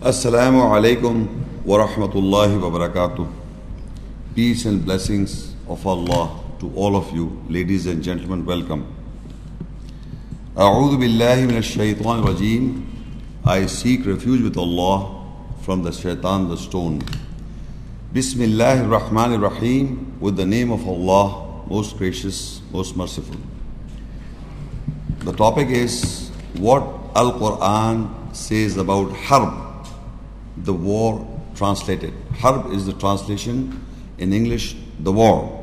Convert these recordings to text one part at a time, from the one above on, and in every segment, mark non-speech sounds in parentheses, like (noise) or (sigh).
Assalamu alaikum wa rahmatullahi wa barakatuh. Peace and blessings of Allah to all of you, ladies and gentlemen, welcome. A'udhu billahi rajim. I seek refuge with Allah from the shaitan, the stone. Bismillahir Rahmanir Rahim, with the name of Allah, most gracious, most merciful. The topic is what Al Quran says about Harb, the war translated. Harb is the translation in English, the war.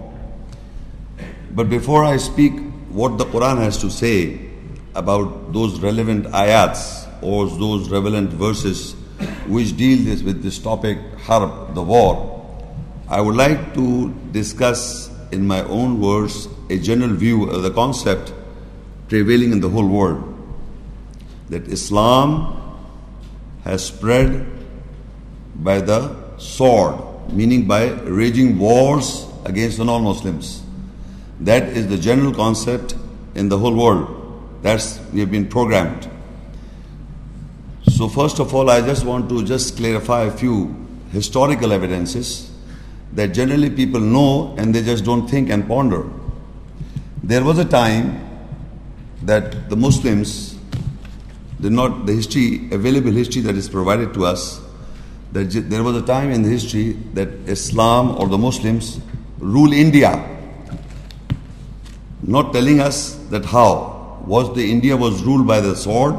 But before I speak what the Quran has to say about those relevant ayats or those relevant verses which deal this, with this topic, Harb, the war, I would like to discuss in my own words a general view of the concept prevailing in the whole world that Islam has spread by the sword, meaning by raging wars against the non Muslims. That is the general concept in the whole world. That's we have been programmed. So first of all, I just want to just clarify a few historical evidences that generally people know and they just don't think and ponder. There was a time that the Muslims did not, the history, available history that is provided to us, that there was a time in the history that Islam or the Muslims rule India. Not telling us that how. Was the India was ruled by the sword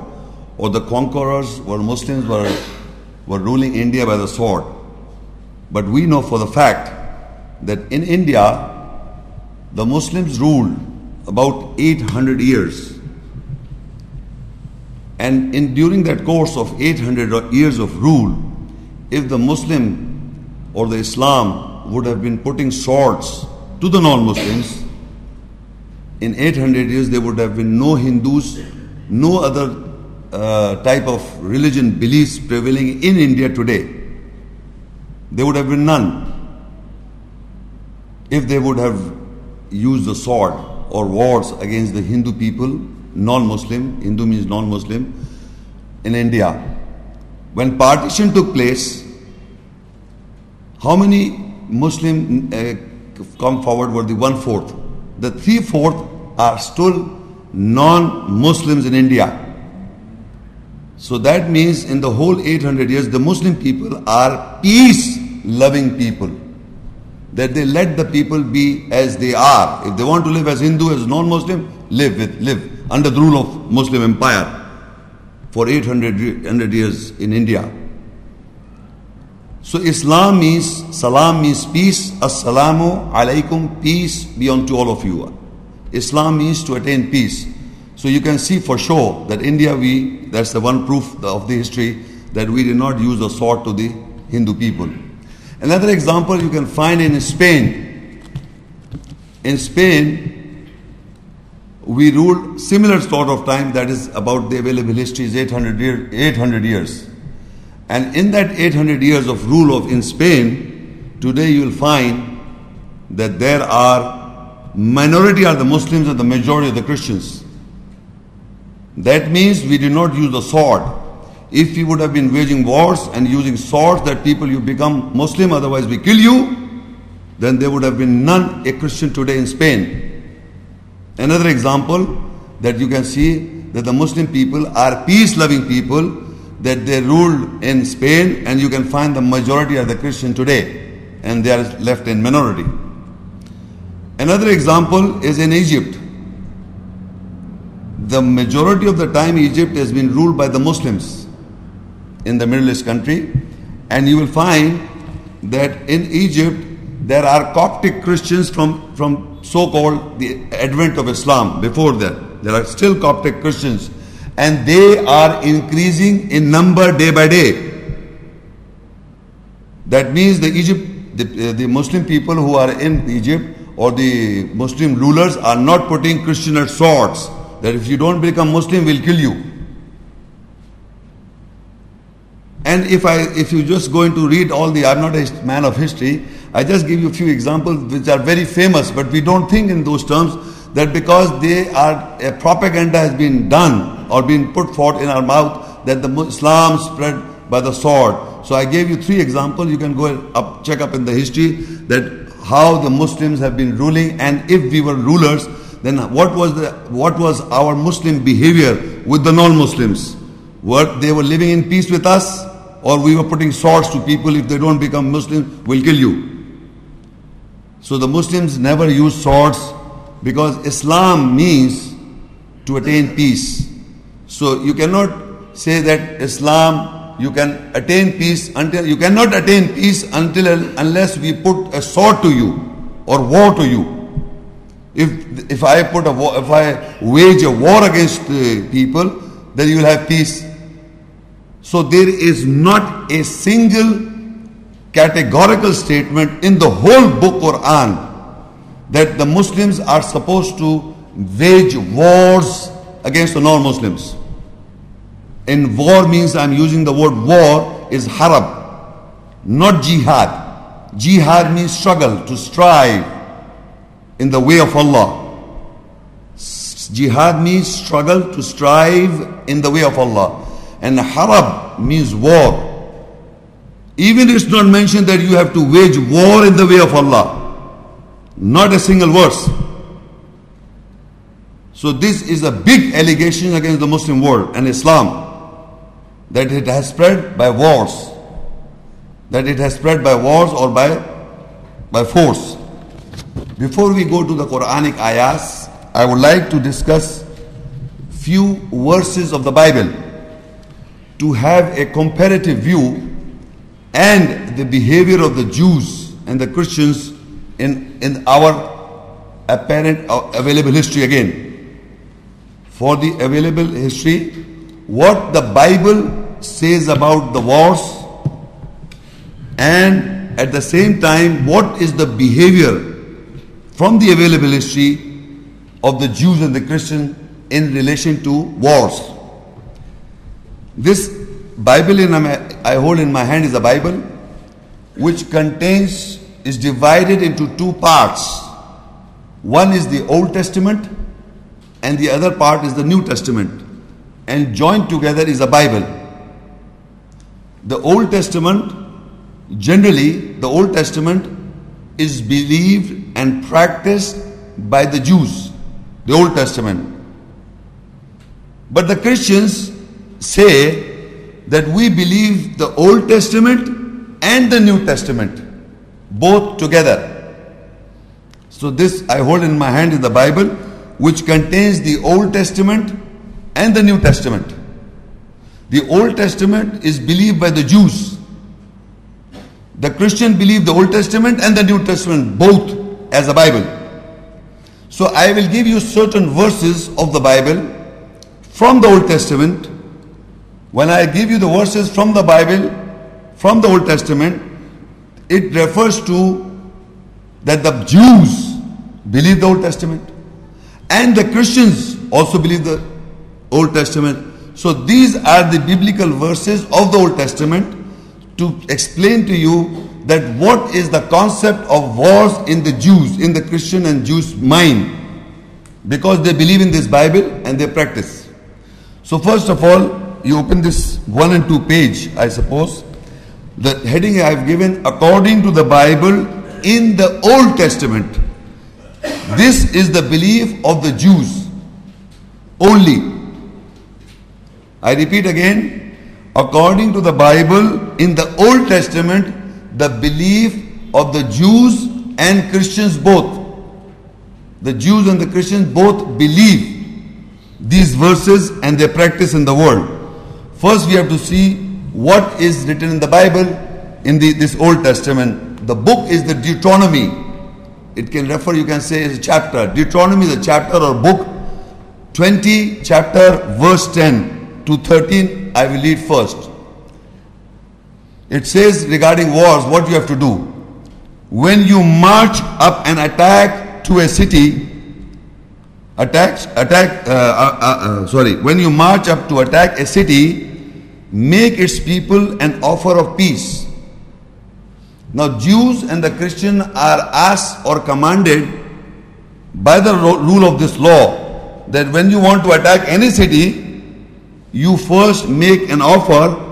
or the conquerors were Muslims were, were ruling India by the sword. But we know for the fact that in India, the Muslims ruled about 800 years. And in, during that course of 800 years of rule, if the Muslim or the Islam would have been putting swords to the non Muslims, in 800 years there would have been no Hindus, no other uh, type of religion beliefs prevailing in India today. There would have been none if they would have used the sword or wars against the Hindu people, non Muslim, Hindu means non Muslim, in India. When partition took place, how many Muslim uh, come forward were the one fourth? The three fourth are still non Muslims in India. So that means in the whole 800 years, the Muslim people are peace loving people that they let the people be as they are. If they want to live as Hindu, as non-Muslim, live with live under the rule of Muslim empire for 800 years in India. So Islam means salam means peace. Assalamu alaikum, peace be unto all of you. Islam means to attain peace. So you can see for sure that India, we that's the one proof of the history that we did not use the sword to the Hindu people. Another example you can find in Spain. In Spain, we ruled similar sort of time that is about the available history is 800, year, 800 years. And in that 800 years of rule of in Spain, today you will find that there are minority are the Muslims and the majority are the Christians. That means we did not use the sword if we would have been waging wars and using swords that people you become Muslim, otherwise we kill you, then there would have been none a Christian today in Spain. Another example that you can see that the Muslim people are peace loving people, that they ruled in Spain, and you can find the majority are the Christian today, and they are left in minority. Another example is in Egypt. The majority of the time Egypt has been ruled by the Muslims in the Middle East country, and you will find that in Egypt there are Coptic Christians from, from so called the advent of Islam. Before that, there are still Coptic Christians, and they are increasing in number day by day. That means the Egypt, the, uh, the Muslim people who are in Egypt or the Muslim rulers are not putting Christian at swords. That if you don't become Muslim, we'll kill you. And if I, if you just going to read all the, I'm not a man of history, I just give you a few examples which are very famous, but we don't think in those terms that because they are, a propaganda has been done or been put forth in our mouth that the Islam spread by the sword. So I gave you three examples. You can go up, check up in the history that how the Muslims have been ruling, and if we were rulers, then what was the what was our Muslim behavior with the non-Muslims? What they were living in peace with us, or we were putting swords to people if they don't become Muslim, we'll kill you. So the Muslims never use swords because Islam means to attain peace. So you cannot say that Islam you can attain peace until you cannot attain peace until unless we put a sword to you or war to you. If if I put a war, if I wage a war against uh, people, then you will have peace. So there is not a single categorical statement in the whole book Quran that the Muslims are supposed to wage wars against the non-Muslims. In war means I'm using the word war is harab, not jihad. Jihad means struggle, to strive in the way of Allah. Jihad means struggle to strive in the way of Allah. And harab means war. Even it's not mentioned that you have to wage war in the way of Allah. Not a single verse. So this is a big allegation against the Muslim world and Islam that it has spread by wars, that it has spread by wars or by, by force. Before we go to the Quranic ayahs, I would like to discuss few verses of the Bible to have a comparative view and the behavior of the Jews and the Christians in, in our apparent uh, available history again. For the available history, what the Bible says about the wars and at the same time what is the behavior from the available history of the Jews and the Christians in relation to wars. This Bible in I hold in my hand is a Bible which contains is divided into two parts. One is the Old Testament and the other part is the New Testament and joined together is a Bible. The Old Testament, generally, the Old Testament is believed and practiced by the Jews, the Old Testament. But the Christians say that we believe the Old Testament and the New Testament, both together. So, this I hold in my hand is the Bible, which contains the Old Testament and the New Testament. The Old Testament is believed by the Jews. The Christian believe the Old Testament and the New Testament both as a Bible. So I will give you certain verses of the Bible from the Old Testament. When I give you the verses from the Bible, from the Old Testament, it refers to that the Jews believe the Old Testament and the Christians also believe the Old Testament. So these are the biblical verses of the Old Testament to explain to you that what is the concept of wars in the Jews, in the Christian and Jews mind. Because they believe in this Bible and they practice. So first of all, you open this one and two page, I suppose. The heading I have given according to the Bible in the Old Testament. This is the belief of the Jews only. I repeat again, according to the Bible, in the Old Testament, the belief of the Jews and Christians both. The Jews and the Christians both believe these verses and their practice in the world. First, we have to see what is written in the Bible in the, this Old Testament. The book is the Deuteronomy. It can refer, you can say, as a chapter. Deuteronomy is a chapter or book. 20 chapter verse 10 to 13, I will read first. It says regarding wars, what you have to do. When you march up and attack to a city, attack, attack, uh, uh, uh, uh, sorry, when you march up to attack a city, make its people an offer of peace. Now, Jews and the Christian are asked or commanded by the rule of this law that when you want to attack any city, you first make an offer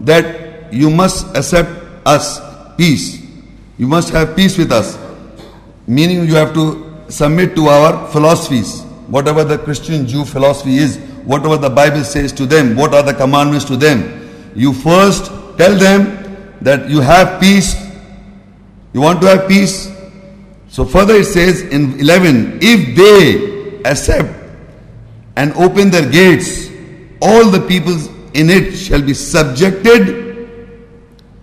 that you must accept us, peace. You must have peace with us. Meaning you have to submit to our philosophies. Whatever the Christian Jew philosophy is, whatever the Bible says to them, what are the commandments to them. You first tell them that you have peace. You want to have peace? So further it says in 11, if they accept and open their gates, all the peoples in it shall be subjected,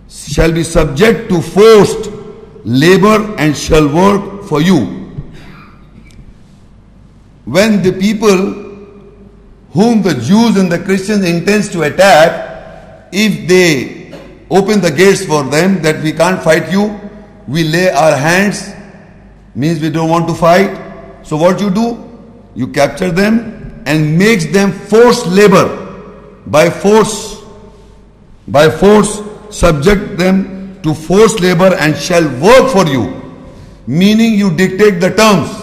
shall be subject to forced labor and shall work for you. When the people whom the Jews and the Christians intends to attack, if they open the gates for them that we can't fight you, we lay our hands, means we don't want to fight. So what you do? You capture them and makes them forced labor by force, by force subject them to forced labor and shall work for you. Meaning you dictate the terms.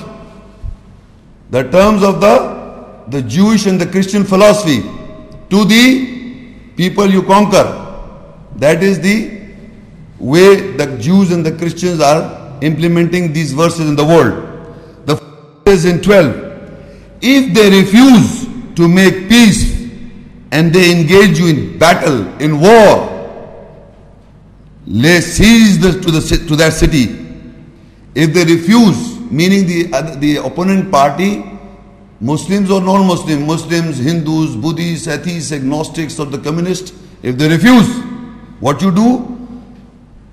The terms of the, the Jewish and the Christian philosophy to the people you conquer. That is the way the Jews and the Christians are implementing these verses in the world. The is in 12. If they refuse to make peace and they engage you in battle, in war, lay siege to, the, to that city. If they refuse, meaning the, the opponent party, Muslims or non-Muslim, Muslims, Hindus, Buddhists, atheists, agnostics or the communists, if they refuse, what you do?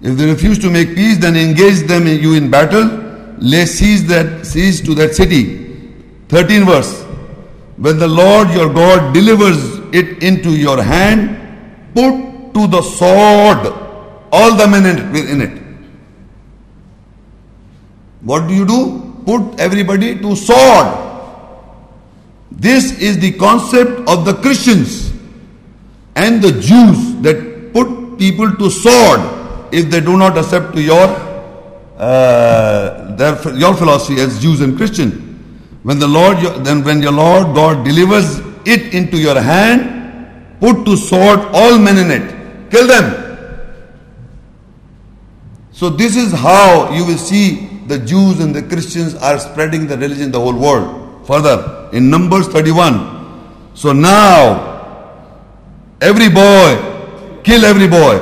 If they refuse to make peace, then engage them you in battle, lay siege that siege to that city. 13 verse. When the Lord your God delivers it into your hand, put to the sword all the men in it. What do you do? Put everybody to sword. This is the concept of the Christians and the Jews that put people to sword if they do not accept to your uh, their, your philosophy as Jews and Christian. When the Lord, then when your Lord God delivers it into your hand, put to sword all men in it, kill them. So this is how you will see the Jews and the Christians are spreading the religion the whole world. Further, in Numbers 31. So now, every boy, kill every boy.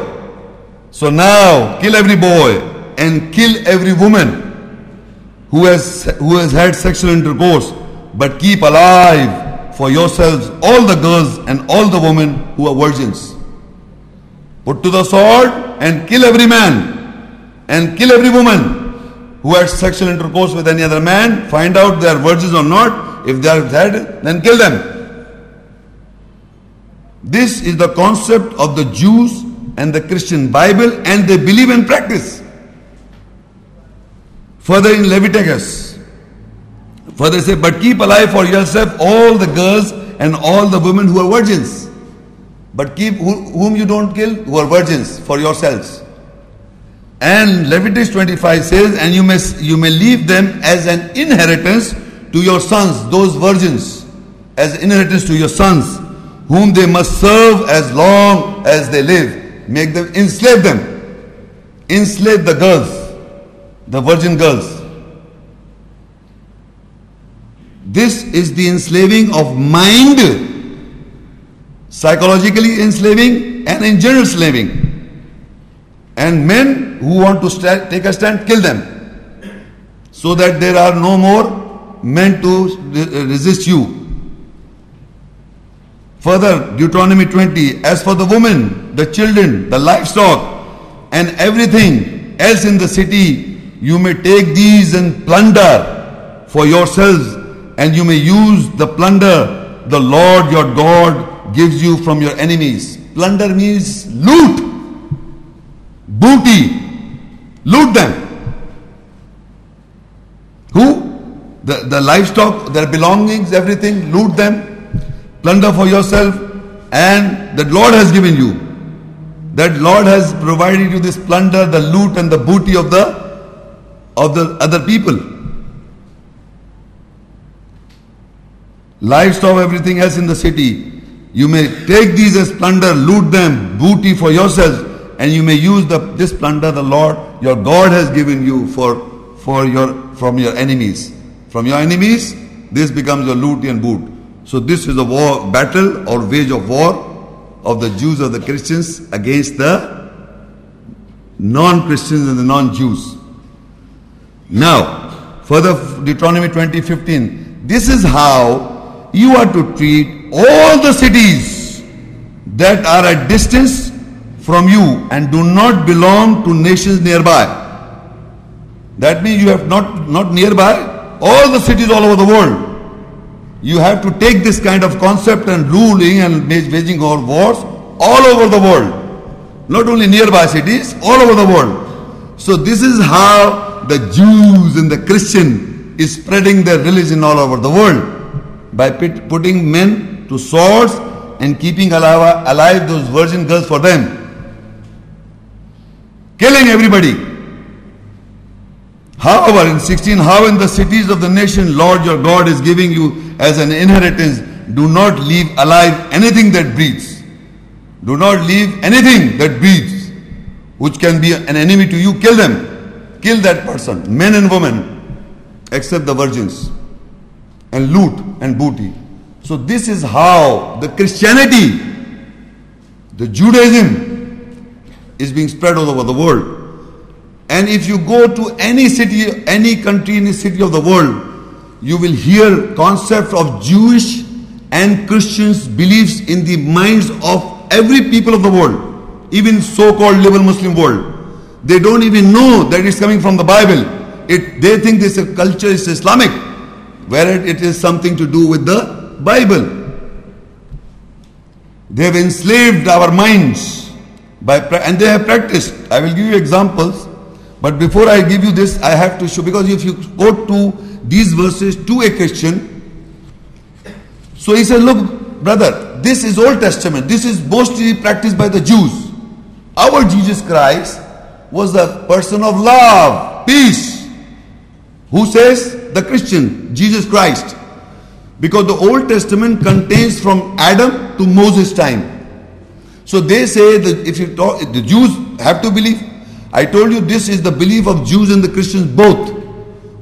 So now, kill every boy and kill every woman who has, who has had sexual intercourse, but keep alive for yourselves all the girls and all the women who are virgins. Put to the sword and kill every man and kill every woman who had sexual intercourse with any other man. Find out they are virgins or not. If they are dead, then kill them. This is the concept of the Jews and the Christian Bible, and they believe and practice. Further in Leviticus, further say, but keep alive for yourself all the girls and all the women who are virgins. But keep whom you don't kill, who are virgins for yourselves. And Leviticus 25 says, and you may, you may leave them as an inheritance to your sons, those virgins, as inheritance to your sons, whom they must serve as long as they live. Make them, enslave them. Enslave the girls, the virgin girls. This is the enslaving of mind, psychologically enslaving and in general slaving. And men who want to take a stand, kill them. So that there are no more men to resist you. Further, Deuteronomy 20, as for the women, the children, the livestock, and everything else in the city, you may take these and plunder for yourselves and you may use the plunder the Lord your God gives you from your enemies. Plunder means loot, booty, loot them. Who? The, the livestock, their belongings, everything, loot them, plunder for yourself, and the Lord has given you. That Lord has provided you this plunder, the loot and the booty of the of the other people. livestock, everything else in the city. You may take these as plunder, loot them, booty for yourselves, and you may use the, this plunder the Lord your God has given you for, for your, from your enemies. From your enemies, this becomes your loot and boot. So this is a war, battle or wage of war of the Jews or the Christians against the non-Christians and the non-Jews. Now, further Deuteronomy 20:15. This is how you are to treat all the cities that are at distance from you and do not belong to nations nearby. That means you have not not nearby all the cities all over the world. You have to take this kind of concept and ruling and waging our wars all over the world. Not only nearby cities, all over the world. So this is how the Jews and the Christian is spreading their religion all over the world by putting men to swords and keeping alive, alive those virgin girls for them. Killing everybody. However, in 16, how in the cities of the nation Lord your God is giving you as an inheritance, do not leave alive anything that breathes. Do not leave anything that breathes, which can be an enemy to you. Kill them. Kill that person, men and women, except the virgins, and loot and booty. So, this is how the Christianity, the Judaism, is being spread all over the world. And if you go to any city, any country, any city of the world, you will hear concept of Jewish and Christians beliefs in the minds of every people of the world, even so-called liberal Muslim world, they don't even know that it's coming from the Bible. It, they think this culture is Islamic, where it is something to do with the Bible. They have enslaved our minds by and they have practiced. I will give you examples, but before I give you this, I have to show because if you quote to these verses to a Christian, so he said, "Look, brother, this is Old Testament. This is mostly practiced by the Jews. Our Jesus Christ was the person of love, peace. Who says? The Christian, Jesus Christ. Because the Old Testament contains from Adam to Moses' time. So they say that if you talk, the Jews have to believe. I told you this is the belief of Jews and the Christians both.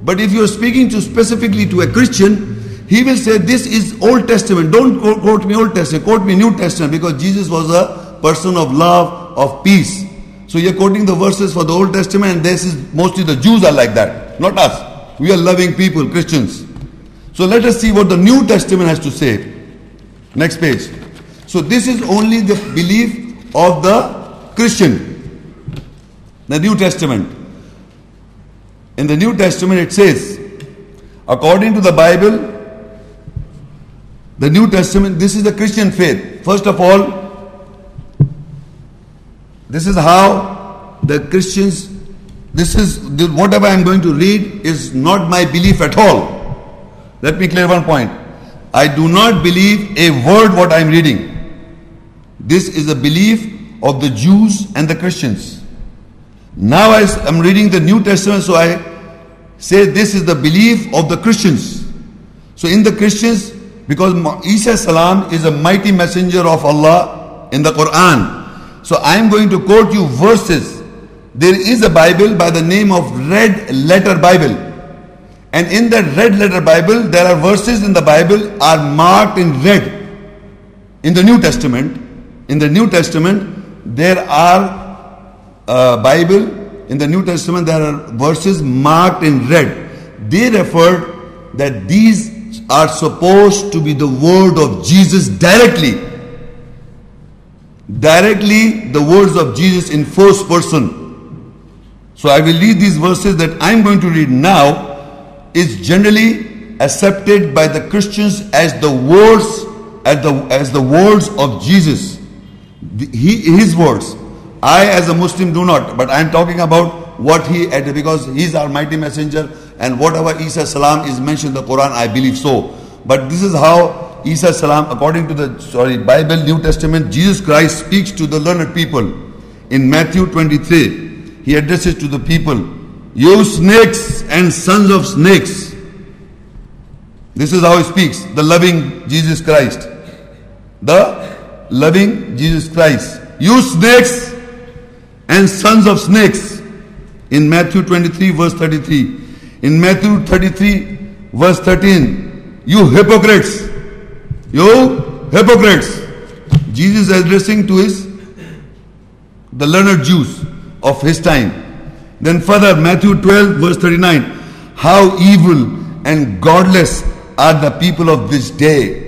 But if you are speaking to specifically to a Christian, he will say, This is Old Testament. Don't quote me Old Testament, quote me New Testament because Jesus was a person of love, of peace. So you're quoting the verses for the Old Testament, and this is mostly the Jews are like that, not us. We are loving people, Christians. So let us see what the New Testament has to say. Next page. So this is only the belief of the Christian. The New Testament. In the New Testament it says, according to the Bible, the New Testament, this is the Christian faith. First of all, this is how the Christians, this is whatever I'm going to read is not my belief at all. Let me clear one point. I do not believe a word what I'm reading. This is the belief of the Jews and the Christians. Now I am reading the New Testament, so I say this is the belief of the Christians. So in the Christians, because Isa salam is a mighty messenger of Allah in the Quran. So I am going to quote you verses. There is a Bible by the name of Red Letter Bible. And in that red letter Bible, there are verses in the Bible are marked in red. In the New Testament, in the New Testament, there are uh, Bible in the New Testament there are verses marked in red. They refer that these are supposed to be the word of Jesus directly. Directly, the words of Jesus in first person. So I will read these verses that I'm going to read now is generally accepted by the Christians as the words as the as the words of Jesus. The, he, his words. I as a Muslim do not, but I am talking about what he added because he is our mighty messenger and whatever Isa salam is mentioned in the Quran, I believe so. But this is how Isa salam, according to the sorry Bible, New Testament, Jesus Christ speaks to the learned people. In Matthew 23, he addresses to the people, You snakes and sons of snakes. This is how he speaks, the loving Jesus Christ. the loving Jesus Christ. You snakes and sons of snakes. In Matthew 23, verse 33. In Matthew 33, verse 13. You hypocrites. You hypocrites. Jesus addressing to his the learned Jews of his time. Then further, Matthew 12, verse 39. How evil and godless are the people of this day.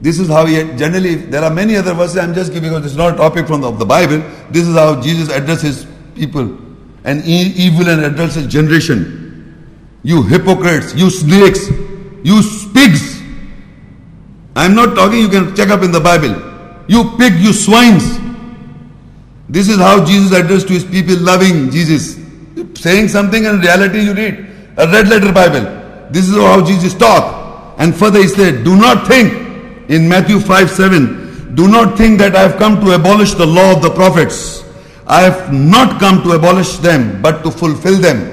This is how he generally, there are many other verses I'm just giving because it's not a topic from the, the Bible. This is how Jesus addresses people and e- evil and addresses generation. You hypocrites, you snakes, you pigs. I'm not talking, you can check up in the Bible. You pig, you swines. This is how Jesus addressed to his people, loving Jesus. Saying something and in reality you read. A red letter Bible. This is how Jesus talked. And further he said, Do not think in Matthew 5 7, do not think that I have come to abolish the law of the prophets. I have not come to abolish them, but to fulfill them.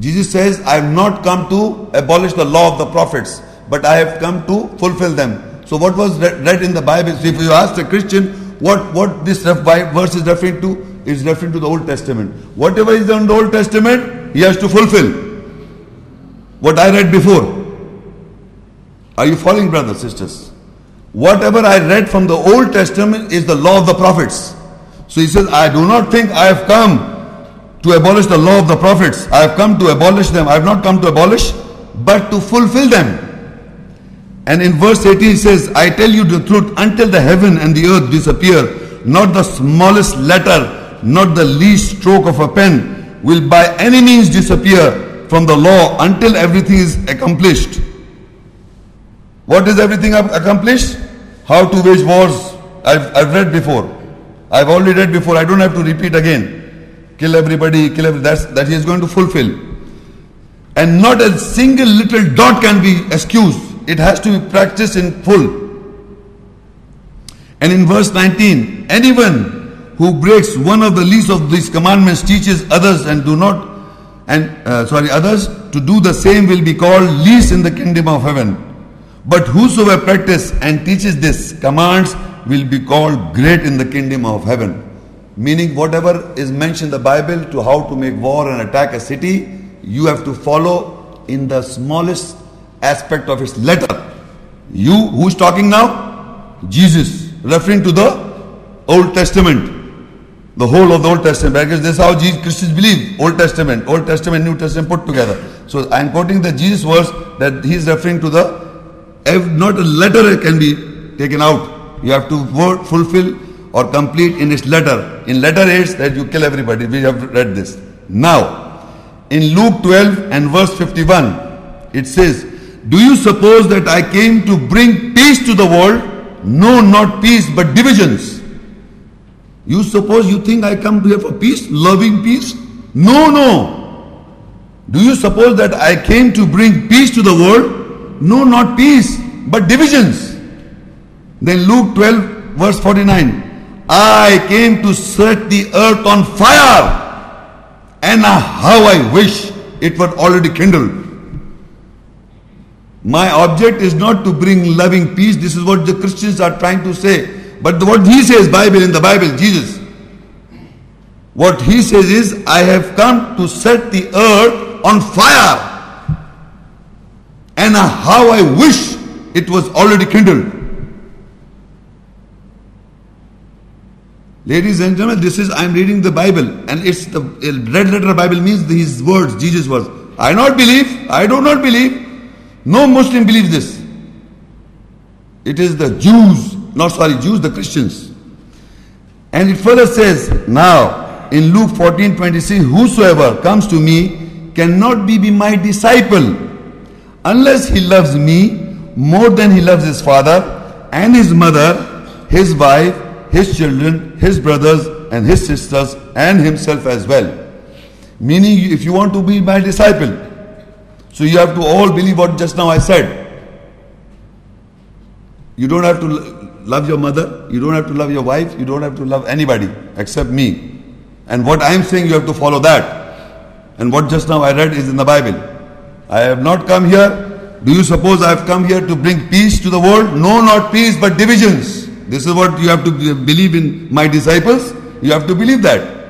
Jesus says, I have not come to abolish the law of the prophets, but I have come to fulfill them. So, what was read in the Bible? So if you ask a Christian what, what this verse is referring to, is referring to the Old Testament. Whatever is in the Old Testament, he has to fulfill. What I read before. Are you following, brothers, sisters? Whatever I read from the Old Testament is the law of the prophets. So he says, I do not think I have come to abolish the law of the prophets. I have come to abolish them. I have not come to abolish, but to fulfill them. And in verse 18 he says, I tell you the truth, until the heaven and the earth disappear, not the smallest letter, not the least stroke of a pen will by any means disappear from the law until everything is accomplished. What is everything accomplished? How to wage wars. I've, I've read before. I've already read before. I don't have to repeat again. Kill everybody, kill everybody. That's, that he is going to fulfill. And not a single little dot can be excused. It has to be practiced in full. And in verse 19, anyone who breaks one of the least of these commandments teaches others and do not and uh, sorry others to do the same will be called least in the kingdom of heaven but whosoever practices and teaches this commands will be called great in the kingdom of heaven. Meaning, whatever is mentioned in the Bible to how to make war and attack a city, you have to follow in the smallest aspect of its letter. You, who's talking now? Jesus, referring to the Old Testament, the whole of the Old Testament, because this is how Jesus, Christians believe Old Testament, Old Testament, New Testament put together. So I am quoting the Jesus verse that he is referring to the not a letter can be taken out. You have to fulfill or complete in its letter. In letter 8 that you kill everybody. We have read this. Now, in Luke 12 and verse 51, it says, Do you suppose that I came to bring peace to the world? No, not peace, but divisions. You suppose you think I come here for peace, loving peace? No, no. Do you suppose that I came to bring peace to the world? No, not peace, but divisions. Then Luke 12, verse 49. I came to set the earth on fire, and how I wish it were already kindled. My object is not to bring loving peace. This is what the Christians are trying to say. But what he says, Bible in the Bible, Jesus. What he says is, I have come to set the earth on fire and how I wish it was already kindled. Ladies and gentlemen, this is I am reading the Bible, and it's the red letter Bible means these words, Jesus' words. I not believe, I do not believe. No Muslim believes this. It is the Jews, not sorry, Jews, the Christians. And it further says, now in Luke 14 26, whosoever comes to me cannot be, be my disciple unless he loves me more than he loves his father and his mother, his wife, his children, his brothers and his sisters, and himself as well. Meaning, if you want to be my disciple, so you have to all believe what just now I said. You don't have to love your mother, you don't have to love your wife, you don't have to love anybody except me. And what I am saying, you have to follow that. And what just now I read is in the Bible. I have not come here Do you suppose I have come here to bring peace to the world? No, not peace, but divisions. This is what you have to believe in my disciples. You have to believe that.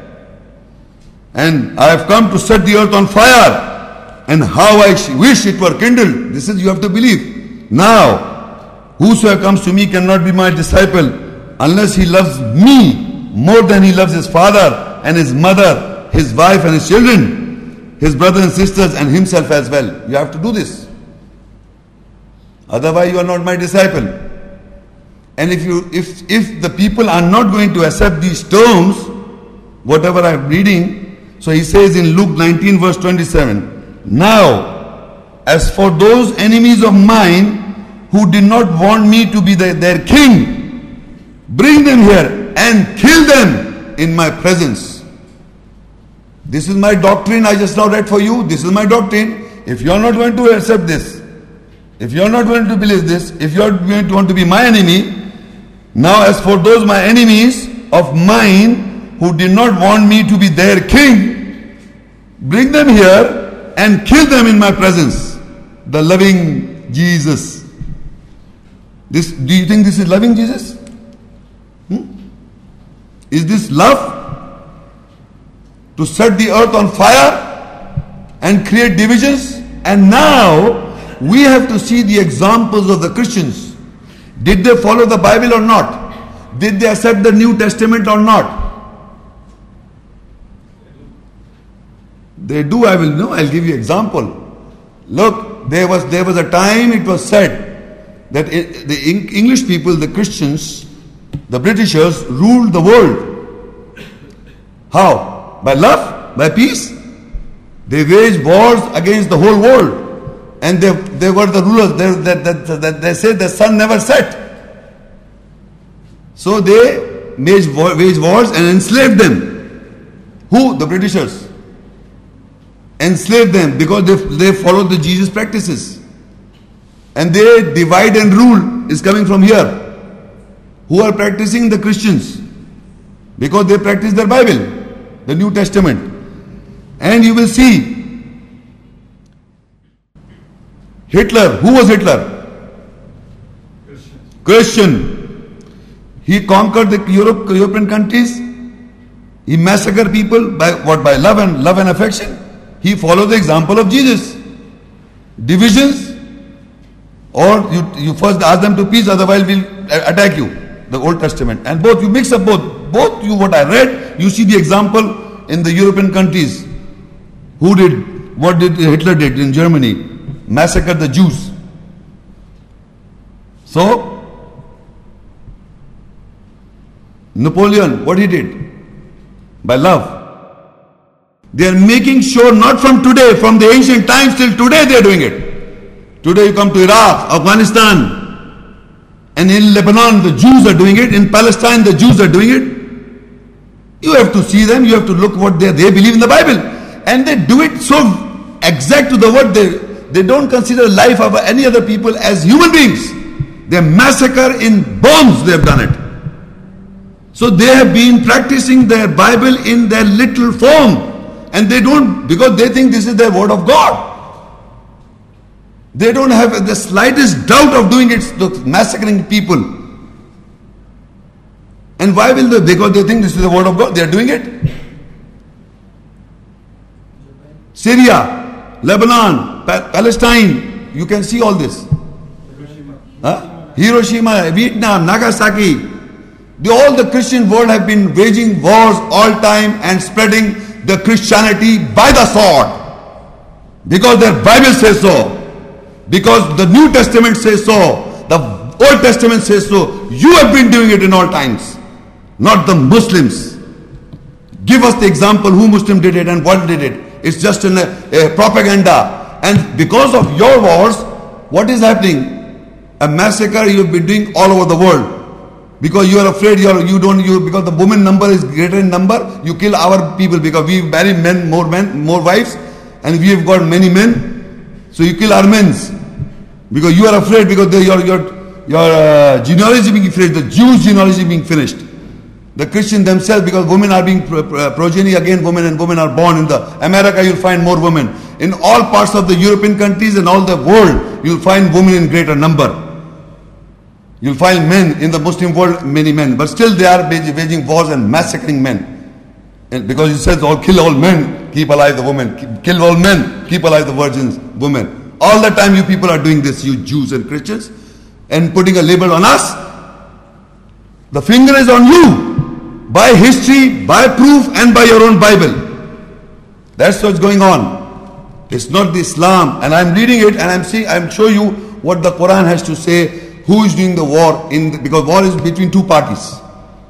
And I have come to set the earth on fire. And how I wish it were kindled. This is you have to believe. Now, whosoever comes to me cannot be my disciple unless he loves me more than he loves his father and his mother, his wife and his children, his brothers and sisters, and himself as well. You have to do this. Otherwise, you are not my disciple. And if you if if the people are not going to accept these terms, whatever I'm reading, so he says in Luke 19, verse 27, Now, as for those enemies of mine who did not want me to be the, their king, bring them here and kill them in my presence. This is my doctrine I just now read for you. This is my doctrine. If you are not going to accept this, if you are not going to believe this, if you are going to want to be my enemy, now as for those my enemies of mine who did not want me to be their king, bring them here and kill them in my presence. The loving Jesus. This, do you think this is loving Jesus? Hmm? Is this love? To set the earth on fire and create divisions? And now we have to see the examples of the Christians. Did they follow the Bible or not? Did they accept the New Testament or not? They do, I will know, I'll give you example. Look, there was there was a time it was said that the English people, the Christians, the Britishers ruled the world. How? By love? By peace? They waged wars against the whole world. And they, they were the rulers. They, they, they, they said the sun never set. So they waged, waged wars and enslaved them. Who? The Britishers. Enslaved them because they, they followed the Jesus practices. And they divide and rule is coming from here. Who are practicing the Christians? Because they practice their Bible, the New Testament. And you will see Hitler, who was Hitler? Christian. Christian. He conquered the Europe, European countries. He massacred people by what? By love and love and affection. He followed the example of Jesus. Divisions, or you, you first ask them to peace, otherwise we'll attack you. The Old Testament. And both, you mix up both. Both you what I read, you see the example in the European countries. Who did, what did Hitler did in Germany? massacred the Jews. So, Napoleon, what he did? By love. They are making sure not from today, from the ancient times till today they are doing it. Today you come to Iraq, Afghanistan, and in Lebanon the Jews are doing it, in Palestine the Jews are doing it. You have to see them, you have to look what they, they believe in the Bible. And they do it so exact to the word they they don't consider life of any other people as human beings. They massacre in bombs, they have done it. So they have been practicing their Bible in their little form. And they don't, because they think this is their word of God. They don't have the slightest doubt of doing it, massacring people. And why will they? Because they think this is the word of God, they are doing it. Syria, Lebanon, Palestine, you can see all this. Hiroshima, huh? Hiroshima Vietnam, Nagasaki. The, all the Christian world have been waging wars all time and spreading the Christianity by the sword. Because their Bible says so. Because the New Testament says so. The Old Testament says so. You have been doing it in all times. Not the Muslims. Give us the example who Muslim did it and what did it. It's just a, a propaganda and because of your wars, what is happening? A massacre you've been doing all over the world. Because you are afraid you are, you don't you because the woman number is greater in number, you kill our people because we marry men, more men, more wives, and we have got many men. So you kill Armenians. Because you are afraid because your your your uh, genealogy being finished, the Jews' genealogy being finished. The Christian themselves, because women are being pro- pro- progeny again, women and women are born in the America. You'll find more women in all parts of the European countries and all the world. You'll find women in greater number. You'll find men in the Muslim world, many men, but still they are waging wars and massacring men. And because he says, "All kill all men, keep alive the women. Kill all men, keep alive the virgins, women." All the time, you people are doing this, you Jews and Christians, and putting a label on us. The finger is on you by history, by proof, and by your own Bible. That's what's going on. It's not the Islam, and I'm reading it, and I'm seeing, I'm showing you what the Quran has to say. Who is doing the war in the, because war is between two parties.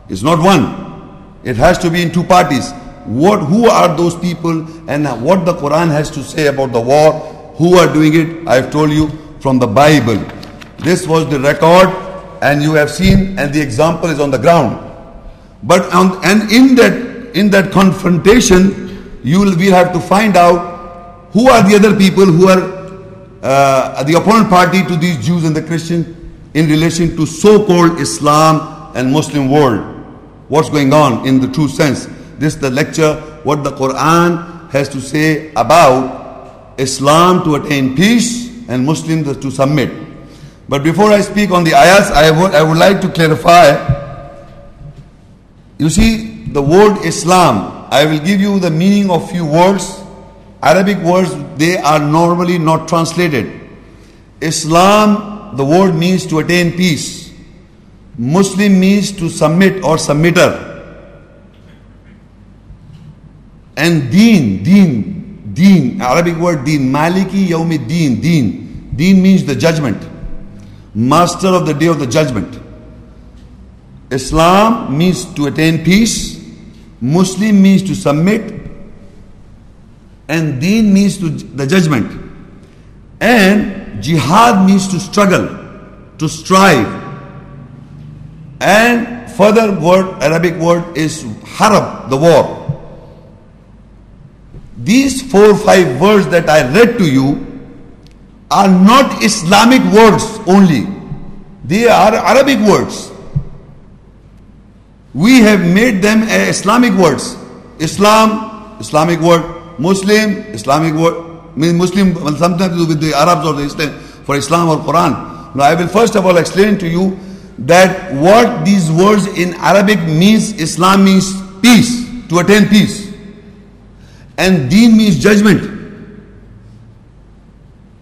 It's not one. It has to be in two parties. What, who are those people, and what the Quran has to say about the war? Who are doing it? I've told you from the Bible. This was the record, and you have seen, and the example is on the ground. But on, and in that in that confrontation, you will we'll have to find out who are the other people who are uh, the opponent party to these Jews and the Christians in relation to so-called Islam and Muslim world. What's going on in the true sense? This is the lecture what the Quran has to say about Islam to attain peace and Muslims to submit. But before I speak on the ayahs, I would, I would like to clarify you see, the word Islam, I will give you the meaning of few words. Arabic words, they are normally not translated. Islam, the word means to attain peace. Muslim means to submit or submitter. And deen, deen, deen, Arabic word deen, maliki yawmi deen, deen. Deen means the judgment. Master of the day of the judgment. Islam means to attain peace, Muslim means to submit, and Deen means to the judgment. And Jihad means to struggle, to strive. And further word, Arabic word is harab, the war. These four five words that I read to you are not Islamic words only. They are Arabic words. We have made them Islamic words. Islam, Islamic word. Muslim, Islamic word. Mean Muslim sometimes do with the Arabs or the Islam for Islam or Quran. Now I will first of all explain to you that what these words in Arabic means. Islam means peace, to attain peace, and Deen means judgment.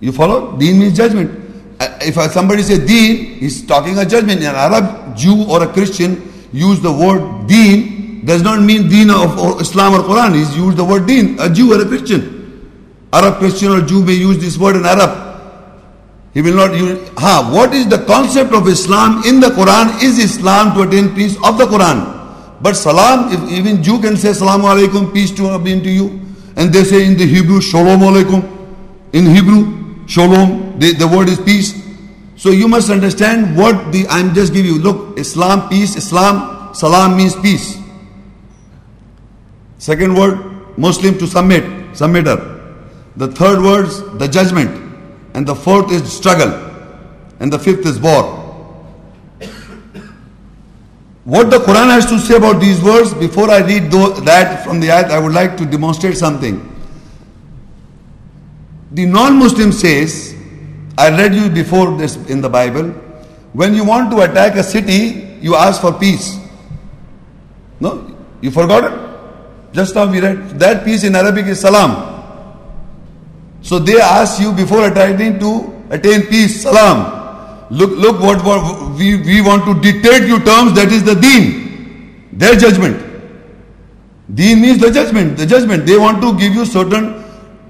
You follow? Deen means judgment. Uh, if somebody says Deen, he's talking a judgment. An Arab Jew or a Christian use the word deen does not mean deen of Islam or Quran. He's used the word deen, a Jew or a Christian. Arab Christian or Jew may use this word in Arab. He will not use. Ha, what is the concept of Islam in the Quran? Is Islam to attain peace of the Quran? But salam, if even Jew can say salam alaikum, peace to uh, be unto you. And they say in the Hebrew, shalom alaikum. In Hebrew, shalom, the, the word is peace. So you must understand what the I'm just giving you. Look, Islam, peace, Islam, salam means peace. Second word, Muslim to submit, submitter. The third word, the judgment. And the fourth is struggle. And the fifth is war. What the Quran has to say about these words, before I read that from the ayat, I would like to demonstrate something. The non-Muslim says, I read you before this in the Bible. When you want to attack a city, you ask for peace. No? You forgot it? Just now we read that peace in Arabic is salam. So they ask you before attacking to attain peace, salam. Look, look what, what we, we want to dictate you terms, that is the deen. Their judgment. Deen means the judgment, the judgment. They want to give you certain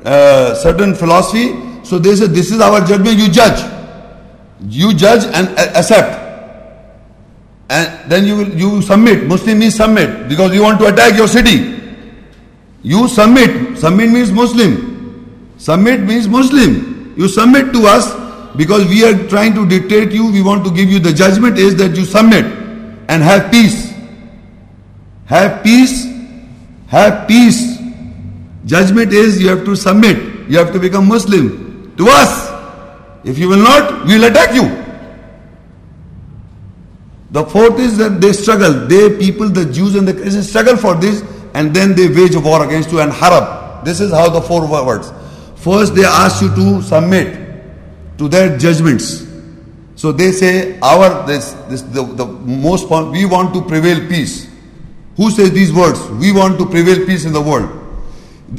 uh, certain philosophy so they say, This is our judgment, you judge. You judge and accept. And then you will you submit. Muslim means submit because you want to attack your city. You submit. Submit means Muslim. Submit means Muslim. You submit to us because we are trying to dictate you. We want to give you the judgment is that you submit and have peace. Have peace. Have peace. Judgment is you have to submit. You have to become Muslim to us. If you will not, we will attack you. The fourth is that they struggle. They people, the Jews and the Christians struggle for this and then they wage war against you and harab. This is how the four words. First they ask you to submit to their judgments. So they say our this this the, the most we want to prevail peace. Who says these words? We want to prevail peace in the world.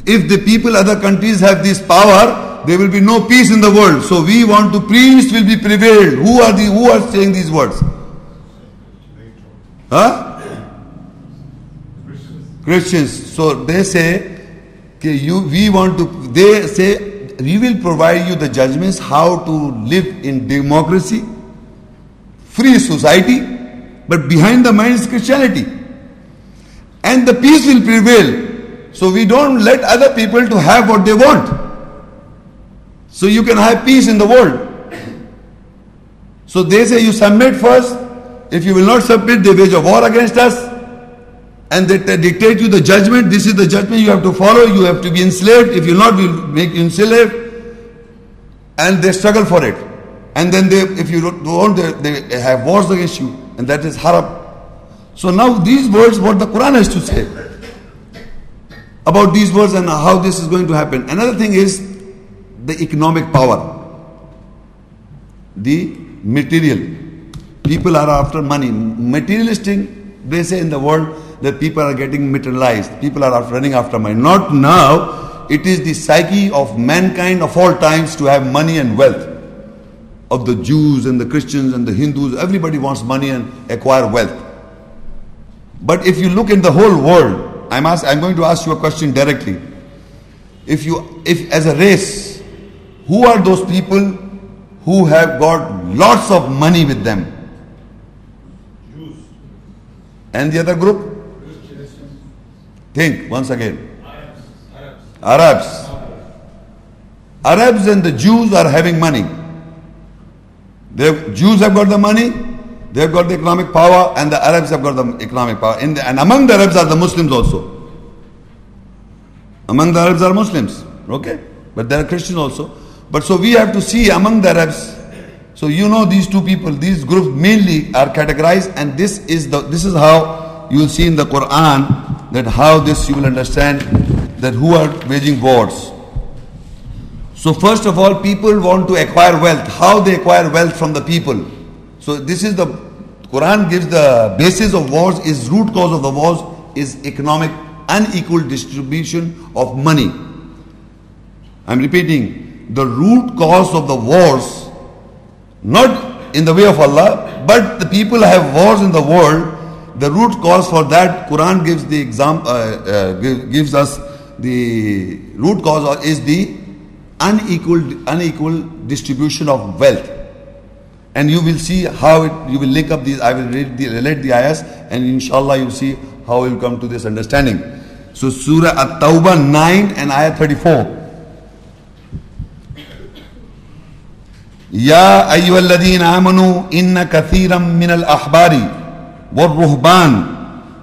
If the people other countries have this power, there will be no peace in the world. So we want to peace will be prevailed. Who are the who are saying these words? Huh? Christians. So they say, we want to, they say, we will provide you the judgments how to live in democracy, free society, but behind the mind is Christianity. And the peace will prevail. So we don't let other people to have what they want. So you can have peace in the world. So they say you submit first, if you will not submit, they wage a war against us and they, dictate you the judgment. This is the judgment you have to follow. You have to be enslaved. If you not, we'll make you enslaved. And they struggle for it. And then they, if you don't, they, they have wars against you. And that is harab. So now these words, what the Quran has to say about these words and how this is going to happen. Another thing is the economic power, the material. People are after money. Materialistic, they say in the world that people are getting materialized. People are running after money. Not now. It is the psyche of mankind of all times to have money and wealth. Of the Jews and the Christians and the Hindus, everybody wants money and acquire wealth. But if you look in the whole world, I'm, ask, I'm going to ask you a question directly. If you, if as a race, who are those people who have got lots of money with them? Jews. And the other group? Think once again. Arabs. Arabs Arabs. Arabs and the Jews are having money. The Jews have got the money, they've got the economic power, and the Arabs have got the economic power. The, and among the Arabs are the Muslims also. Among the Arabs are Muslims, okay? But there are Christians also. But so we have to see among the Arabs so you know these two people, these groups mainly are categorized, and this is the this is how you will see in the Quran that how this you will understand that who are waging wars. So first of all, people want to acquire wealth. How they acquire wealth from the people. So this is the Quran gives the basis of wars is root cause of the wars is economic unequal distribution of money. I'm repeating the root cause of the wars not in the way of Allah, but the people have wars in the world The root cause for that, Quran gives the exam, uh, uh, gives us the root cause is the unequal unequal distribution of wealth. And you will see how it, you will link up these. I will read the, relate the ayahs, and inshallah you will see how we will come to this understanding. So Surah At-Tawbah 9 and ayah 34. يا أيها الذين آمنوا إن كثيرا من الأحبار والرهبان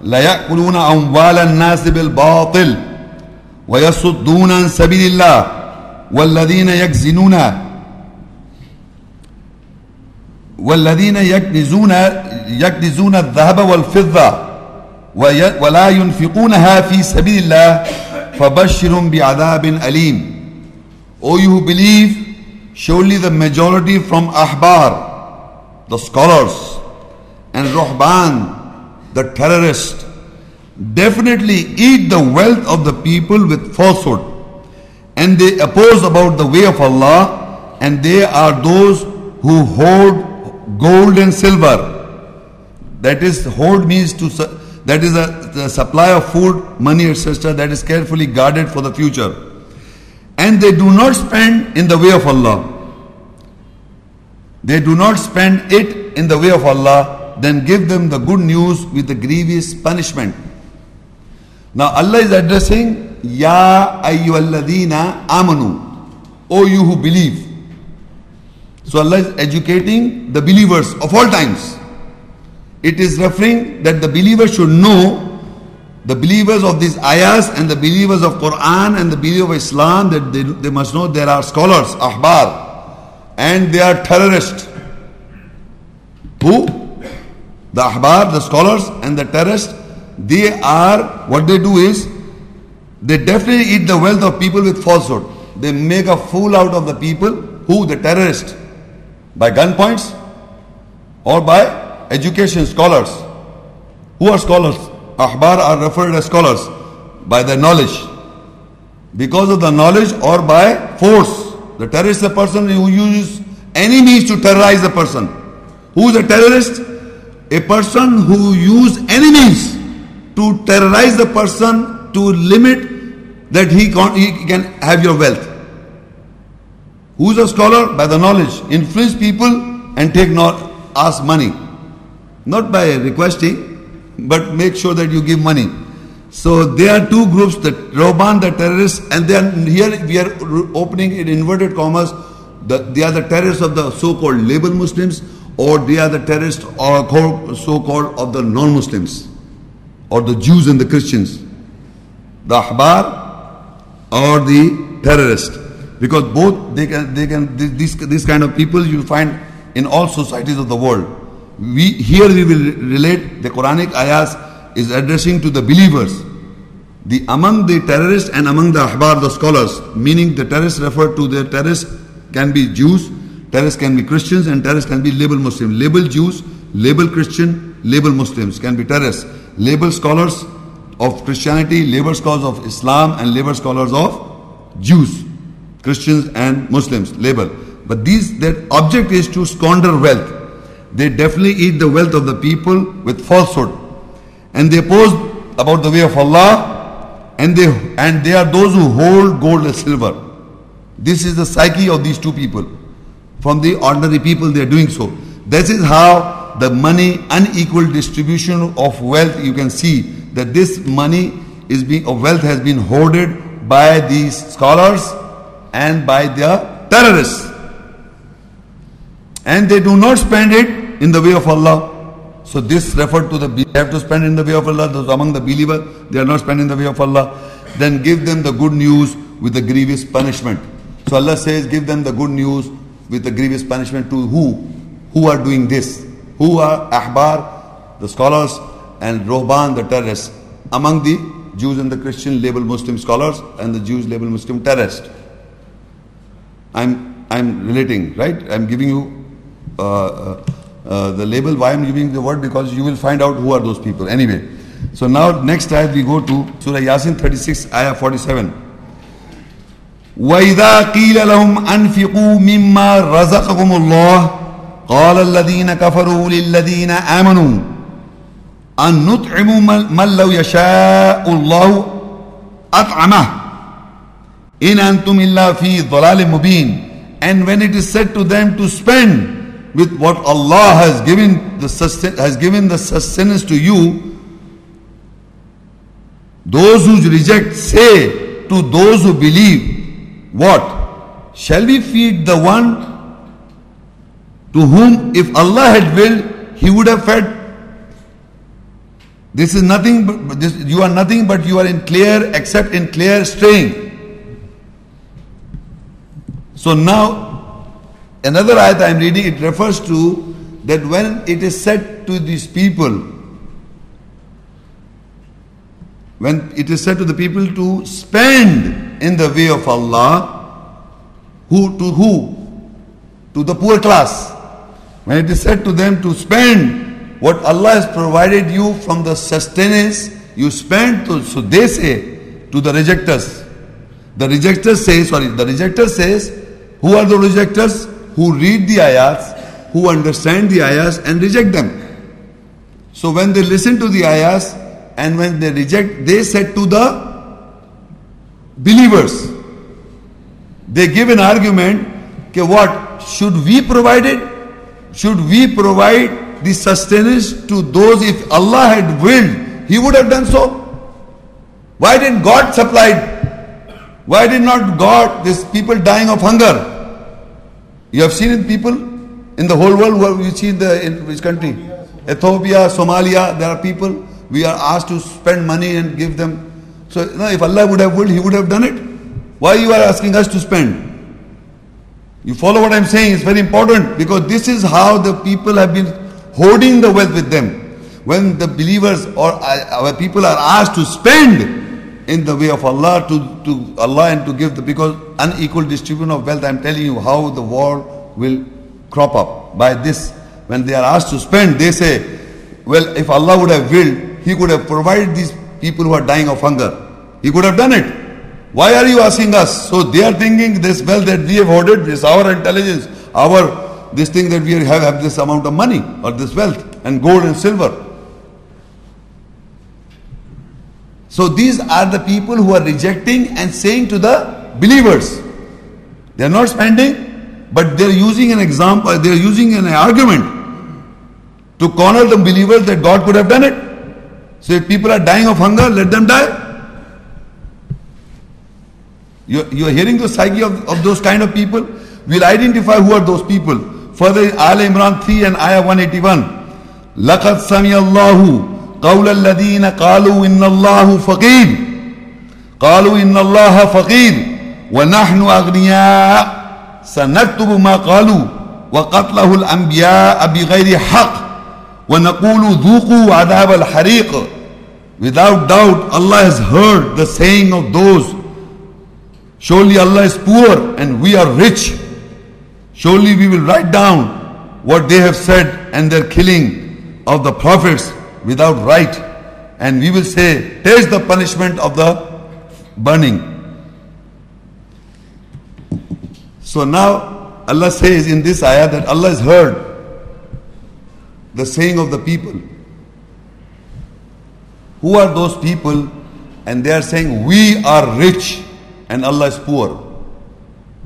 ليأكلون أموال الناس بالباطل ويصدون عن سبيل الله والذين يكزنون والذين يكنزون يكنزون الذهب والفضة ولا ينفقونها في سبيل الله فبشر بعذاب أليم. O you who believe Surely the majority from Ahbar, the scholars, and Ruhban, the terrorist, definitely eat the wealth of the people with falsehood. And they oppose about the way of Allah, and they are those who hoard gold and silver. That is, hoard means to that is a supply of food, money, etc. That is carefully guarded for the future and they do not spend in the way of Allah, they do not spend it in the way of Allah, then give them the good news with the grievous punishment. Now Allah is addressing Ya ayyuhalladina amanu, O you who believe. So Allah is educating the believers of all times. It is referring that the believers should know the believers of these ayahs and the believers of Quran and the believers of Islam that they, they must know there are scholars, ahbar, and they are terrorists. Who? The ahbar, the scholars, and the terrorists, they are, what they do is, they definitely eat the wealth of people with falsehood. They make a fool out of the people, who? The terrorists. By gunpoints or by education scholars. Who are scholars? Ahbar are referred as scholars by their knowledge. Because of the knowledge or by force. The terrorist is a person who uses any means to terrorize the person. Who is a terrorist? A person who use means to terrorize the person to limit that he can, he can have your wealth. Who is a scholar? By the knowledge. Influence people and take not ask money. Not by requesting, but make sure that you give money. So there are two groups, the Roban, the terrorists, and then here we are opening in inverted commas. The, they are the terrorists of the so-called label Muslims, or they are the terrorists or so-called of the non-Muslims, or the Jews and the Christians, the Ahbar or the terrorist. Because both they can, they can, this, this kind of people you find in all societies of the world. We here we will relate the Quranic ayahs is addressing to the believers. The among the terrorists and among the ahbar, the scholars, meaning the terrorists referred to the terrorists can be Jews, terrorists can be Christians, and terrorists can be label Muslims. Label Jews, label Christian, label Muslims can be terrorists. Label scholars of Christianity, label scholars of Islam, and label scholars of Jews, Christians, and Muslims. Label. But these their object is to squander wealth. They definitely eat the wealth of the people with falsehood and they pose about the way of Allah and they and they are those who hold gold and silver. This is the psyche of these two people. From the ordinary people they are doing so. This is how the money unequal distribution of wealth you can see that this money is being of wealth has been hoarded by these scholars and by the terrorists. And they do not spend it in the way of Allah. So this referred to the they have to spend in the way of Allah. Those among the believers, they are not spending in the way of Allah. Then give them the good news with the grievous punishment. So Allah says, give them the good news with the grievous punishment to who? Who are doing this? Who are Ahbar, the scholars, and Rohban, the terrorists? Among the Jews and the Christian label Muslim scholars and the Jews label Muslim terrorists. I'm I'm relating, right? I'm giving you uh, uh, uh, the label. Why I'm giving the word? Because you will find out who are those people. Anyway, so now next ayat we go to Surah Yasin 36, ayah 47. وإذا قيل لهم أنفقوا مما رزقكم الله قال الذين كفروا للذين آمنوا أن نطعم من لو يشاء الله أطعمه إن أنتم إلا في ضلال مبين and when it is said to them to spend with what Allah has given the has given the sustenance to you, those who reject say to those who believe, what? Shall we feed the one to whom if Allah had willed, He would have fed? This is nothing but this, you are nothing but you are in clear except in clear straying. So now Another ayat I am reading, it refers to that when it is said to these people, when it is said to the people to spend in the way of Allah, who to who? To the poor class. When it is said to them to spend what Allah has provided you from the sustenance, you spend to, so they say to the rejectors. The rejectors say, sorry, the rejector says, who are the rejectors? who read the ayahs, who understand the ayahs and reject them. So when they listen to the ayahs and when they reject, they said to the believers, they give an argument, okay, what? Should we provide it? Should we provide the sustenance to those if Allah had willed, He would have done so? Why didn't God supply Why did not God, these people dying of hunger? You have seen it, people in the whole world. You see in the in which country? Ethiopia, Somalia. There are people. We are asked to spend money and give them. So you know, if Allah would have willed, He would have done it. Why you are asking us to spend? You follow what I'm saying? It's very important because this is how the people have been hoarding the wealth with them. When the believers or uh, our people are asked to spend in the way of Allah to, to Allah and to give the because unequal distribution of wealth, I'm telling you how the war will crop up. By this, when they are asked to spend, they say, Well, if Allah would have willed, He could have provided these people who are dying of hunger. He could have done it. Why are you asking us? So they are thinking this wealth that we have hoarded is our intelligence, our this thing that we have, have this amount of money or this wealth and gold and silver. So these are the people who are rejecting and saying to the believers, they are not spending, but they are using an example, they are using an argument to corner the believers that God could have done it. So if people are dying of hunger, let them die. You, you are hearing the psyche of, of those kind of people. We'll identify who are those people. Further, Al Imran 3 and Ayah 181. لقد سمع الله قول الذين قالوا إن الله فقير قالوا إن الله فقير ونحن أغنياء سنكتب ما قالوا وقتله الأنبياء بغير حق ونقول ذوقوا عذاب الحريق Without doubt, Allah has heard the saying of those Surely Allah is poor and we are rich. Surely we will write down what they have said and their killing of the prophets without right. And we will say, taste the punishment of the burning. So now Allah says in this ayah that Allah has heard the saying of the people. Who are those people? And they are saying, We are rich and Allah is poor.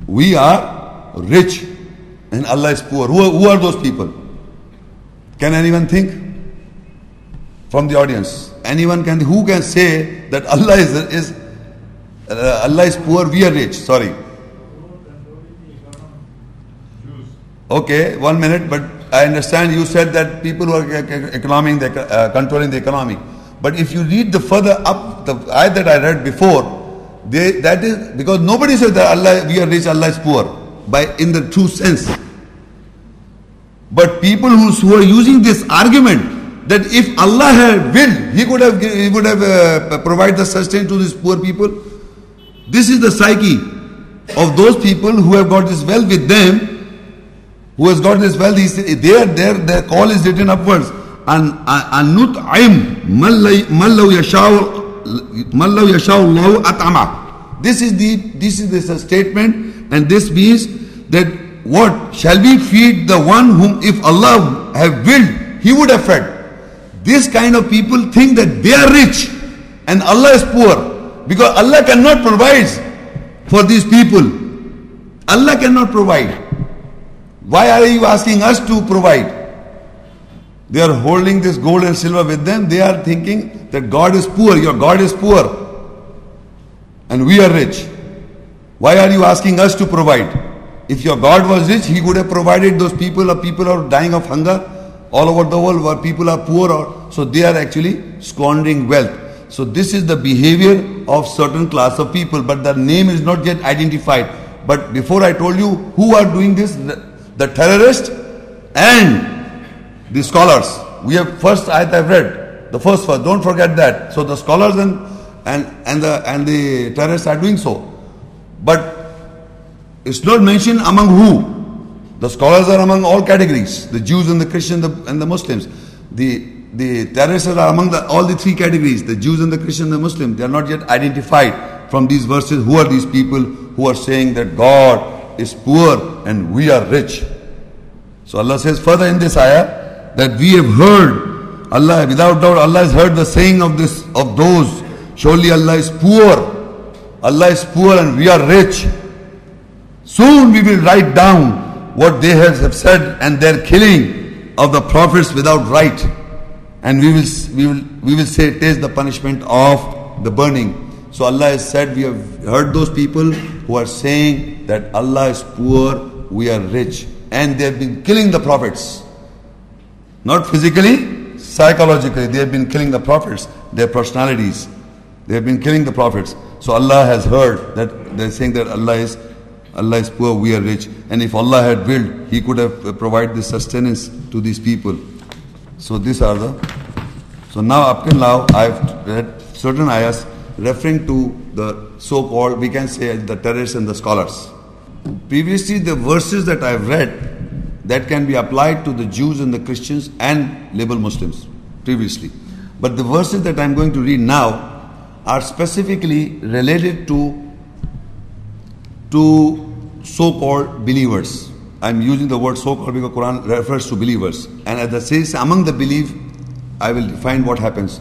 We are rich and Allah is poor. Who are, who are those people? Can anyone think? From the audience. Anyone can, who can say that Allah is, is uh, Allah is poor, we are rich? Sorry. Okay, one minute, but I understand you said that people who are uh, controlling the economy. But if you read the further up, the ayat that I read before, they, that is because nobody says that Allah we are rich, Allah is poor by in the true sense. But people who, who are using this argument that if Allah had willed, He could have He would have uh, provided the sustenance to these poor people. This is the psyche of those people who have got this wealth with them. Who has got this wealth? He said, their their their call is written upwards. And anut'im man law yashau at'ama. This is the this is the statement, and this means that what shall we feed the one whom if Allah have willed, He would have fed. This kind of people think that they are rich and Allah is poor because Allah cannot provide for these people. Allah cannot provide. Why are you asking us to provide? They are holding this gold and silver with them. They are thinking that God is poor. Your God is poor. And we are rich. Why are you asking us to provide? If your God was rich, He would have provided those people or people are dying of hunger all over the world where people are poor or so they are actually squandering wealth. So this is the behavior of certain class of people, but the name is not yet identified. But before I told you who are doing this, the, the terrorist and the scholars. We have first ayat I've read, the first verse. Don't forget that. So the scholars and and and the and the terrorists are doing so, but it's not mentioned among who. The scholars are among all categories: the Jews and the Christians and the Muslims. The the terrorists are among the, all the three categories: the Jews and the Christians and the Muslims. They are not yet identified from these verses. Who are these people who are saying that God is poor and we are rich? So Allah says further in this ayah that we have heard Allah without doubt Allah has heard the saying of this of those surely Allah is poor. Allah is poor and we are rich. Soon we will write down what they have said and their killing of the prophets without right. And we will we will we will say taste the punishment of the burning. So Allah has said we have heard those people who are saying that Allah is poor we are rich and they have been killing the prophets not physically, psychologically. They have been killing the prophets, their personalities. They have been killing the prophets. So Allah has heard that they're saying that Allah is Allah is poor, we are rich. And if Allah had willed, He could have provided the sustenance to these people. So these are the. So now up till now I've read certain ayahs referring to the so-called, we can say the terrorists and the scholars. Previously the verses that I've read that can be applied to the Jews and the Christians and liberal Muslims previously. But the verses that I'm going to read now are specifically related to to so-called believers. I'm using the word so-called because Quran refers to believers. And as it says, among the believe, I will define what happens.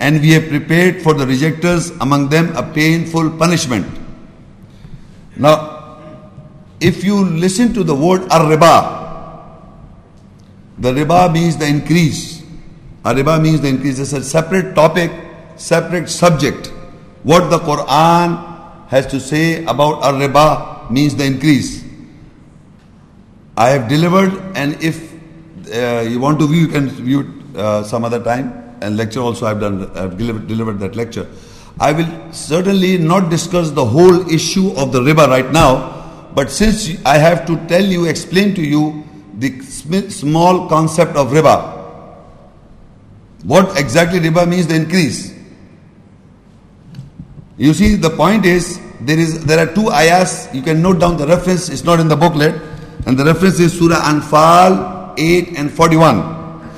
and we have prepared for the rejectors among them a painful punishment now if you listen to the word ar-riba, the riba means the increase. Ar-riba means the increase. It's a separate topic, separate subject. What the Quran has to say about ar-riba means the increase. I have delivered, and if uh, you want to view, you can view it uh, some other time. And lecture also I've done, I've delivered, that lecture. I will certainly not discuss the whole issue of the riba right now but since I have to tell you, explain to you the small concept of riba, what exactly riba means the increase. You see, the point is there is there are two ayahs. You can note down the reference. It's not in the booklet, and the reference is Surah Anfal 8 and 41,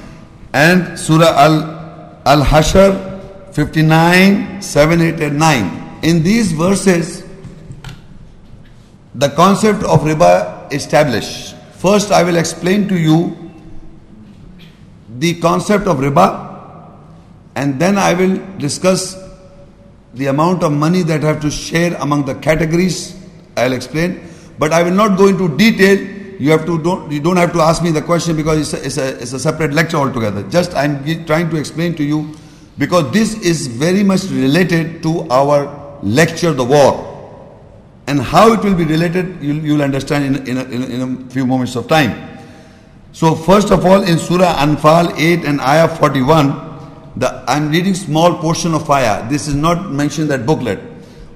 and Surah Al Al Hashr 59, 7, 8, and 9. In these verses, the concept of riba established. First, I will explain to you the concept of riba and then I will discuss the amount of money that I have to share among the categories. I'll explain, but I will not go into detail. You have to don't you don't have to ask me the question because it's a, it's a, it's a separate lecture altogether. Just I'm trying to explain to you because this is very much related to our lecture, the war and how it will be related, you'll, you'll understand in, in, a, in, a, few moments of time. So first of all, in Surah Anfal 8 and Ayah 41, the, I'm reading small portion of Ayah. This is not mentioned in that booklet.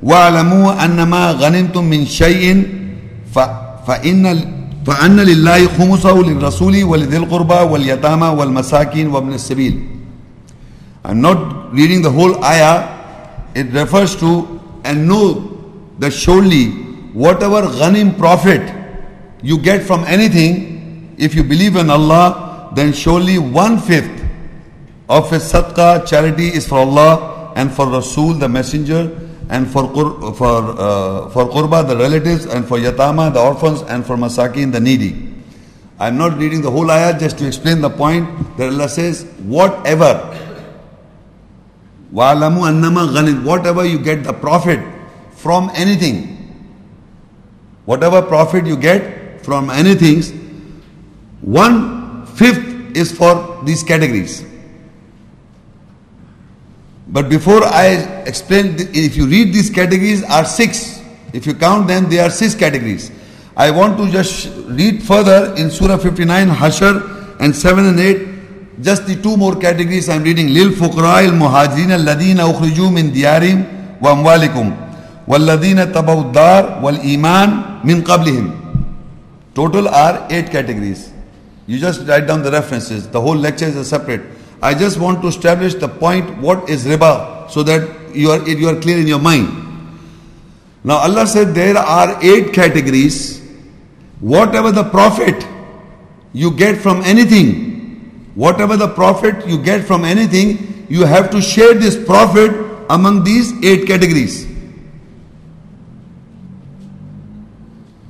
وَاعْلَمُوا أَنَّمَا غَنِمْتُم مِّن شَيْءٍ فَإِنَّ فأن لله خمسه للرسول ولذي القربى واليتامى والمساكين وابن السبيل I'm not reading the whole ayah. It refers to and know that surely whatever ghanim profit you get from anything, if you believe in Allah, then surely one fifth of a sadaqah charity is for Allah and for Rasul the messenger and for for uh, for qurba the relatives and for yatama the orphans and for masakin the needy. I am not reading the whole ayah just to explain the point that Allah says whatever wa'lamu annama ghanim whatever you get the profit from anything. Whatever profit you get from anything, one fifth is for these categories. But before I explain, if you read these categories are six. If you count them, they are six categories. I want to just read further in Surah 59, Hashar and 7 and 8. Just the two more categories I'm reading. Lil fuqara al muhajirin alladina ukhriju min diyarim wa amwalikum walladina tabawdar wal iman min qablihim. Total are eight categories. You just write down the references. The whole lecture is separate i just want to establish the point what is riba so that you are you are clear in your mind. Now allah said there are eight categories. Whatever the profit you get from anything whatever the profit you get from anything you have to share this profit among these eight categories.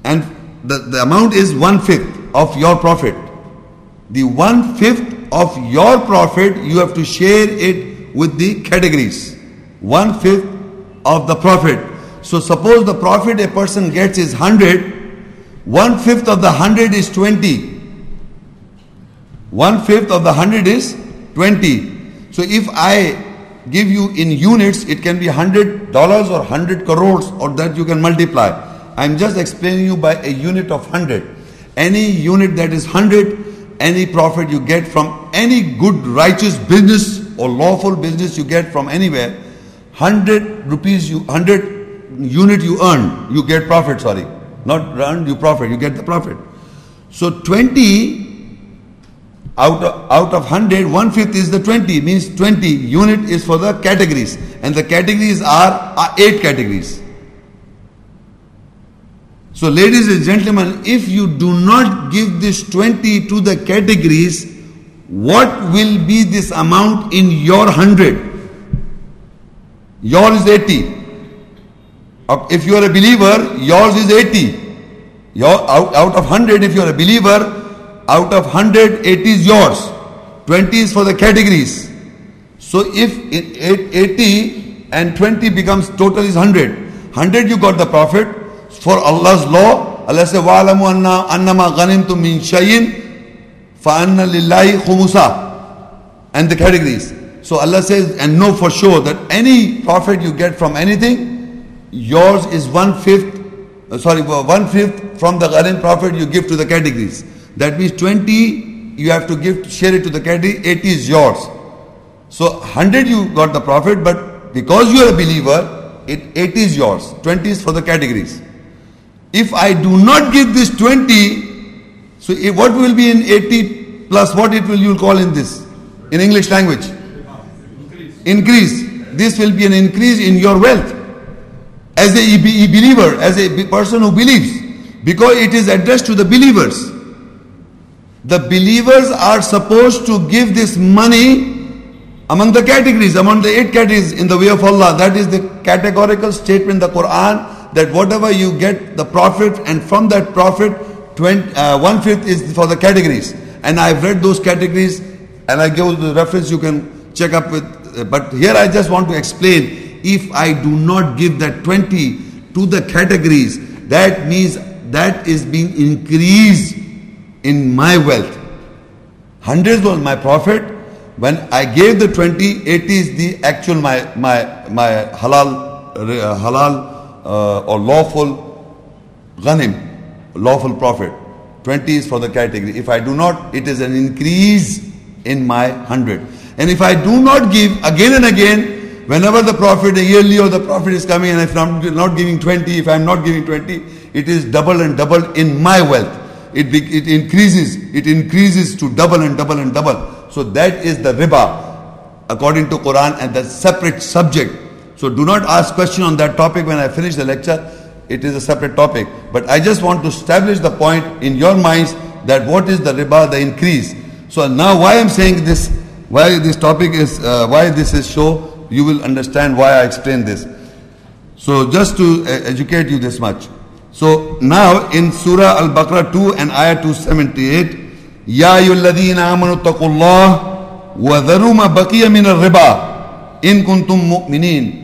And the, the amount is one fifth of your profit. The one fifth of your profit you have to share it with the categories. One fifth of the profit. So suppose the profit a person gets is 100, one fifth of the 100 is 20. One fifth of the 100 is 20. So if I give you in units, it can be hundred dollars or hundred crores, or that you can multiply. I'm just explaining you by a unit of hundred. Any unit that is hundred, any profit you get from any good righteous business or lawful business you get from anywhere, hundred rupees you hundred unit you earn, you get profit. Sorry, not earn, you profit, you get the profit. So twenty out of, out of 100, one fifth is the 20, means 20 unit is for the categories. And the categories are, are 8 categories. So, ladies and gentlemen, if you do not give this 20 to the categories, what will be this amount in your 100? Yours is 80. If you are a believer, yours is 80. Your, out, out of 100, if you are a believer, out of 100, 80 is yours. 20 is for the categories. So if 80 and 20 becomes total is 100. 100 you got the profit For Allah's law, Allah says, وَعَلَمُوا أَنَّ أَنَّمَا غَنِمْتُم مِّن شَيْءٍ فَأَنَّ لِلَّهِ خُمُسًا And the categories. So Allah says, and know for sure that any profit you get from anything, yours is one fifth, uh, sorry, one fifth from the ghanim profit you give to the categories. That means 20 you have to give, share it to the category, 80 is yours. So 100 you got the profit, but because you are a believer, it 80 is yours, 20 is for the categories. If I do not give this 20, so what will be in 80 plus what it will you call in this? In English language? Increase. increase. This will be an increase in your wealth. As a believer, as a person who believes. Because it is addressed to the believers. The believers are supposed to give this money among the categories, among the eight categories in the way of Allah. That is the categorical statement in the Quran that whatever you get the profit and from that profit, 20, uh, one fifth is for the categories. And I've read those categories and I give the reference you can check up with. Uh, but here I just want to explain if I do not give that 20 to the categories, that means that is being increased in my wealth. Hundreds was my profit. When I gave the 20, 80 is the actual my my my halal uh, halal uh, or lawful ghanim, lawful profit. 20 is for the category. If I do not, it is an increase in my 100. And if I do not give again and again, whenever the profit, yearly or the profit is coming, and if I'm not giving 20, if I'm not giving 20, it is double and double in my wealth it, it increases, it increases to double and double and double. So that is the riba according to Quran and the separate subject. So do not ask question on that topic when I finish the lecture. It is a separate topic. But I just want to establish the point in your minds that what is the riba, the increase. So now why I'm saying this, why this topic is, uh, why this is show, you will understand why I explain this. So just to uh, educate you this much. So now in Surah Al-Baqarah 2 and Ayah 278, Ya ayyuhalladhina amanu taqullah wa dharu ma baqiya min al-riba in kuntum mu'minin.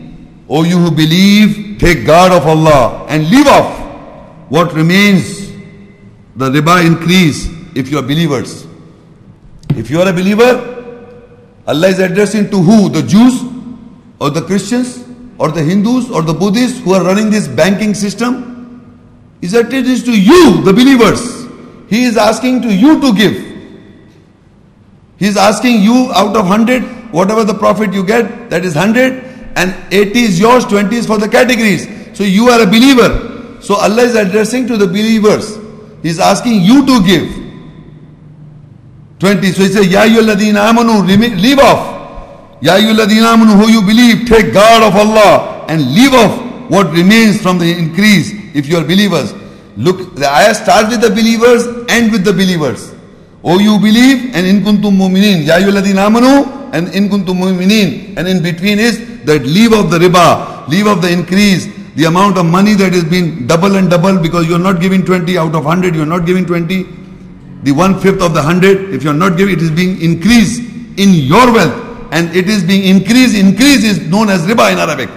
O you who believe, take guard of Allah and leave off what remains. The riba increase if you are believers. If you are a believer, Allah is addressing to who? The Jews or the Christians or the Hindus or the Buddhists who are running this banking system? is is to you, the believers. He is asking to you to give. He is asking you out of 100, whatever the profit you get, that is 100, and 80 is yours, 20 is for the categories. So you are a believer. So Allah is addressing to the believers. He is asking you to give. 20. So he says, Ya ladina amanu, leave off. Ya ladina amanu, who you believe, take guard of Allah and leave off what remains from the increase if you are believers. Look, the ayah starts with the believers, end with the believers. Oh, you believe, and in kuntum mu'minin. Ya amanu, and in kuntum mu'minin. And in between is that leave of the riba, leave of the increase, the amount of money that is being double and double because you are not giving 20 out of 100, you are not giving 20. The one fifth of the 100, if you are not giving, it is being increased in your wealth. And it is being increased, increase is known as riba in Arabic.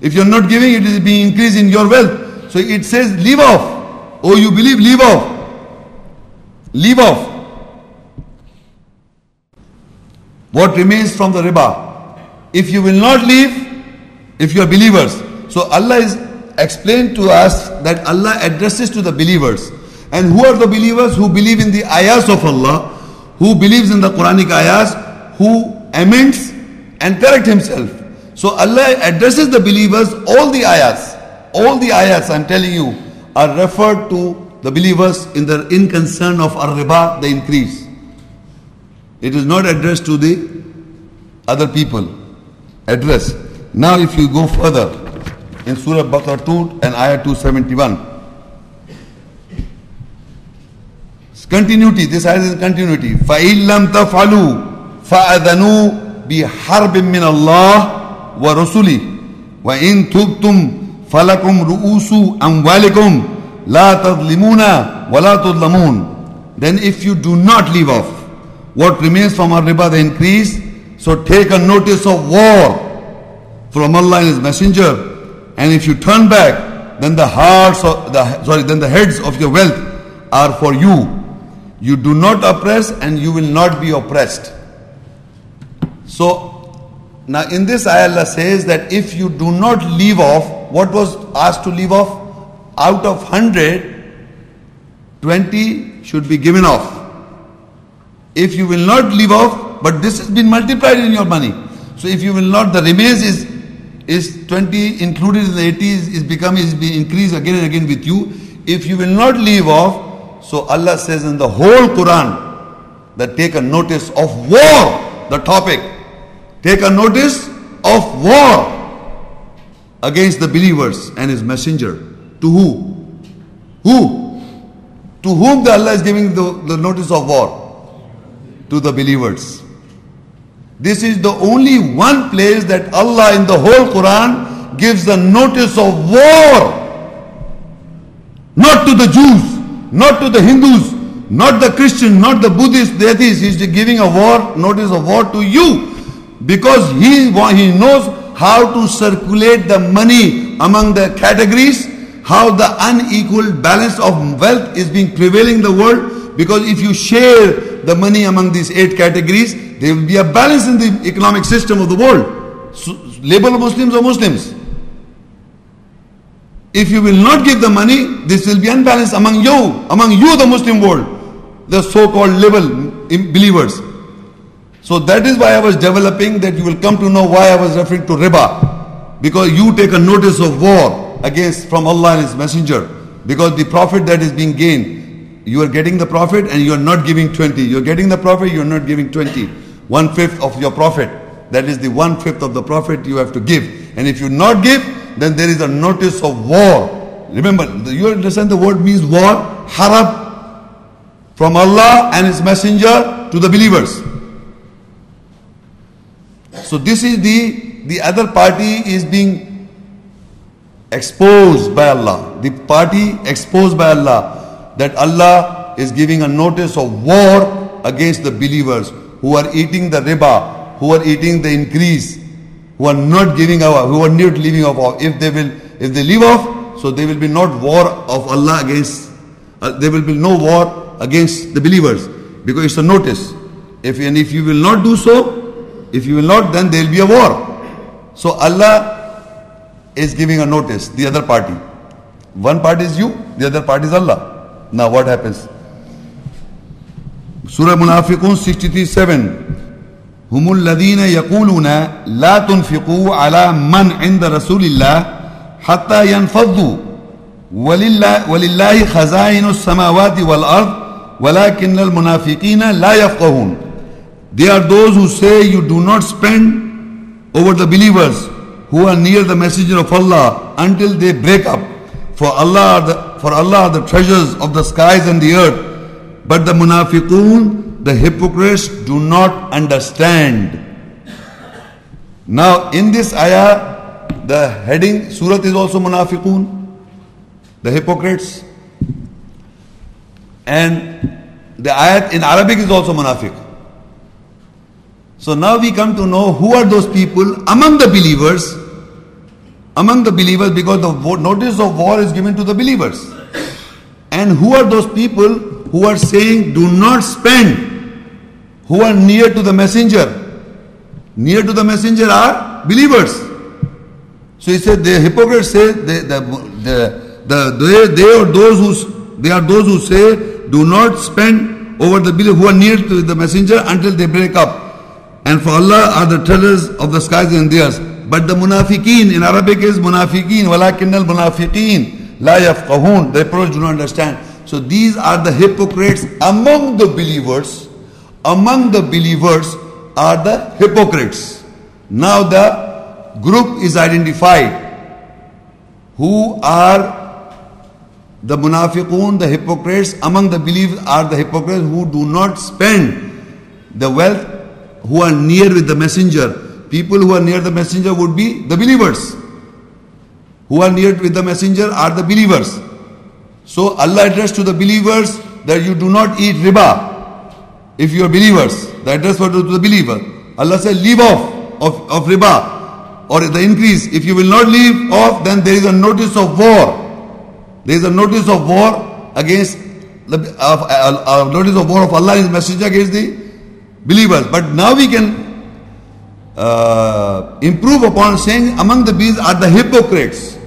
If you are not giving, it is being increased in your wealth. So it says, leave off. Oh, you believe, leave off. Leave off. What remains from the riba? If you will not leave, if you are believers. So Allah is explained to us that Allah addresses to the believers. And who are the believers? Who believe in the ayahs of Allah, who believes in the Quranic ayahs, who amends and correct himself. So Allah addresses the believers, all the ayahs, all the ayahs I'm telling you are referred to the believers in the in concern of ar-riba, the increase. It is not addressed to the other people Address. Now if you go further in Surah Baqarah 2 and Ayah 271. Continuity, this ayah is continuity. فَإِن لَمْ تَفْعَلُوا فَأَذَنُوا بِحَرْبٍ مِّنَ اللَّهِ وَرُسُلِهِ وَإِن تُبْتُمْ فَلَكُمْ رُؤُوسُ أَمْوَالِكُمْ La tadlimuna wa la tudlamun. Then if you do not leave off what remains from our riba, the increase, so take a notice of war from Allah and His Messenger. And if you turn back, then the hearts of the sorry, then the heads of your wealth are for you. You do not oppress and you will not be oppressed. So now in this ayah Allah says that if you do not leave off what was asked to leave off, out of 100, 20 should be given off. If you will not leave off, but this has been multiplied in your money. So if you will not, the remains is is 20 included in the 80 is, is becoming is being increased again and again with you. If you will not leave off, so Allah says in the whole Quran that take a notice of war, the topic. Take a notice of war against the believers and his messenger. To who? Who? To whom the Allah is giving the, the notice of war? To the believers. This is the only one place that Allah in the whole Quran gives the notice of war. Not to the Jews, not to the Hindus, not the Christian, not the Buddhist, the atheist. He's giving a war, notice of war to you. Because he, he knows how to circulate the money among the categories how the unequal balance of wealth is being prevailing in the world because if you share the money among these eight categories there will be a balance in the economic system of the world. So, label muslims or muslims. If you will not give the money this will be unbalanced among you among you the muslim world the so-called label believers. So that is why i was developing that you will come to know why i was referring to riba. Because you take a notice of war against from Allah and His Messenger. Because the profit that is being gained, you are getting the profit and you are not giving 20. You are getting the profit, you are not giving 20. One fifth of your profit. That is the one fifth of the profit you have to give. And if you not give, then there is a notice of war. Remember, you understand the word means war? Harab. From Allah and His Messenger to the believers. So this is the, the other party is being exposed by Allah, the party exposed by Allah, that Allah is giving a notice of war against the believers who are eating the riba, who are eating the increase, who are not giving off, who are not leaving off. If they will, if they leave off, so there will be not war of Allah against, uh, there will be no war against the believers because it's a notice. If and if you will not do so, if you will not, then there will be a war. So Allah is giving a notice, the other party. One party is you, the other party is Allah. Now what happens? Surah Munafiqun 63 7. هم الذين يقولون لا تنفقوا على من عند رسول الله حتى ينفضوا ولله, ولله خزائن السماوات والأرض ولكن المنافقين لا يفقهون They are those who say you do not spend over the believers who are near the messenger of Allah until they break up. For Allah, the, for Allah the treasures of the skies and the earth. But the munafiqun, the hypocrites, do not understand. Now, in this ayah, the heading, Surah is also munafiqun, the hypocrites. And the ayat in Arabic is also munafiq. So now we come to know who are those people among the believers, among the believers, because the notice of war is given to the believers. And who are those people who are saying, do not spend, who are near to the messenger, near to the messenger are believers. So he said the hypocrites say they, the, the, the, they, they are those who they are those who say do not spend over the believers who are near to the messenger until they break up. And for Allah are the treasures of the skies and the earth. But the munafiqeen in Arabic is munafiqeen, walakin al munafiqeen la yafqahun. The approach do not understand. So these are the hypocrites among the believers. Among the believers are the hypocrites. Now the group is identified. Who are the munafiqun, the hypocrites, among the believers are the hypocrites who do not spend the wealth, who are near with the messenger. People who are near the messenger would be the believers. Who are near with the messenger are the believers. So Allah addressed to the believers that you do not eat riba. If you are believers, the address was to the believer. Allah said, leave off of, of riba or the increase. If you will not leave off, then there is a notice of war. There is a notice of war against the uh, uh, uh, notice of war of Allah and His Messenger against the believers. But now we can uh, improve upon saying among the bees are the hypocrites.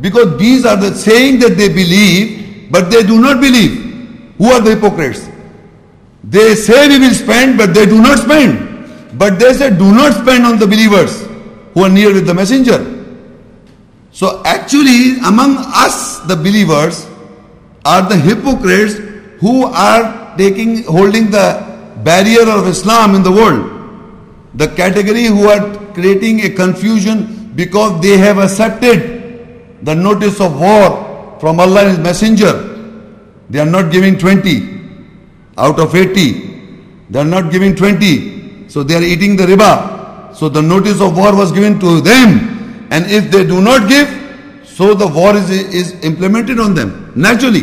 Because these are the saying that they believe, but they do not believe. Who are the hypocrites? They say we will spend, but they do not spend. But they say do not spend on the believers who are near with the messenger. So actually, among us, the believers, are the hypocrites who are taking, holding the barrier of Islam in the world. The category who are creating a confusion because they have accepted the notice of war from Allah and His Messenger. They are not giving 20 out of 80. They are not giving 20. So they are eating the riba. So the notice of war was given to them. And if they do not give, so the war is, is implemented on them naturally.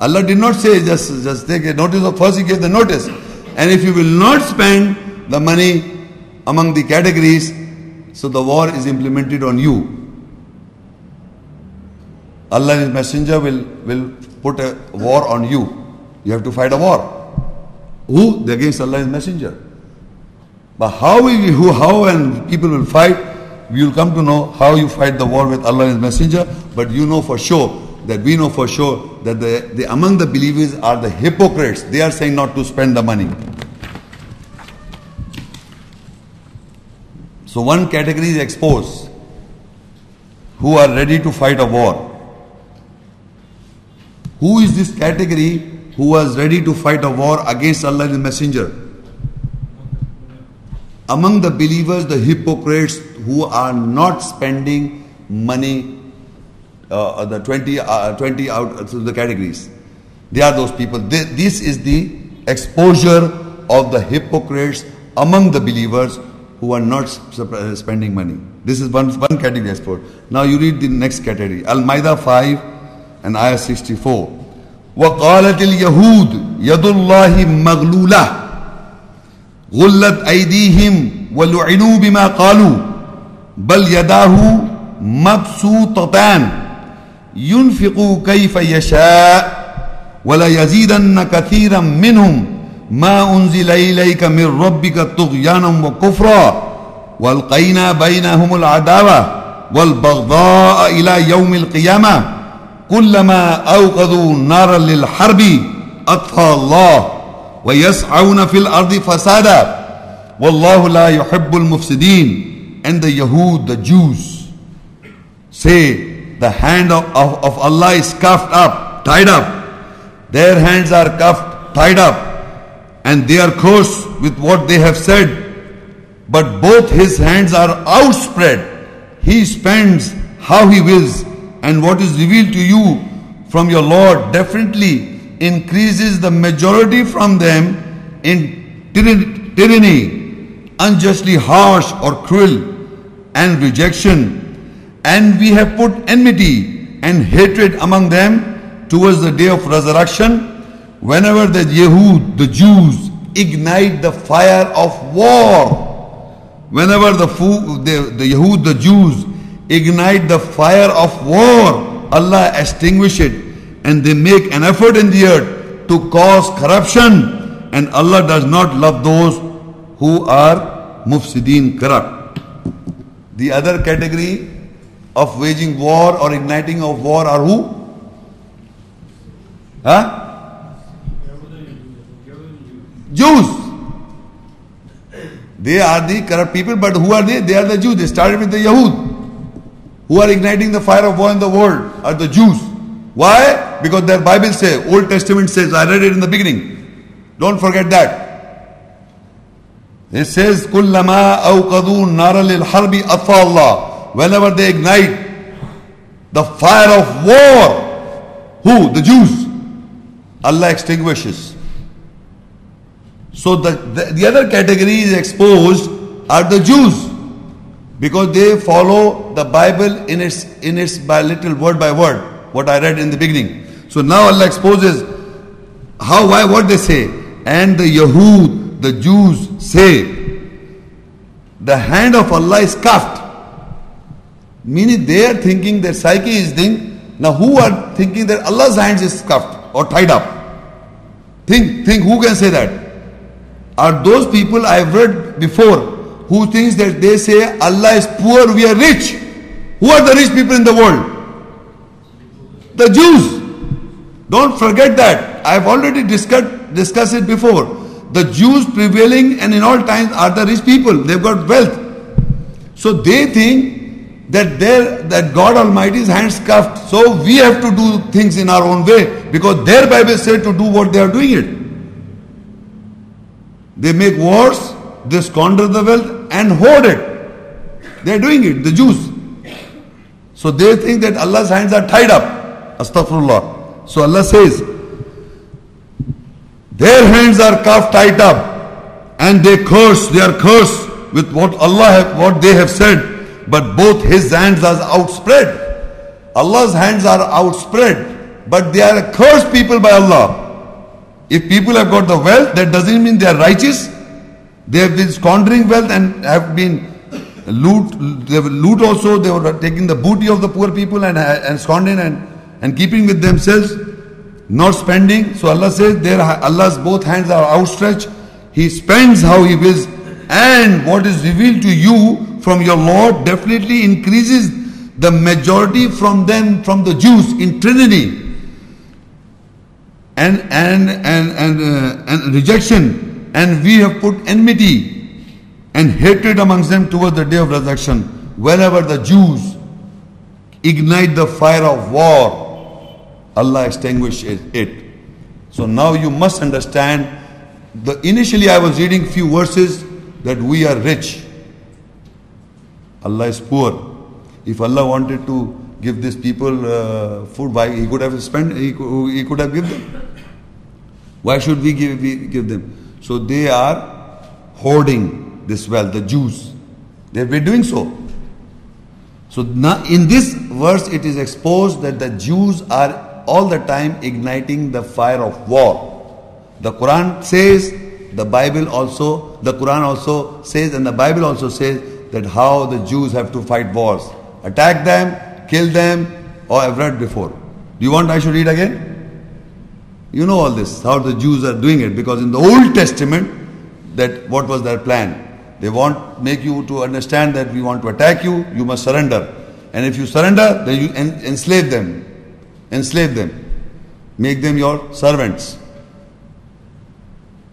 Allah did not say just, just take a notice of first he gave the notice. And if you will not spend the money among the categories, so the war is implemented on you. Allah and His Messenger will, will put a war on you. You have to fight a war. Who? they Against Allah and His Messenger. But how we, who, how and people will fight, we will come to know how you fight the war with Allah and His Messenger. But you know for sure that we know for sure that the, the among the believers are the hypocrites. They are saying not to spend the money. So one category is exposed, who are ready to fight a war. Who is this category who was ready to fight a war against Allah and the Messenger? Among the believers, the hypocrites who are not spending money, uh, the 20, uh, 20 out uh, the categories. They are those people. They, this is the exposure of the hypocrites among the believers who are not uh, spending money. This is one, one category export. Now you read the next category. Al-Ma'idah 5 and Ayah 64. وقالت اليهود يد الله مغلولة غلت أيديهم ولعنوا بما قالوا بل يداه مبسوطتان ينفق كيف يشاء ولا يزيدن كثيرا منهم ما أنزل إليك من ربك طغيانا وكفرا وألقينا بينهم العداوة والبغضاء إلى يوم القيامة كلما أوقظوا نارا للحرب أطفى الله ويسعون في الأرض فسادا والله لا يحب المفسدين and the Yahud, the Jews say the hand of, of, of Allah is cuffed up, tied up. Their hands are cuffed, tied up and they are cursed with what they have said. But both his hands are outspread. He spends how he wills, and what is revealed to you from your Lord definitely increases the majority from them in tyranny, unjustly harsh or cruel, and rejection. And we have put enmity and hatred among them towards the day of resurrection whenever the Yehud, the Jews, ignite the fire of war, whenever the, the, the Yehud, the Jews, ignite the fire of war, Allah extinguish it and they make an effort in the earth to cause corruption and Allah does not love those who are mufsidin, corrupt. The other category of waging war or igniting of war are who? Huh? Jews. They are the corrupt people, but who are they? They are the Jews. They started with the Yahud, who are igniting the fire of war in the world, are the Jews. Why? Because their Bible says, Old Testament says, I read it in the beginning. Don't forget that. It says, Kullama awqadu harbi Allah. Whenever they ignite the fire of war, who? The Jews. Allah extinguishes. So the, the, the other category is exposed are the Jews. Because they follow the Bible in its in its by little word by word what I read in the beginning. So now Allah exposes how why what they say. And the Yahud the Jews say the hand of Allah is cuffed. Meaning they are thinking their psyche is thing. Now who are thinking that Allah's hands is cuffed or tied up? Think think who can say that are those people I've read before who thinks that they say Allah is poor, we are rich. Who are the rich people in the world? The Jews. Don't forget that. I've already discussed, discussed it before. The Jews prevailing and in all times are the rich people. They've got wealth. So they think that their that God Almighty's hands cuffed. So we have to do things in our own way because their Bible said to do what they are doing it. They make wars, they squander the wealth and hoard it. They are doing it, the Jews. So they think that Allah's hands are tied up. Astaghfirullah. So Allah says, their hands are cuffed tied up and they curse, they are cursed with what Allah have, what they have said, but both his hands are outspread. Allah's hands are outspread, but they are cursed people by Allah. If people have got the wealth, that doesn't mean they are righteous. They have been squandering wealth and have been loot. They were loot also. They were taking the booty of the poor people and, and squandering and, and keeping with themselves, not spending. So Allah says, there Allah's both hands are outstretched. He spends how He wills, and what is revealed to you from your Lord definitely increases the majority from them, from the Jews in tyranny and and and and, uh, and rejection. And we have put enmity and hatred amongst them towards the day of resurrection. Whenever the jews ignite the fire of war allah extinguishes it. So now you must understand the initially i was reading few verses that we are rich. Allah is poor. If allah wanted to give these people uh, food, why he could have spent, he could, he could have given them. Why should we give, we give them? So they are hoarding this wealth, the Jews. They've been doing so. So now in this verse it is exposed that the Jews are all the time igniting the fire of war. The Quran says, the Bible also, the Quran also says, and the Bible also says that how the Jews have to fight wars. Attack them, kill them, or I've read before. Do you want I should read again? You know all this, how the Jews are doing it, because in the Old Testament, that what was their plan? They want make you to understand that we want to attack you, you must surrender. And if you surrender, then you en- enslave them. Enslave them. Make them your servants.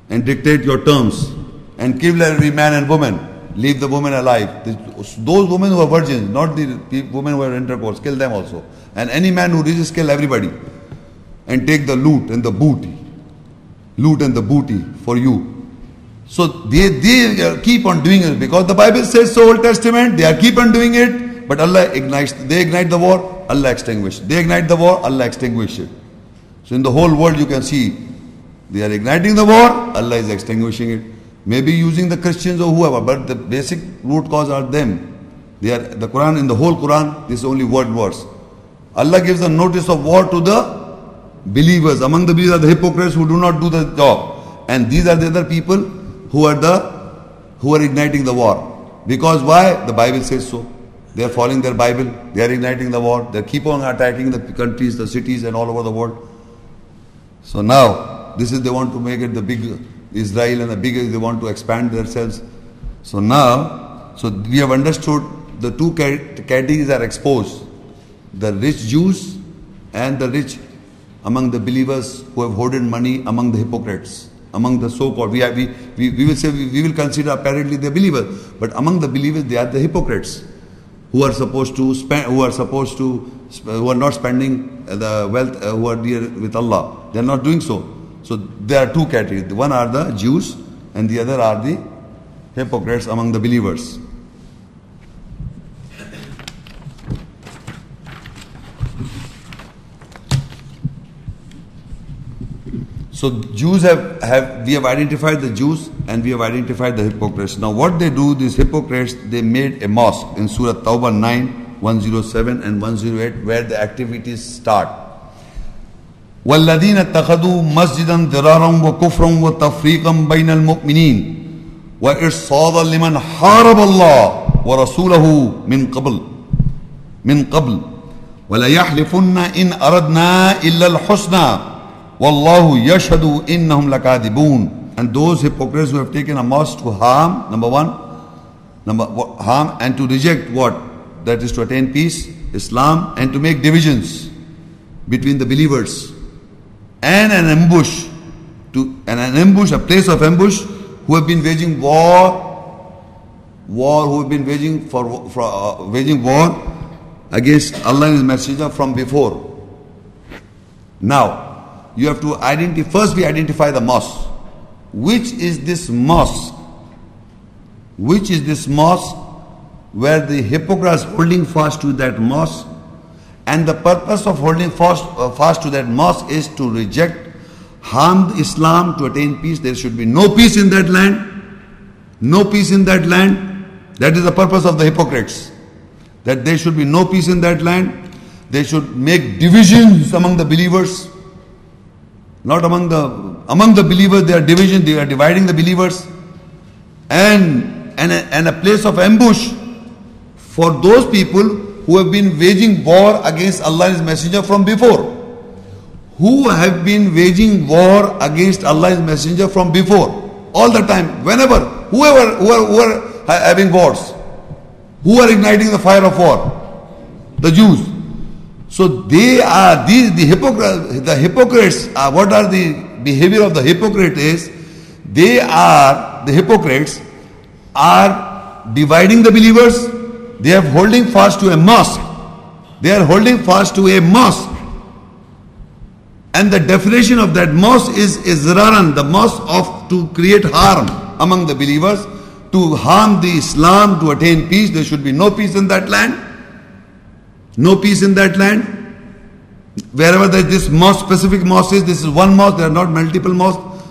And dictate your terms. And kill every man and woman. Leave the woman alive. Those women who are virgins, not the women who are intercourse, kill them also. And any man who reaches, kill everybody. And take the loot and the booty. Loot and the booty for you. So they, they keep on doing it because the Bible says so, Old Testament, they are keep on doing it, but Allah ignites, they ignite the war, Allah extinguish. They ignite the war, Allah extinguish it. So in the whole world you can see, they are igniting the war, Allah is extinguishing it. Maybe using the Christians or whoever, but the basic root cause are them. They are the Quran in the whole Quran, this is only word verse. Allah gives a notice of war to the believers. Among the believers are the hypocrites who do not do the job. And these are the other people who are the who are igniting the war. Because why? The Bible says so. They are following their Bible, they are igniting the war, they keep on attacking the countries, the cities, and all over the world. So now, this is they want to make it the big Israel and the bigger they want to expand themselves. So now, so we have understood the two cat- categories are exposed the rich Jews and the rich among the believers who have hoarded money among the hypocrites, among the so called. We, we, we, we will say we, we will consider apparently the believers, but among the believers they are the hypocrites who are supposed to spend, who are supposed to, who are not spending the wealth, uh, who are dear with Allah. They are not doing so. So there are two categories. One are the Jews, and the other are the hypocrites among the believers. So Jews have, have we have identified the Jews and we have identified the hypocrites. Now what they do, these hypocrites, they made a mosque in Surah Tawbah 9, 107 and 108 where the activities start. والذين اتخذوا مسجدا ضرارا وكفرا وتفريقا بين المؤمنين وإرصادا لمن حارب الله ورسوله من قبل من قبل ولا يحلفن إن أردنا إلا الحسنى Wallahu yashadu innahum lakadibun. And those hypocrites who have taken a mosque to harm, number one, number harm and to reject what? That is to attain peace, Islam, and to make divisions between the believers. And an ambush to and an ambush, a place of ambush, who have been waging war, war, who have been waging for, for uh, waging war against Allah and His Messenger from before. Now, you have to identify, first we identify the mosque. Which is this mosque? Which is this mosque where the hypocrites holding fast to that mosque? And the purpose of holding fast, uh, fast to that mosque is to reject, harm Islam to attain peace. There should be no peace in that land. No peace in that land. That is the purpose of the hypocrites. That there should be no peace in that land. They should make divisions among the believers. Not among the among the believers, they are division, they are dividing the believers. And, and, a, and a place of ambush for those people who have been waging war against Allah and His Messenger from before. Who have been waging war against Allah and His Messenger from before. All the time, whenever, whoever, who are, who are having wars, who are igniting the fire of war? The Jews. So they are these the hypocrites. The hypocrites. Are, what are the behavior of the hypocrite is? They are the hypocrites are dividing the believers. They are holding fast to a mosque. They are holding fast to a mosque. And the definition of that mosque is Izraran, the mosque of to create harm among the believers, to harm the Islam, to attain peace. There should be no peace in that land. No peace in that land. Wherever there is this mosque, specific mosque is, this is one mosque, there are not multiple mosques.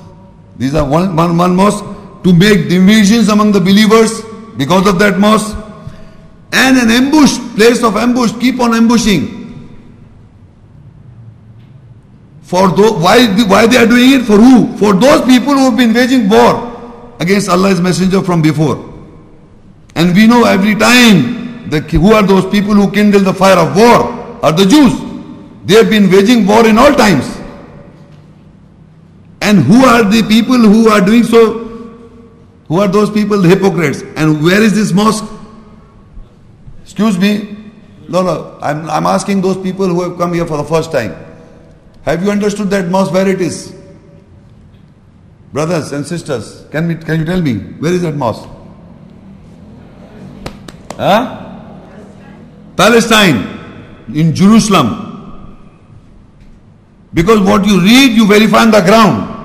These are one, one, one mosque to make divisions among the believers because of that mosque. And an ambush, place of ambush, keep on ambushing. For those, why, why they are doing it? For who? For those people who have been waging war against Allah's messenger from before. And we know every time the, who are those people who kindle the fire of war? Are the Jews. They have been waging war in all times. And who are the people who are doing so? Who are those people? The hypocrites. And where is this mosque? Excuse me. No, no. I'm, I'm asking those people who have come here for the first time. Have you understood that mosque where it is? Brothers and sisters, can, we, can you tell me where is that mosque? Huh? Palestine, in Jerusalem. Because what you read, you verify on the ground.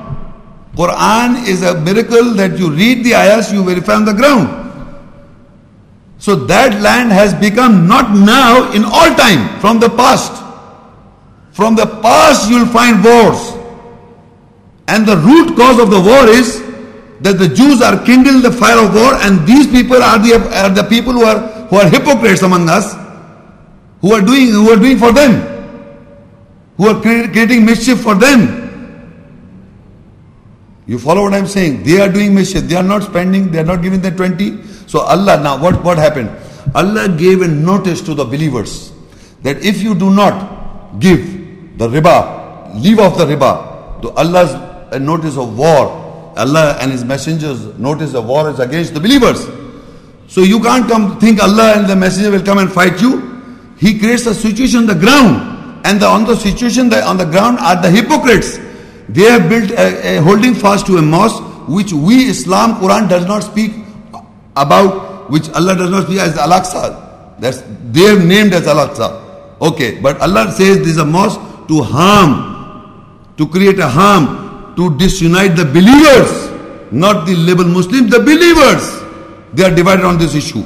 Quran is a miracle that you read the ayahs, you verify on the ground. So that land has become not now, in all time, from the past. From the past you will find wars. And the root cause of the war is that the Jews are kindled the fire of war and these people are the, are the people who are, who are hypocrites among us who are doing who are doing for them, who are creating mischief for them. You follow what I'm saying? They are doing mischief. They are not spending. They are not giving the 20. So Allah now what what happened? Allah gave a notice to the believers that if you do not give the riba, leave off the riba, to Allah's a notice of war Allah and His messengers notice the war is against the believers. So you can't come think Allah and the messenger will come and fight you. He creates a situation on the ground, and the, on the situation the, on the ground are the hypocrites. They have built a, a holding fast to a mosque which we Islam Quran does not speak about, which Allah does not speak as Al-Aqsa. That's they have named as Al-Aqsa. Okay, but Allah says this is a mosque to harm, to create a harm, to disunite the believers, not the label Muslims, the believers. They are divided on this issue.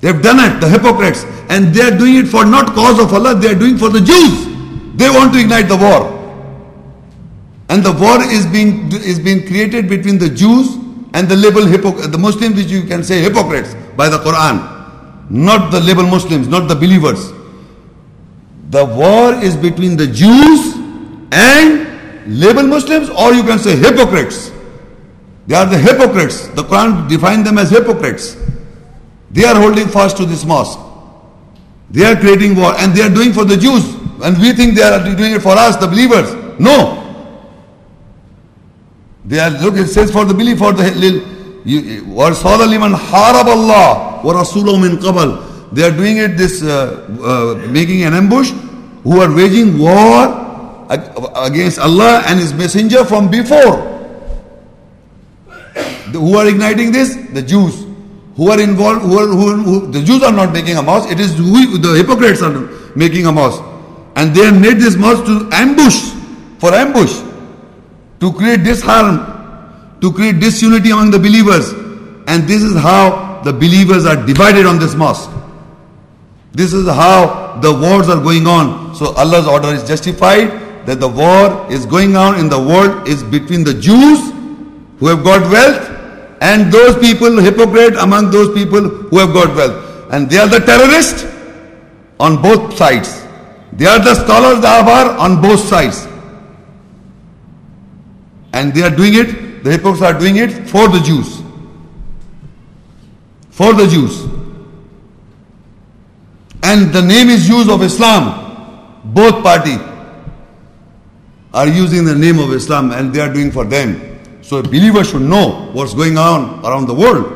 They have done it, the hypocrites, and they are doing it for not cause of Allah, they are doing for the Jews. They want to ignite the war. And the war is being is being created between the Jews and the label the Muslims, which you can say hypocrites by the Quran. Not the label Muslims, not the believers. The war is between the Jews and label Muslims, or you can say hypocrites. They are the hypocrites. The Quran defines them as hypocrites. They are holding fast to this mosque. They are creating war and they are doing for the Jews. And we think they are doing it for us, the believers. No. They are, look, it says for the belief, for the وَرْصَالَ لِمَنْ حَارَبَ اللَّهِ وَرَسُولَهُ مِنْ قَبَلِ They are doing it, this, uh, uh, making an ambush, who are waging war against Allah and His Messenger from before. Who are igniting this? The Jews. Who are involved, who are, who, who the Jews are not making a mosque, it is we, the hypocrites are making a mosque. And they have made this mosque to ambush, for ambush to create disharm, to create disunity among the believers. And this is how the believers are divided on this mosque. This is how the wars are going on. So Allah's order is justified that the war is going on in the world is between the Jews who have got wealth and those people, hypocrite among those people who have got wealth. And they are the terrorists on both sides. They are the scholars, the avar on both sides. And they are doing it, the hypocrites are doing it for the Jews. For the Jews. And the name is used of Islam. Both party are using the name of Islam and they are doing for them. So a believer should know what's going on around the world.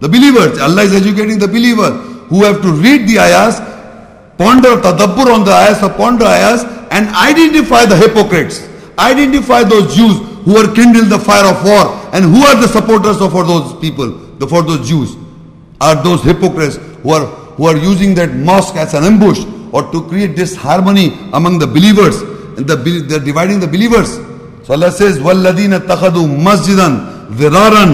The believers, Allah is educating the believer who have to read the ayahs, ponder tadabbur on the ayahs, ponder ayahs and identify the hypocrites. Identify those Jews who are kindled the fire of war and who are the supporters of for those people, for those Jews. Are those hypocrites who are who are using that mosque as an ambush or to create disharmony among the believers and the, they're dividing the believers. So Allah says, وَالَّذِينَ اتَّخَذُوا مَسْجِدًا ذِرَارًا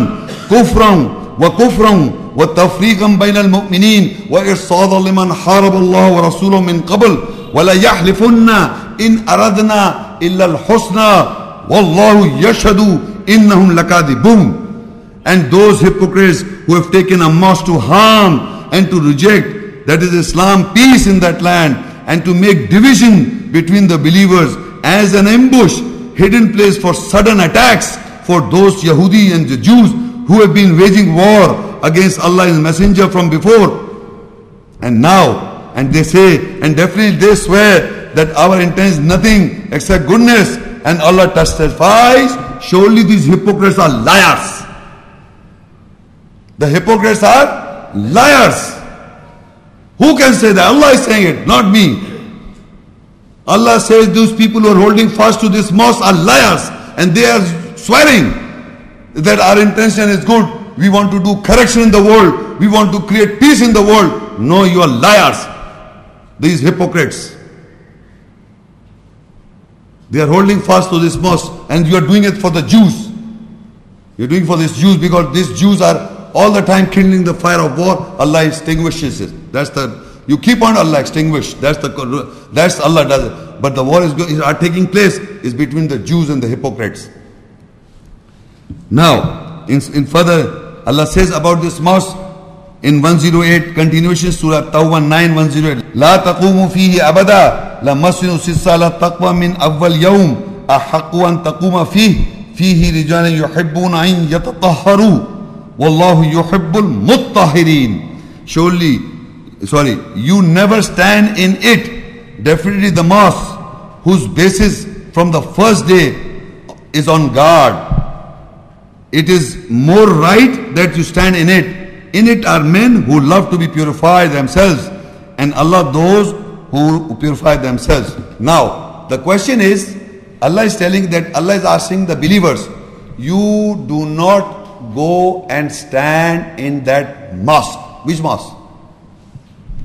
كُفْرًا وَكُفْرًا وتفريقا بين المؤمنين وإرصادا لمن حارب الله ورسوله من قبل ولا يحلفن إن أردنا إلا الحسنى والله يشهد إنهم لكاذبون and those hypocrites who have taken a mosque to harm and to reject that is Islam peace in that land and to make division between the believers as an ambush hidden place for sudden attacks for those Yahudi and the Jews who have been waging war against Allah and His Messenger from before and now and they say and definitely they swear that our intent is nothing except goodness and Allah testifies surely these hypocrites are liars the hypocrites are liars. Who can say that? Allah is saying it, not me. Allah says those people who are holding fast to this mosque are liars and they are swearing that our intention is good. We want to do correction in the world. We want to create peace in the world. No, you are liars. These hypocrites. They are holding fast to this mosque and you are doing it for the Jews. You're doing it for these Jews because these Jews are all the time kindling the fire of war, Allah extinguishes it. That's the you keep on Allah extinguish. That's the that's Allah does it. But the war is, is are taking place is between the Jews and the hypocrites. Now, in, in further, Allah says about this mosque in 108 continuation Surah Tawbah 9 108 لا تقوم فيه أبدا لمسجد سس على التقوى من أول يوم أحق أن تقوم فيه فيه رجال يحبون أن يتطهروا Wallahu yuhibbul muttahirin. Surely, sorry, you never stand in it. Definitely the mosque whose basis from the first day is on guard it is more right that you stand in it. in it are men who love to be purified themselves, and Allah those who purify themselves. Now, the question is Allah is telling that Allah is asking the believers, you do not go and stand in that mosque. Which mosque?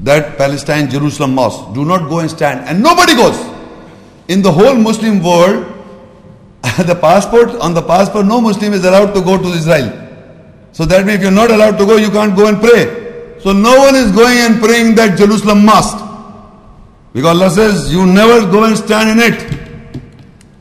That Palestine Jerusalem mosque. Do not go and stand. And nobody goes. In the whole Muslim world, (laughs) the passport, on the passport, no Muslim is allowed to go to Israel. So that means if you're not allowed to go, you can't go and pray. So no one is going and praying that Jerusalem mosque. Because Allah says, you never go and stand in it.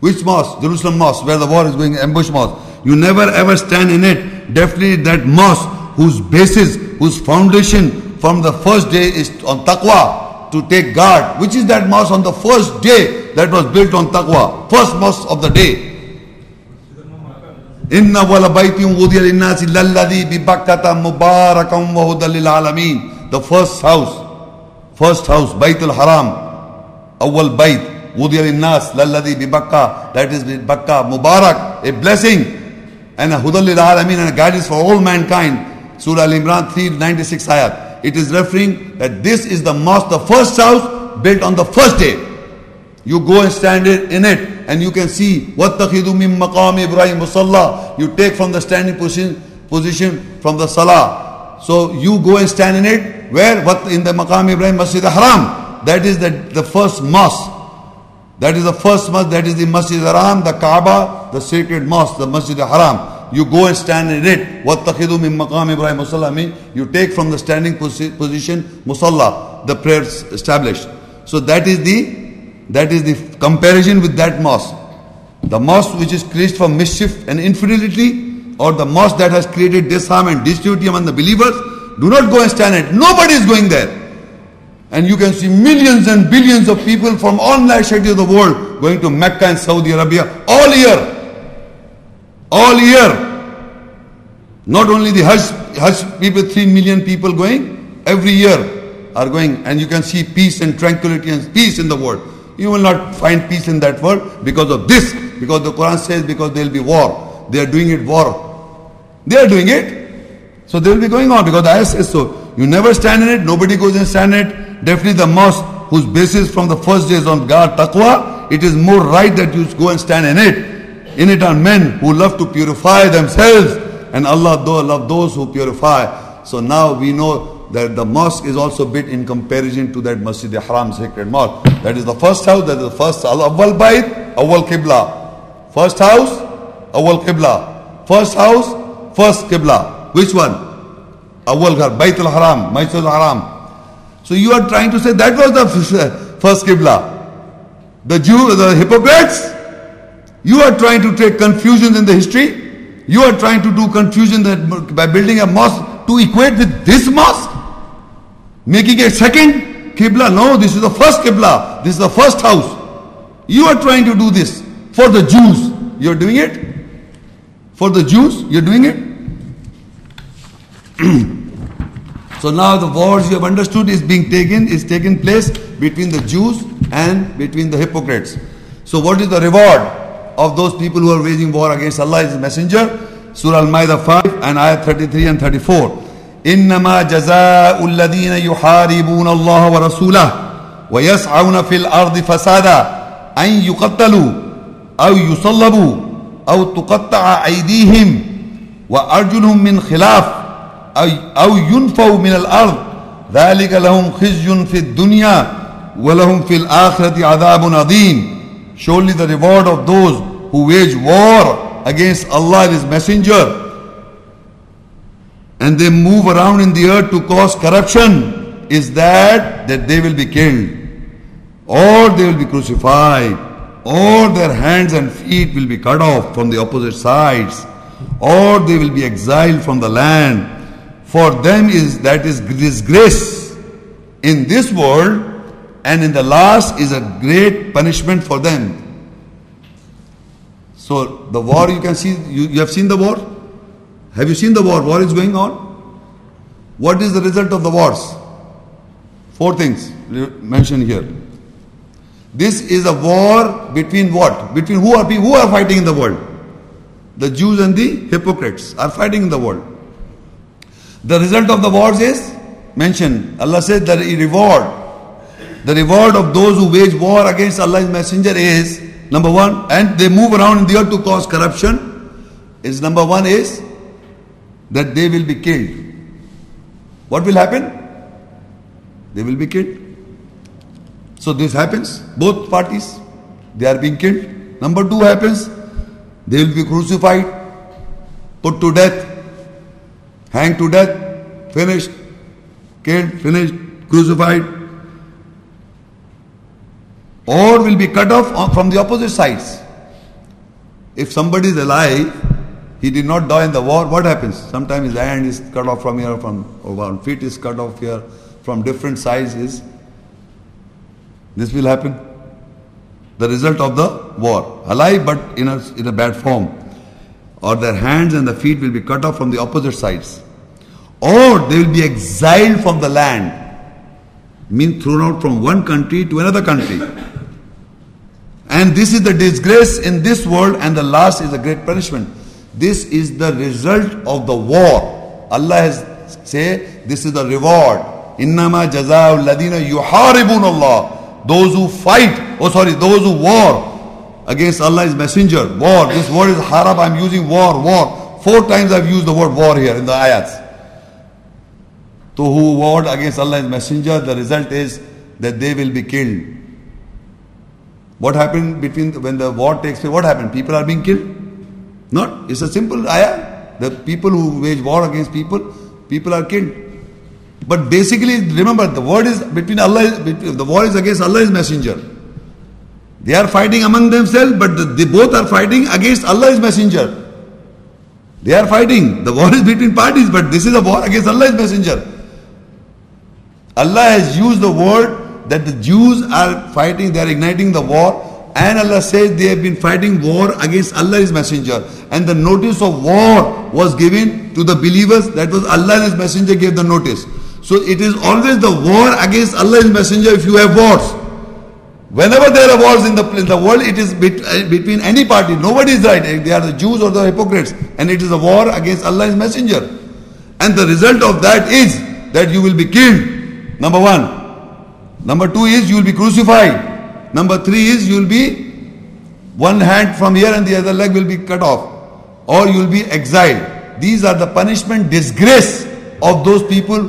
Which mosque? Jerusalem mosque, where the war is going, ambush mosque. You never ever stand in it. Definitely that mosque whose basis, whose foundation from the first day is on taqwa, to take guard. Which is that mosque on the first day that was built on taqwa? First mosque of the day إن أول بيت وضع للناس للذي ببكة مباركا وهدى للعالمين the first house first house بيت الحرام أول بيت وضع للناس للذي ببكة that is ببكة مبارك a blessing and a هدى للعالمين and a guidance for all mankind Surah Al-Imran 396 ayat it is referring that this is the mosque the first house built on the first day you go and stand in it and you can see وَاتَّخِذُوا مِن مَقَامِ إِبْرَاهِيمَ مُصَلَّى You take from the standing position, position from the salah. So you go and stand in it. Where? What in the Maqam Ibrahim Masjid Haram. That is the, the first mosque. That is the first mosque. That is the Masjid Haram, the Kaaba, the sacred mosque, the Masjid Haram. You go and stand in it. وَاتَّخِذُوا مِن مَقَامِ إِبْرَاهِيمَ مُصَلَّى mean you take from the standing position musalla, the prayers established. So that is the that is the comparison with that mosque. The mosque which is created for mischief and infidelity, or the mosque that has created disharm and disunity among the believers, do not go and stand it. Nobody is going there. And you can see millions and billions of people from all nationalities of the world going to Mecca and Saudi Arabia all year. All year. Not only the Hajj, Hajj people, 3 million people going, every year are going. And you can see peace and tranquility and peace in the world. You will not find peace in that world because of this. Because the Quran says because there will be war. They are doing it war. They are doing it. So they will be going on because the ayah says so. You never stand in it. Nobody goes and stand in it. Definitely the mosque whose basis from the first days on God taqwa. It is more right that you go and stand in it. In it are men who love to purify themselves. And Allah love those who purify. So now we know that the mosque is also built in comparison to that Masjid Haram sacred mosque. That is the first house, that is the first Awal Bayt, Awal Qibla. First house, Awal Qibla. First house, first Qibla. Which one? Awal Ghar, Bayt al Haram, Masjid al Haram. So you are trying to say that was the first Qibla. The Jew, the hypocrites, you are trying to take confusion in the history. You are trying to do confusion that by building a mosque to equate with this mosque. Making a second Qibla. No, this is the first Qibla. This is the first house. You are trying to do this for the Jews. You are doing it? For the Jews, you are doing it? (clears throat) so now the wars you have understood is being taken, is taking place between the Jews and between the hypocrites. So what is the reward of those people who are waging war against Allah Messenger? Surah Al-Ma'idah 5 and Ayat 33 and 34. إنما جزاء الذين يحاربون الله ورسوله ويسعون في الأرض فسادا أن يقتلوا أو يصلبوا أو تقطع أيديهم وأرجلهم من خلاف أو ينفوا من الأرض. ذلك لهم خزي في الدنيا ولهم في الآخرة عذاب عظيم. Surely the reward of those who wage war against Allah and His Messenger and they move around in the earth to cause corruption is that that they will be killed. Or they will be crucified. Or their hands and feet will be cut off from the opposite sides. Or they will be exiled from the land. For them is that is disgrace in this world and in the last is a great punishment for them. So the war you can see you, you have seen the war have you seen the war? War is going on. What is the result of the wars? Four things mentioned here. This is a war between what? Between who are who are fighting in the world? The Jews and the hypocrites are fighting in the world. The result of the wars is mentioned. Allah said the reward, the reward of those who wage war against Allah's messenger is number one, and they move around in the earth to cause corruption. Is number one is that they will be killed. What will happen? They will be killed. So this happens, both parties, they are being killed. Number two happens, they will be crucified, put to death, hanged to death, finished, killed, finished, crucified, or will be cut off from the opposite sides. If somebody is alive, he did not die in the war, what happens? Sometimes his hand is cut off from here, from one feet is cut off here, from different sizes. This will happen. The result of the war. Alive but in a, in a bad form. Or their hands and the feet will be cut off from the opposite sides. Or they will be exiled from the land. Mean thrown out from one country to another country. And this is the disgrace in this world, and the last is a great punishment. This is the result of the war. Allah has say this is the reward. Innama jazaa'ul ladina yuharibun Allah. Those who fight, oh sorry, those who war against Allah's messenger. War. This word is harab. I'm using war, war. Four times I've used the word war here in the ayats. To who warred against Allah's messenger, the result is that they will be killed. What happened between when the war takes place? What happened? People are being killed. Not. It's a simple ayah. The people who wage war against people, people are killed. But basically, remember, the word is between Allah, the war is against Allah's messenger. They are fighting among themselves, but the, they both are fighting against Allah's messenger. They are fighting. The war is between parties, but this is a war against Allah's messenger. Allah has used the word that the Jews are fighting, they are igniting the war, and Allah says they have been fighting war against Allah's messenger. And the notice of war was given to the believers. That was Allah and His messenger gave the notice. So it is always the war against Allah's messenger if you have wars. Whenever there are wars in the, in the world, it is bet, uh, between any party. Nobody is right. They are the Jews or the hypocrites. And it is a war against Allah's messenger. And the result of that is that you will be killed. Number one. Number two is you will be crucified. Number three is you will be one hand from here and the other leg will be cut off. Or you will be exiled. These are the punishment, disgrace of those people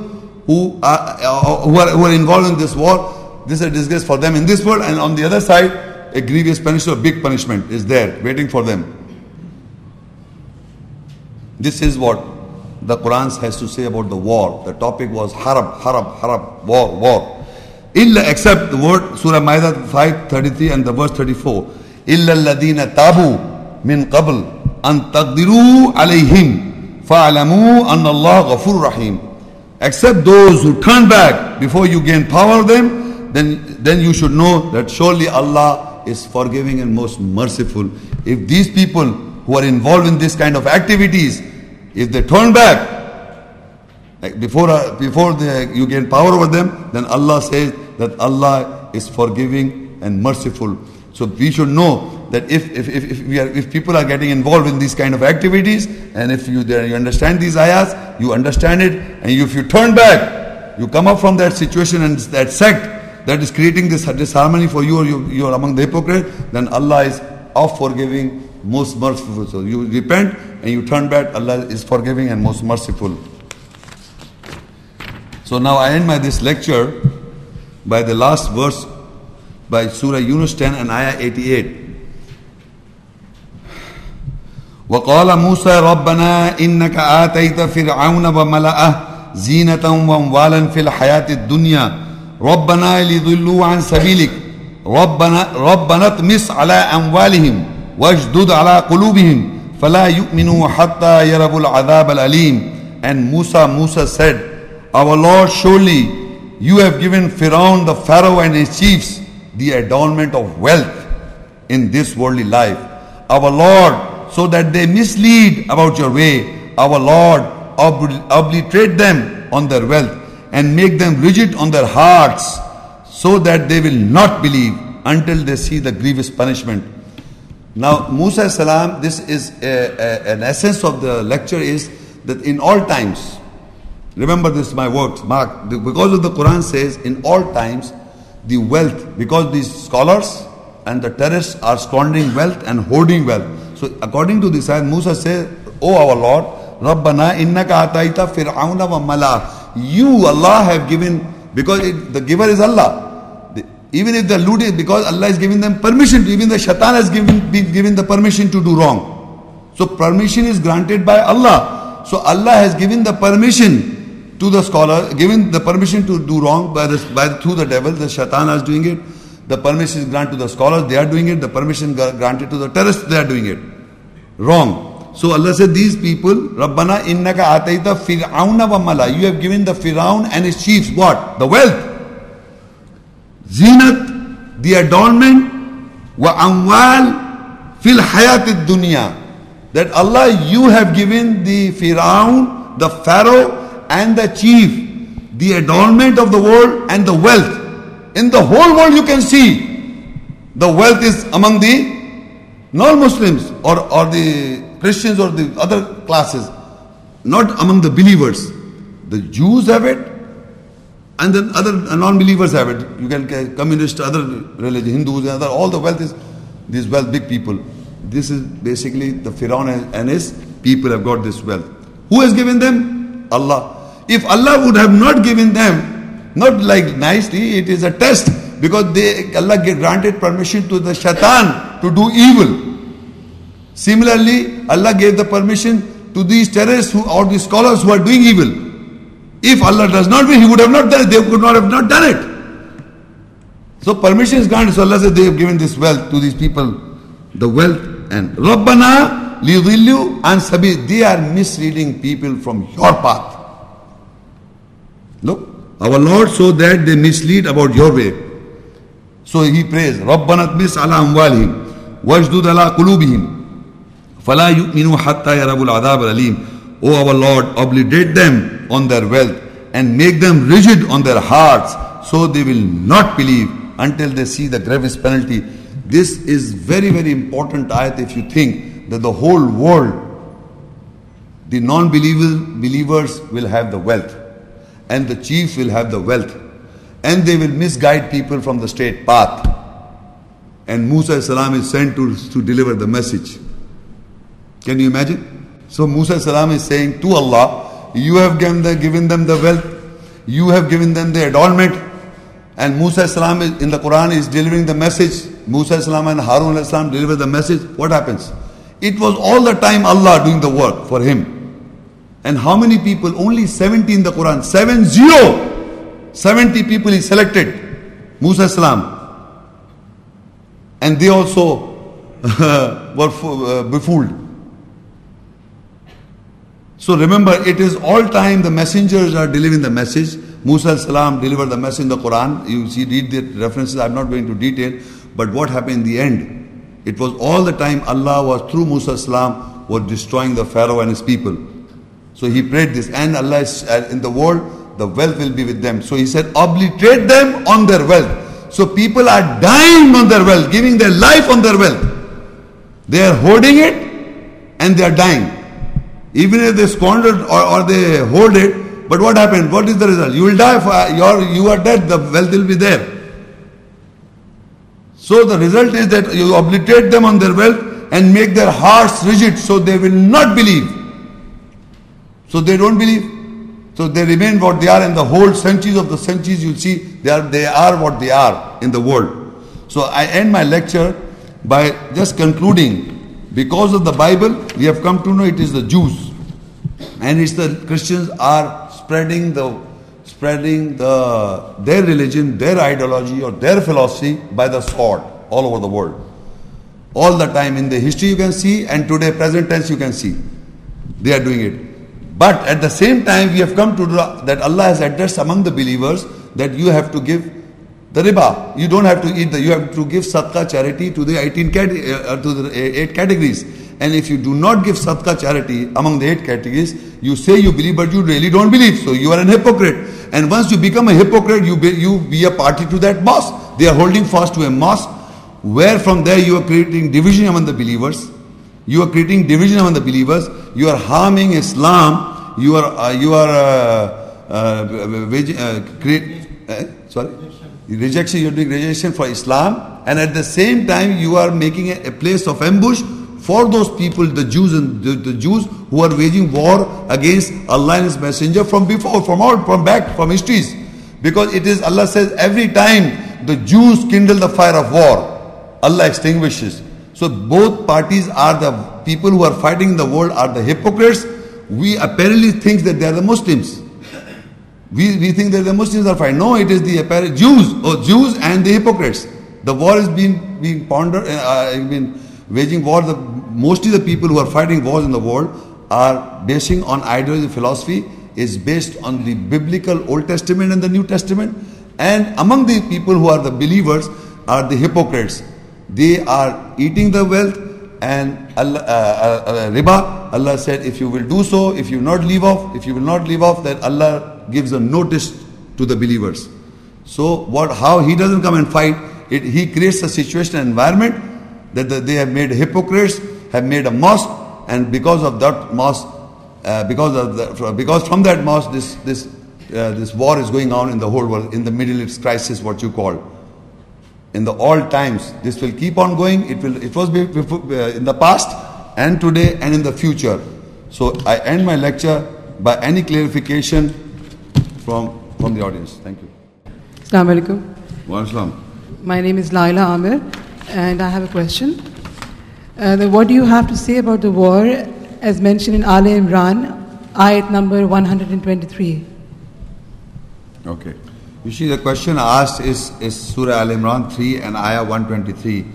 who are, uh, who are, who are involved in this war. This is a disgrace for them in this world, and on the other side, a grievous punishment, a big punishment is there waiting for them. This is what the Quran has to say about the war. The topic was harab, harab, harab, war, war. Illa except the word Surah Ma'idah 5, 33 and the verse 34. Illa alladhina tabu min qabl an taqdiru alayhim fa'alamu anna Allah ghafur rahim. Except those who turn back before you gain power of them, then, then you should know that surely Allah is forgiving and most merciful. If these people who are involved in this kind of activities, if they turn back, before, uh, before they, you gain power over them, then Allah says that Allah is forgiving and merciful. So we should know that if, if, if, if, we are, if people are getting involved in these kind of activities, and if you, you understand these ayahs, you understand it, and if you turn back, you come up from that situation and that sect that is creating this disharmony for you or you, you are among the hypocrites, then Allah is of forgiving, most merciful. So you repent and you turn back, Allah is forgiving and most merciful. So now I end my this lecture by the last verse by Surah Yunus 10 and Ayah 88. وقال موسى ربنا إنك آتيت فرعون وملأه زينة وأموالا في الحياة الدنيا. ربنا ليضلوا عن سبيلك. ربنا ربنا اطمس على أموالهم واجدد على قلوبهم. فلا يؤمنوا حتى يروا العذاب الأليم. And Musa, Musa said, Our Lord surely you have given Pharaoh the Pharaoh and his chiefs the adornment of wealth in this worldly life. Our Lord, so that they mislead about your way. Our Lord, obliterate them on their wealth and make them rigid on their hearts so that they will not believe until they see the grievous punishment. Now, Musa salam, this is a, a, an essence of the lecture is that in all times, remember this my words, mark, because of the Quran says in all times, the wealth, because these scholars and the terrorists are squandering wealth and hoarding wealth. So according to this ayat, Musa says, O our Lord, Rabbana innaka ataita fir'auna wa mala. You, Allah, have given, because it, the giver is Allah. Even if the loot is because Allah is giving them permission, even the shaitan has given, been given the permission to do wrong. So permission is granted by Allah. So Allah has given the permission to the scholar, given the permission to do wrong by the, by through the devil, the shaitan is doing it. The permission is granted to the scholars, they are doing it. The permission granted to the terrorists, they are doing it. Wrong. So Allah said, these people, Rabbana innaka ataita fir'auna wa mala. You have given the Firaun and his chiefs what? The wealth. Zinat, the adornment, wa amwal fil hayat dunya. That Allah, you have given the Firaun, the Pharaoh, and the chief the adornment of the world and the wealth. In the whole world, you can see the wealth is among the non Muslims or, or the Christians or the other classes, not among the believers. The Jews have it, and then other non-believers have it. You can communist, other religion, Hindus, other all the wealth is these wealth, big people. This is basically the Firaun and his people have got this wealth. Who has given them? Allah. If Allah would have not given them, not like nicely, it is a test because they Allah granted permission to the shaitan to do evil. Similarly, Allah gave the permission to these terrorists who, or these scholars who are doing evil. If Allah does not will, He would have not done it. They could not have not done it. So permission is granted. So Allah said they have given this wealth to these people. The wealth and Rabbana lidillu and sabi. They are misleading people from your path. Look, our Lord so that they mislead about your way. So he prays, Rabbana tmis ala amwalihim wajdud ala qulubihim فلا يؤمنوا حتى يروا العذاب الأليم O our Lord, obligate them on their wealth and make them rigid on their hearts so they will not believe until they see the gravest penalty. This is very, very important ayat if you think that the whole world, the non-believers will have the wealth and the chiefs will have the wealth and they will misguide people from the straight path. And Musa salam is sent to, to deliver the message. Can you imagine? So Musa salam is saying to Allah, you have given, the, given them the wealth, you have given them the adornment, and Musa salam in the Quran is delivering the message. Musa salam and Harun salam deliver the message. What happens? It was all the time Allah doing the work for him. And how many people? Only 70 in the Quran. 7 0. 70 people he selected. Musa salam. And they also (laughs) were uh, befooled. So remember, it is all time the messengers are delivering the message. Musa salam delivered the message in the Quran. You see, read the references. I'm not going to detail. But what happened in the end? It was all the time Allah was through Musa salam was destroying the Pharaoh and his people. So he prayed this, and Allah is in the world, the wealth will be with them. So he said, obliterate them on their wealth. So people are dying on their wealth, giving their life on their wealth. They are hoarding it and they are dying. Even if they squandered or, or they hold it, but what happened? What is the result? You will die, for, you, are, you are dead, the wealth will be there. So the result is that you obliterate them on their wealth and make their hearts rigid so they will not believe. So they don't believe. So they remain what they are and the whole centuries of the centuries you'll see they are, they are what they are in the world. So I end my lecture by just concluding because of the Bible, we have come to know it is the Jews. And it's the Christians are spreading the spreading the their religion, their ideology, or their philosophy by the sword all over the world. All the time in the history you can see, and today, present tense you can see. They are doing it. But at the same time, we have come to that Allah has addressed among the believers that you have to give the riba. You don't have to eat the, you have to give sadaqah charity to the 18 cat, uh, to the eight categories. And if you do not give sadaqah charity among the eight categories, you say you believe, but you really don't believe. So you are an hypocrite. And once you become a hypocrite, you be, you be a party to that mosque. They are holding fast to a mosque where from there you are creating division among the believers. You are creating division among the believers. You are harming Islam. You are uh, you are uh, uh, uh, create, uh, sorry rejection. You are doing rejection for Islam, and at the same time you are making a, a place of ambush for those people, the Jews and the, the Jews who are waging war against Allah and His Messenger from before, from all, from back, from histories. Because it is Allah says every time the Jews kindle the fire of war, Allah extinguishes. So both parties are the people who are fighting in the world are the hypocrites. We apparently think that they are the Muslims. We, we think that the Muslims are fighting. No, it is the apparent Jews, or Jews and the hypocrites. The war is being being pondered, uh, been waging war. The, mostly the people who are fighting wars in the world are basing on ideology philosophy is based on the biblical Old Testament and the New Testament. And among the people who are the believers are the hypocrites. They are eating the wealth and Allah, uh, uh, uh, riba. Allah said, if you will do so, if you not leave off, if you will not leave off, then Allah gives a notice to the believers. So what? How he doesn't come and fight? It, he creates a situation, environment that they have made hypocrites, have made a mosque, and because of that mosque, uh, because of the, because from that mosque, this this uh, this war is going on in the whole world, in the Middle East crisis, what you call. In the all times, this will keep on going. It will. It was before, uh, in the past, and today, and in the future. So I end my lecture by any clarification from from the audience. Thank you. Assalamu alaikum. Wa alaikum. My name is Laila Amir, and I have a question. Uh, the, what do you have to say about the war as mentioned in Al Imran, ayat number 123? Okay. You see, the question asked is, is Surah Al Imran 3 and Ayah 123.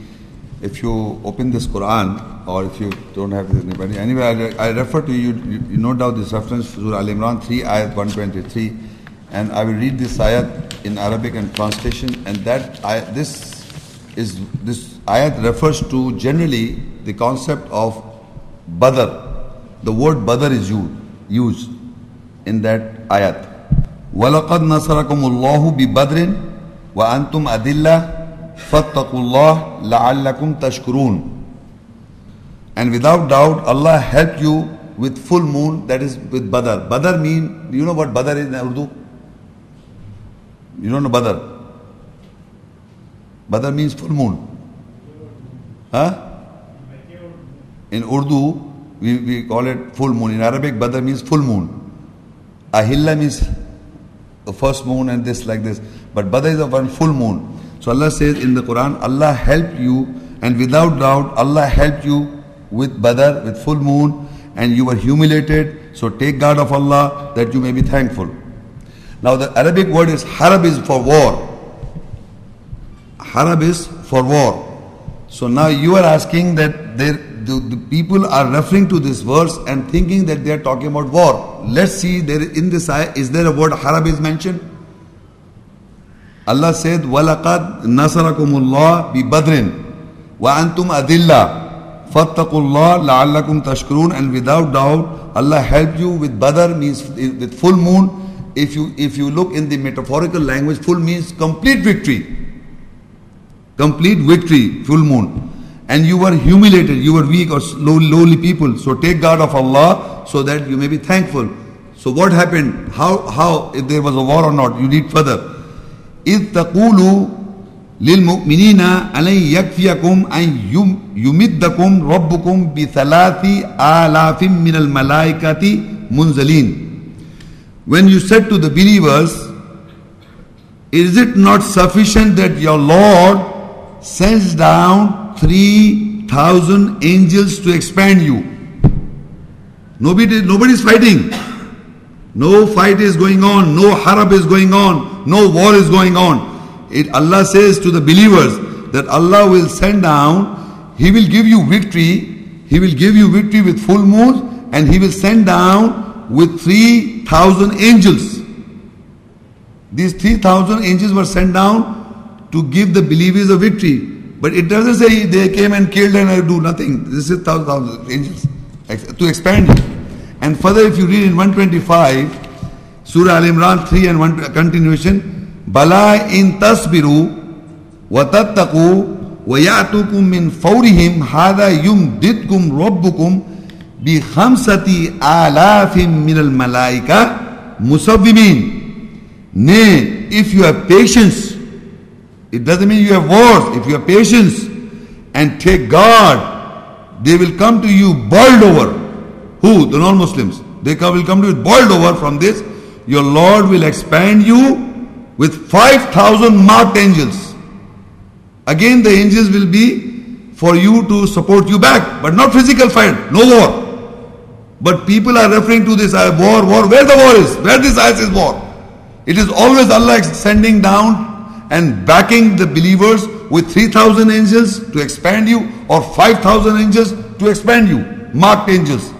If you open this Quran, or if you don't have this anybody, anyway, I, re- I refer to you, you, you note down this reference, Surah Al Imran 3, Ayat 123, and I will read this ayat in Arabic and translation, and that this is this ayat refers to generally the concept of badr. The word badr is used, used in that ayat. وَلَقَدْ نَصَرَكُمُ اللَّهُ بِبَدْرٍ وَأَنْتُمْ أَدِلَّةٌ فَاتَّقُوا اللَّهَ لَعَلَّكُمْ تَشْكُرُونَ And without doubt, Allah helped you with full moon, that is with Badr. Badr mean, you know what Badr is in Urdu? You don't know Badr? Badr means full moon. Huh? In Urdu, we, we call it full moon. In Arabic, Badr means full moon. Ahilla means the first moon and this like this. But Badr is a one full moon. So Allah says in the Quran, Allah helped you and without doubt Allah helped you with Badr, with full moon and you were humiliated. So take guard of Allah that you may be thankful. Now the Arabic word is harab is for war. Harab is for war. So now you are asking that there, the, the people are referring to this verse and thinking that they are talking about war. Let's see there in this ayah, is there a word harab is mentioned? Allah said, وَلَقَدْ نَصَرَكُمُ اللَّهِ بِبَدْرٍ وَأَنْتُمْ أَذِلَّةٌ فَاتَّقُوا اللَّهَ لَعَلَّكُمْ تَشْكُرُونَ And without doubt, Allah helped you with Badr means with full moon. If you if you look in the metaphorical language, full means complete victory. Complete victory, full moon. And you were humiliated, you were weak or low, lowly people. So take guard of Allah so that you may be thankful. So what happened? How how if there was a war or not? You read further. إذ تقول للمؤمنين ألن يكفيكم أن يم- يمدكم ربكم بثلاث آلاف من الملائكة منزلين When you said to the believers, is it not sufficient that your Lord sends down 3,000 angels to expand you? Nobody, is fighting. No fight is going on. No harab is going on. No war is going on. It, Allah says to the believers that Allah will send down, He will give you victory. He will give you victory with full moon and He will send down with 3,000 angels. These 3,000 angels were sent down to give the believers a victory. But it doesn't say they came and killed and I do nothing. This is 1,000 angels ex- to expand it. And further, if you read in 125, Surah Al Imran 3 and 1 continuation, Bala in tasbiru wa tattaqu ويأتوكم من فورهم هذا يمددكم ربكم بخمسة آلاف من الملائكة مسومين Nay, if you have patience, it doesn't mean you have wars. If you have patience and take God, they will come to you boiled over. Who? The non-Muslims. They will come to you boiled over from this. Your Lord will expand you with 5,000 marked angels. Again, the angels will be for you to support you back, but not physical fight, no war. But people are referring to this uh, war, war. Where the war is? Where this ayah is war? It is always Allah sending down and backing the believers with 3000 angels to expand you or 5000 angels to expand you marked angels.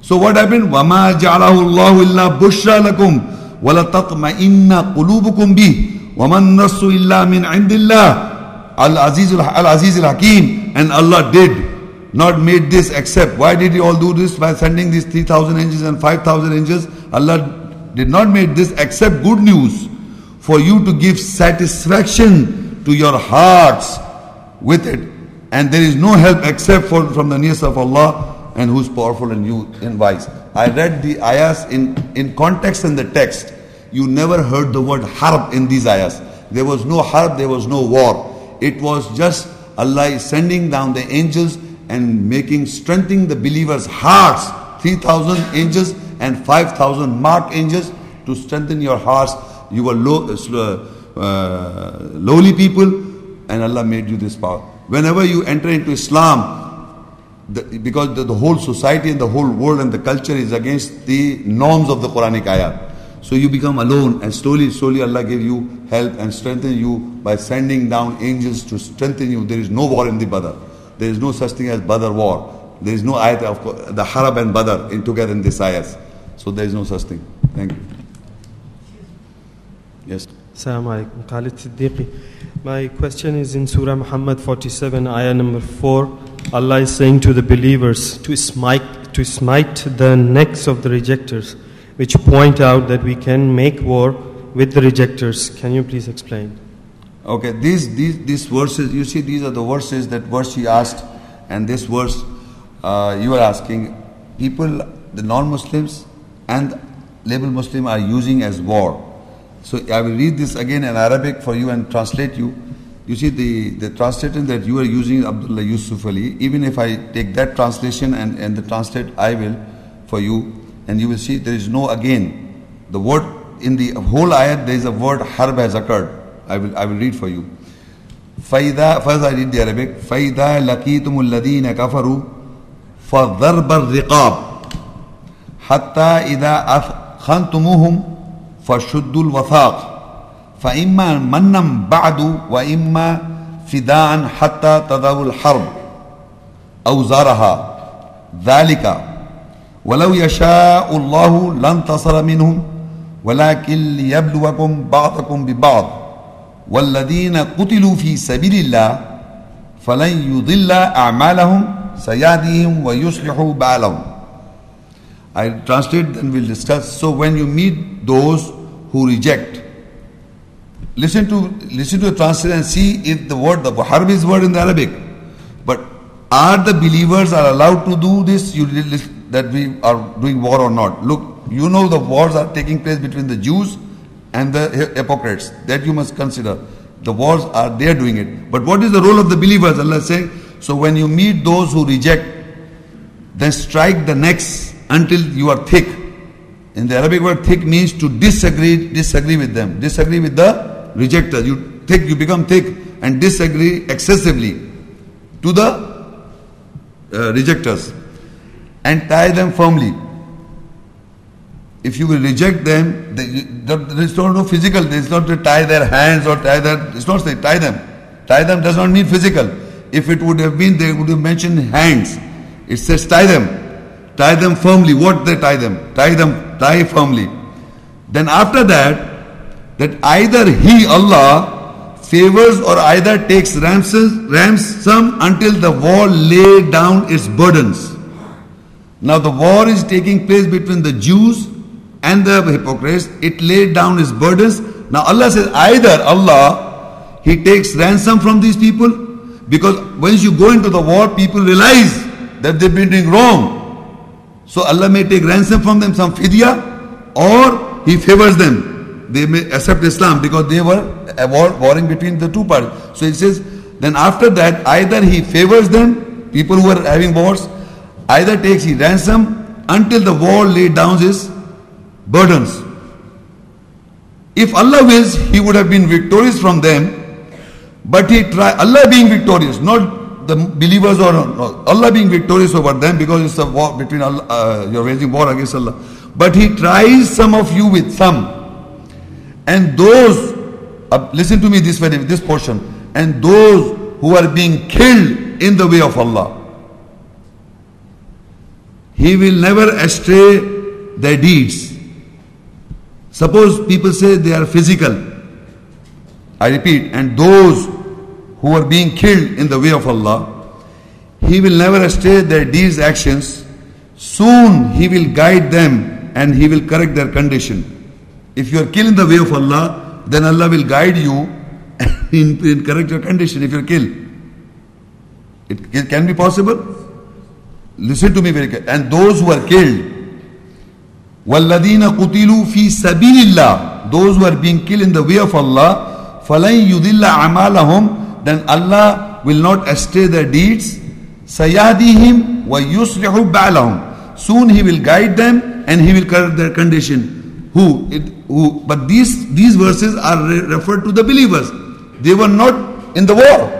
So what happened? wama ja'alahu allah illa bushra lakum wala tatma'inna qulubukum bi, wa man nasu illa min indillah al aziz al aziz al hakim and allah did not made this except why did he all do this? By sending these 3000 angels and 5000 angels. Allah did not make this except good news for you to give satisfaction to your hearts with it and there is no help except for from the nearest of Allah and who's powerful and you wise I read the ayahs in in context and the text you never heard the word harb in these ayahs there was no harb there was no war it was just Allah is sending down the angels and making, strengthening the believers' hearts. 3,000 angels and 5,000 marked angels to strengthen your hearts. You were low, uh, uh, lowly people and Allah made you this power. Whenever you enter into Islam, the, because the, the whole society and the whole world and the culture is against the norms of the Quranic ayah. So you become alone and slowly, slowly Allah give you help and strengthen you by sending down angels to strengthen you. There is no war in the Badr. There is no such thing as Badr war. There is no ayat of the Harab and Badr in together in this ayahs. So there is no such thing. Thank you. Yes. Assalamu alaikum. Khalid Siddiqui. My question is in Surah Muhammad 47, ayah number 4. Allah is saying to the believers to smite, to smite the necks of the rejectors, which point out that we can make war with the rejectors. Can you please explain? Okay, these, these, these verses, you see, these are the verses that verse she asked, and this verse uh, you are asking. People, the non Muslims and label Muslim are using as war. So I will read this again in Arabic for you and translate you. You see, the, the translation that you are using, Abdullah Yusuf Ali, even if I take that translation and, and the translate I will for you, and you will see there is no again. The word in the whole ayat, there is a word harb has occurred. I will, I will read for you. فإذا first I read the Arabic فإذا لقيتم الذين كفروا فضرب الرقاب حتى إذا أثخنتموهم فشدوا الوثاق فإما منا بعد وإما فداء حتى تذهب الحرب. أوزارها. ذلك. ولو يشاء الله لانتصر منهم ولكن ليبلوكم بعضكم ببعض. والذين قتلوا في سبيل الله فلن يضل أعمالهم سيهديهم ويصلح بالهم. I translate and we'll discuss. So when you meet those who reject, listen to listen to the translation and see if the word the harb is word in the Arabic. But are the believers are allowed to do this? You that we are doing war or not? Look, you know the wars are taking place between the Jews and the hypocrites. That you must consider. The wars are they are doing it. But what is the role of the believers? Allah saying. So when you meet those who reject, then strike the necks until you are thick. In the Arabic word thick means to disagree, disagree with them. Disagree with the rejectors. You thick, you become thick and disagree excessively to the uh, rejectors and tie them firmly. If you will reject them, there is no physical. There is not to tie their hands or tie their. It's not say tie them. Tie them does not mean physical. If it would have been, they would have mentioned hands. It says tie them. Tie them firmly. What they tie them? Tie them, tie firmly. Then after that, that either He, Allah, favors or either takes ransom, ransom until the war lay down its burdens. Now the war is taking place between the Jews and the hypocrites. It laid down its burdens. Now Allah says either Allah, He takes ransom from these people Because once you go into the war, people realize that they've been doing wrong. So Allah may take ransom from them, some fidya, or He favors them. They may accept Islam because they were war, warring between the two parties. So it says, then after that, either He favors them, people who are having wars, either takes He ransom until the war laid down His burdens. If Allah wills, He would have been victorious from them, but He try Allah being victorious, not the believers or Allah being victorious over them because it's a war between Allah, uh, you're waging war against Allah. But He tries some of you with some, and those uh, listen to me this way, this portion, and those who are being killed in the way of Allah. He will never astray their deeds. Suppose people say they are physical. I repeat, and those who are being killed in the way of Allah, He will never astray their deeds, actions. Soon He will guide them and He will correct their condition. If you are killed in the way of Allah, then Allah will guide you (laughs) and in, correct your condition if you are killed. It, it can be possible. Listen to me very carefully. And those who are killed, وَالَّذِينَ قُتِلُوا فِي سَبِيلِ اللَّهِ Those who are being killed in the way of Allah, فَلَنْ يُذِلَّ عَمَالَهُمْ then Allah will not astray their deeds. Sayadihim wa yuslihu ba'lahum. Soon He will guide them and He will correct their condition. Who? It, who? But these, these verses are re- referred to the believers. They were not in the war.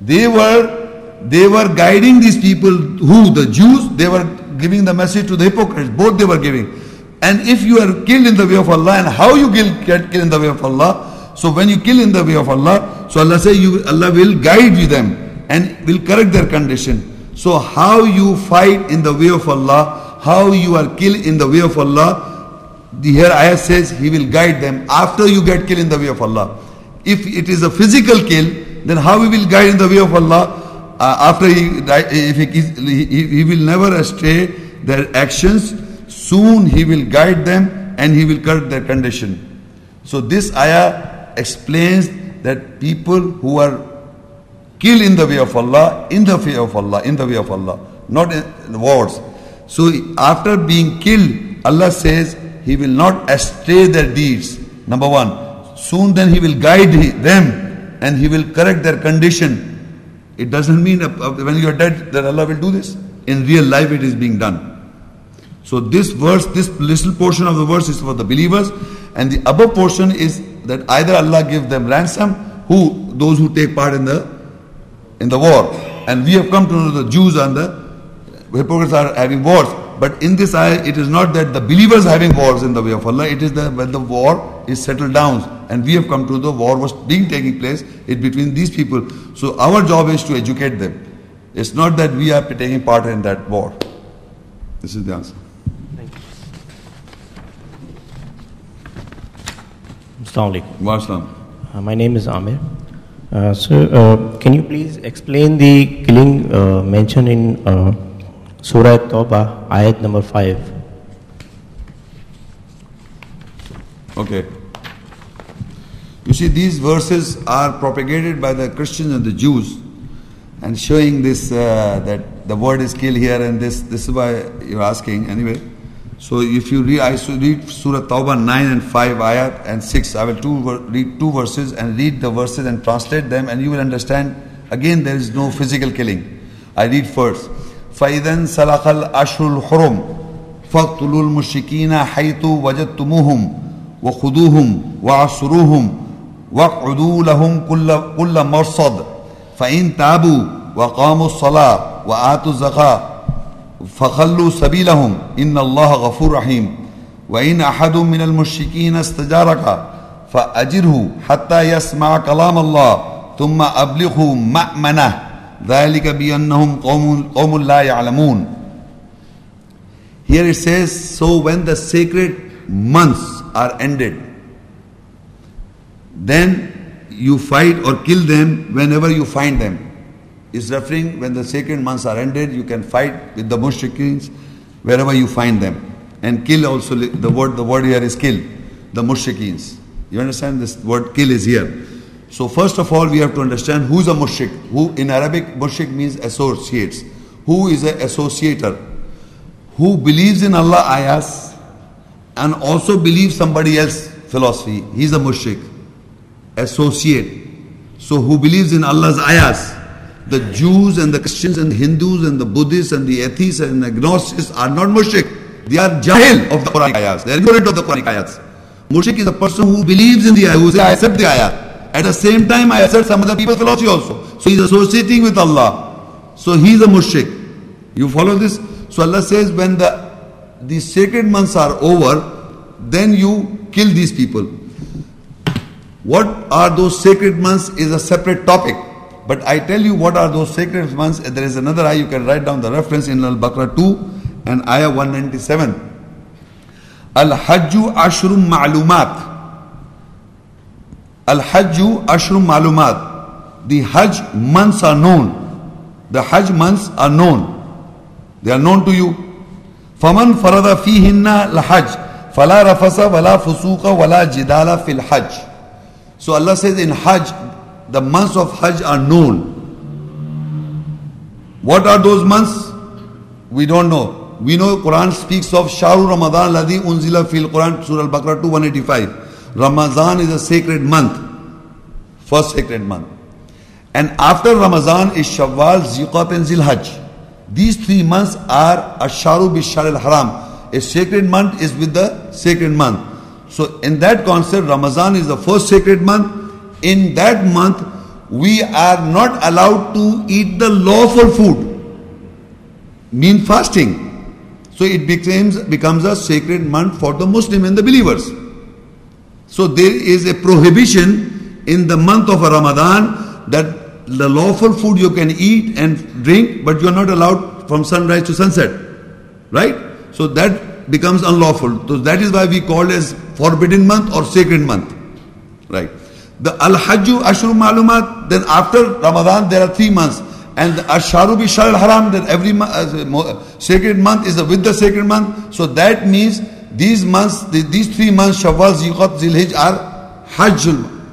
They were, they were guiding these people. Who? The Jews. They were giving the message to the hypocrites. Both they were giving. And if you are killed in the way of Allah and how you get killed in the way of Allah, so when you kill in the way of Allah so Allah say you Allah will guide you them and will correct their condition. So how you fight in the way of Allah how you are killed in the way of Allah the here ayah says he will guide them after you get killed in the way of Allah. If it is a physical kill then how he will guide in the way of Allah? Uh, after he, if he, he, he will never astray their actions, soon he will guide them and he will correct their condition. So this ayah explains that people who are killed in the way of Allah, in the way of Allah, in the way of Allah, not in wars. So after being killed, Allah says He will not astray their deeds. Number one. Soon then He will guide them and He will correct their condition it doesn't mean when you are dead that Allah will do this. In real life, it is being done. So, this verse, this little portion of the verse is for the believers, and the upper portion is that either Allah give them ransom, who those who take part in the in the war, and we have come to know the Jews and the hypocrites are having wars. But in this ayah, it is not that the believers are having wars in the way of Allah. It is that when the war is settled down, and we have come to the war was being taking place it between these people. So our job is to educate them. It's not that we are taking part in that war. This is the answer. Thank you. Assalamu uh, my name is Amir. Uh, so, uh, can you please explain the killing uh, mentioned in uh, Surah Tawbah, ayat number 5? Okay. You see, these verses are propagated by the Christians and the Jews and showing this uh, that the word is killed here and this this is why you're asking anyway. سو اف یو آئی ریڈ سورت فائیو ریڈز اینڈ ٹرانسلیٹ انڈرسٹینڈ اگین دیر از نو فزیکل فعید الشر الخروم فق المشکین حیط وج تمہ و خدوہ و اشروہ وقول مرسد فعین تابو و قوم و صلاح و آت الزا فخلوا سبيلهم. إن الله غفور رحيم. وإن أحد من المشركين استجارك فأجره حتى يسمع كلام الله ثم أبلغه مأمنه. ذلك بأنهم قوم, قوم لا يعلمون. Here it says, so when the sacred months are ended, then you fight or kill them whenever you find them. Is referring when the sacred months are ended, you can fight with the mushrikins wherever you find them. And kill also, the word, the word here is kill, the mushrikins. You understand this word kill is here. So first of all, we have to understand who is a mushrik. Who in Arabic, mushrik means associates. Who is an associator? Who believes in Allah ayahs and also believes somebody else philosophy. He's a mushrik. Associate. So who believes in Allah's ayahs? The Jews and the Christians and the Hindus and the Buddhists and the atheists and the agnostics are not mushrik. They are jahil of the Quranic ayahs. They are ignorant of the Quranic ayahs. Mushrik is a person who believes in the ayah, who says, I accept the ayah. At the same time, I accept some other people's philosophy also. So he's associating with Allah. So he's a mushrik. You follow this? So Allah says, when the, the sacred months are over, then you kill these people. What are those sacred months is a separate topic. But I tell you what are those sacred months. There is another ayah, you can write down the reference in Al Baqarah 2 and ayah 197. Al Hajju Ashrum Ma'lumat. Al Hajju Ashrum Ma'lumat. The Hajj months are known. The Hajj months are known. They are known to you. فَمَنْ فَرَضَ فِيهِنَّ الْحَجْ فَلَا رَفَسَ وَلَا فُسُوقَ وَلَا جِدَالَ فِي الْحَجِّ So Allah says in Hajj, the months of Hajj are known. What are those months? We don't know. We know Quran speaks of Shahru Ramadan Ladi Unzila fil Quran Surah Al-Baqarah 2 Ramadan is a sacred month. First sacred month. And after Ramadan is Shawwal, Ziqat and Zilhajj. These three months are Asharu Bishar al-Haram. A sacred month is with the sacred month. So in that concept, Ramadan is the first sacred month. In that month, we are not allowed to eat the lawful food. Mean fasting. So it becomes, becomes a sacred month for the Muslim and the believers. So there is a prohibition in the month of Ramadan that the lawful food you can eat and drink, but you are not allowed from sunrise to sunset. Right? So that becomes unlawful. So that is why we call as forbidden month or sacred month. Right? The Al Hajju Ashur Malumat, then after Ramadan there are three months. And the Asharu Bishar Haram, that every uh, sacred month is with the sacred month. So that means these months, these three months, Shawwal, Ziqat, Zilhij are Hajj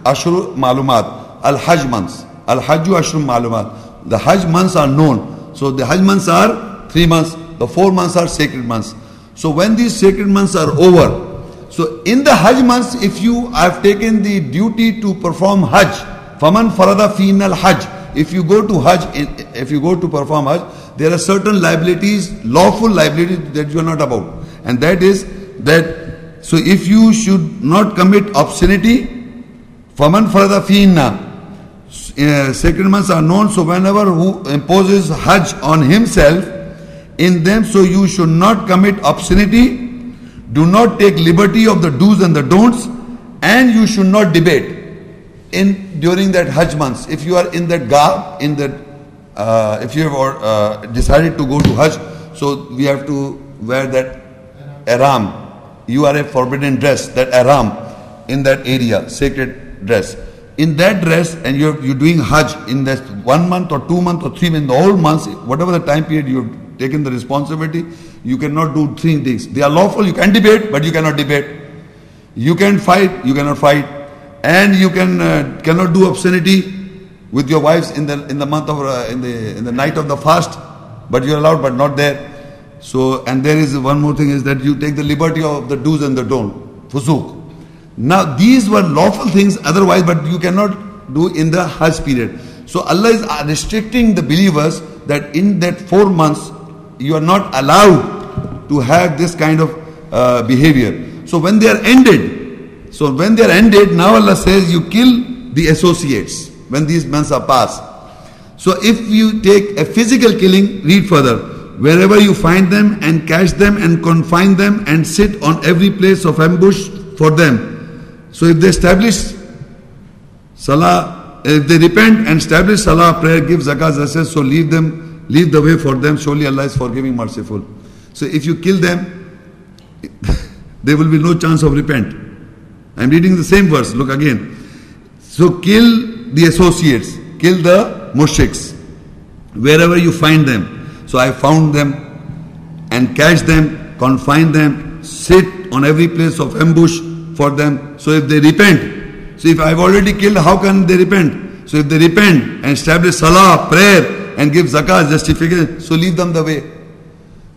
Ashur Malumat, Al Hajj months. Al Hajju Ashrum Malumat. The Hajj months are known. So the Hajj months are three months. The four months are sacred months. So when these sacred months are over, so in the Hajj months, if you have taken the duty to perform Hajj, Faman Farada Al Hajj. If you go to Hajj, if you go to perform Hajj, there are certain liabilities, lawful liabilities that you are not about. And that is that, so if you should not commit obscenity, Faman Farada Fiinna uh, sacred months are known, so whenever who imposes Hajj on himself, in them, so you should not commit obscenity, do not take liberty of the do's and the don'ts, and you should not debate in during that Hajj months. If you are in that garb, in that, uh, if you have uh, decided to go to Hajj, so we have to wear that aram. You are a forbidden dress, that aram, in that area, sacred dress in that dress and you're, you're doing Hajj in that one month or two month or three months, the whole months, whatever the time period you've taken the responsibility, you cannot do three things. They are lawful, you can debate, but you cannot debate. You can fight, you cannot fight. And you can uh, cannot do obscenity with your wives in the in the month of uh, in the in the night of the fast, but you're allowed, but not there. So and there is one more thing is that you take the liberty of the do's and the don't. Fusuk. Now these were lawful things otherwise, but you cannot do in the Hajj period. So Allah is restricting the believers that in that four months you are not allowed to have this kind of uh, behavior. So when they are ended, so when they are ended, now Allah says you kill the associates when these months are passed. So if you take a physical killing, read further. Wherever you find them and catch them and confine them and sit on every place of ambush for them so if they establish salah, if they repent and establish salah, prayer, give zakat, so leave them, leave the way for them. Surely Allah is forgiving, merciful. So if you kill them, (laughs) there will be no chance of repent. I'm reading the same verse. Look again. So kill the associates, kill the mushriks, wherever you find them. So I found them and catch them, confine them, sit on every place of ambush for them. So if they repent, So if I've already killed, how can they repent? So if they repent and establish salah, prayer, and give zakah, as justification, so leave them the way.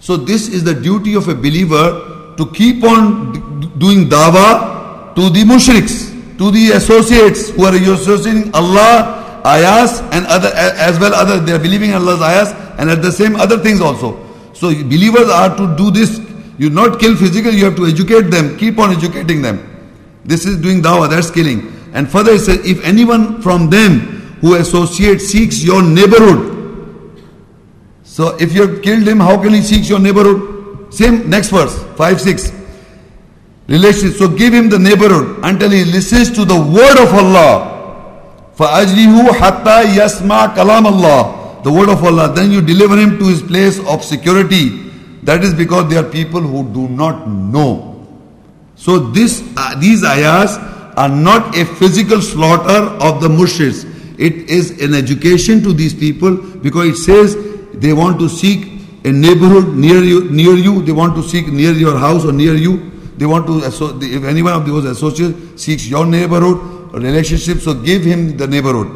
So this is the duty of a believer to keep on doing dawah to the mushriks, to the associates who are associating Allah, ayahs, and other as well other. They are believing in Allah's ayahs and at the same other things also. So believers are to do this. You not kill physically, you have to educate them. Keep on educating them. This is doing dawah, that's killing. And further it says, if anyone from them who associates seeks your neighborhood, so if you have killed him, how can he seek your neighborhood? Same next verse, 5 6. Relation. So give him the neighborhood until he listens to the word of Allah. فَأَجْرِهُ حَتَّى يَسْمَعَ كَلَامَ اللَّهِ The word of Allah. Then you deliver him to his place of security. That is because they are people who do not know. So this, uh, these ayahs are not a physical slaughter of the mushriks. It is an education to these people because it says they want to seek a neighborhood near you, near you. They want to seek near your house or near you. They want to, if any one of those associates seeks your neighborhood or relationship, so give him the neighborhood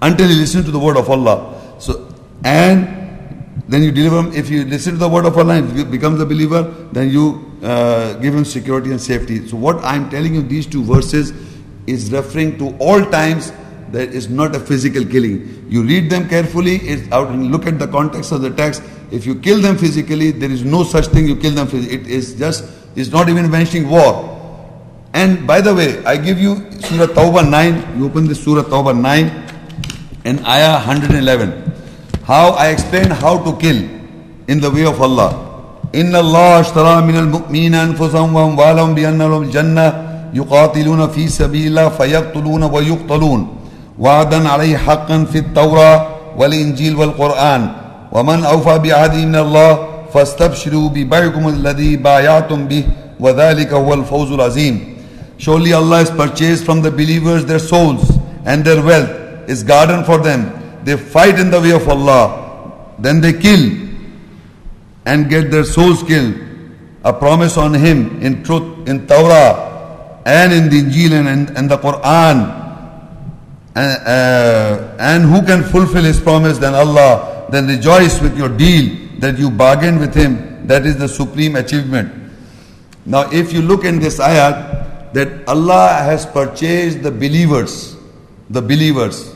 until he listens to the word of Allah. So, and then you deliver him. If you listen to the word of Allah and becomes a believer, then you uh, give him security and safety. So, what I'm telling you, these two verses is referring to all times that is not a physical killing. You read them carefully, it's out and look at the context of the text. If you kill them physically, there is no such thing you kill them physically. It is just, it's not even mentioning war. And by the way, I give you Surah Tawbah 9. You open this Surah Tawbah 9 and Ayah 111. How I explain how to kill in the way of Allah. إن الله اشترى من المؤمنين أنفسهم وأموالهم بأن لهم الجنة يقاتلون في سبيل الله فيقتلون ويقتلون وعدا عليه حقا في التوراة والإنجيل والقرآن ومن أوفى بعهده من الله فاستبشروا ببيعكم الذي بايعتم به وذلك هو الفوز العظيم Surely Allah has purchased from the believers their souls and their wealth is garden for them. They fight in the way of Allah. Then they kill and get their souls killed. A promise on him in truth, in Torah and in the Injil and, and, and the Quran. And, uh, and who can fulfill his promise than Allah? Then rejoice with your deal that you bargained with him. That is the supreme achievement. Now, if you look in this ayat, that Allah has purchased the believers, the believers,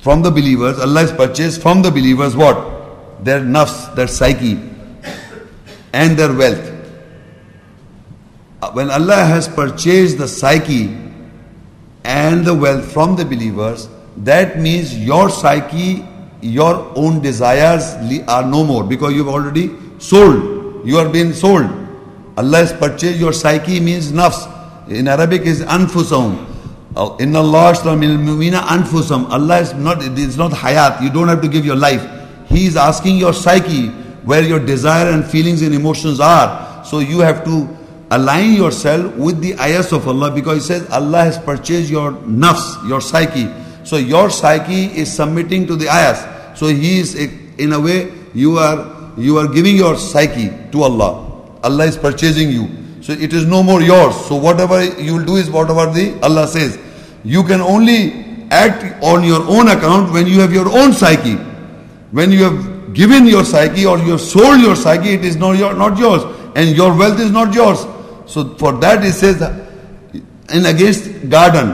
from the believers, Allah has purchased from the believers what? Their nafs, their psyche, and their wealth. Uh, When Allah has purchased the psyche and the wealth from the believers, that means your psyche, your own desires are no more because you've already sold. You are being sold. Allah has purchased your psyche means nafs. In Arabic is anfusahum. In Inna Allah ashtra min al-mu'mina anfusahum. Allah is not, it is not hayat. You don't have to give your life. He is asking your psyche where your desire and feelings and emotions are. So you have to align yourself with the ayahs of Allah because He says Allah has purchased your nafs, your psyche. So your psyche is submitting to the ayahs. So He is in a way you are you are giving your psyche to Allah. Allah is purchasing you. So it is no more yours. So whatever you will do is whatever the Allah says. You can only act on your own account when you have your own psyche. When you have given your psyche or you have sold your psyche, it is not, your, not yours. And your wealth is not yours. So for that he says, and against garden,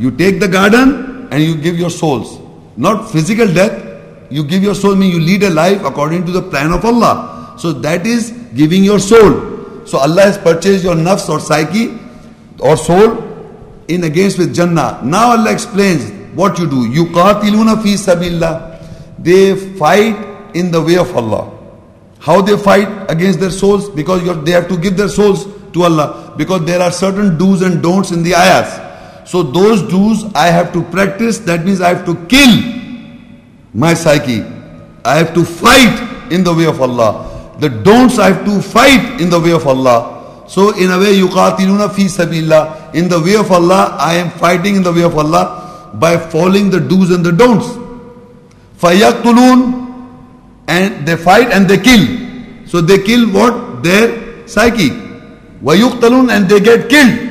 you take the garden and you give your souls. Not physical death, you give your soul, mean you lead a life according to the plan of Allah. So that is giving your soul. So Allah has purchased your nafs or psyche or soul in against with Jannah. Now Allah explains what you do. You qatiluna fi sabillah. They fight in the way of Allah. How they fight against their souls? Because they have to give their souls to Allah. Because there are certain do's and don'ts in the ayahs. So those do's I have to practice. That means I have to kill my psyche. I have to fight in the way of Allah. The don'ts I have to fight in the way of Allah. So in a way, yuqatiluna fi sabilillah. In the way of Allah, I am fighting in the way of Allah by following the do's and the don'ts. Fayaktulun and they fight and they kill. So they kill what? Their psyche. Wayuktalun and they get killed.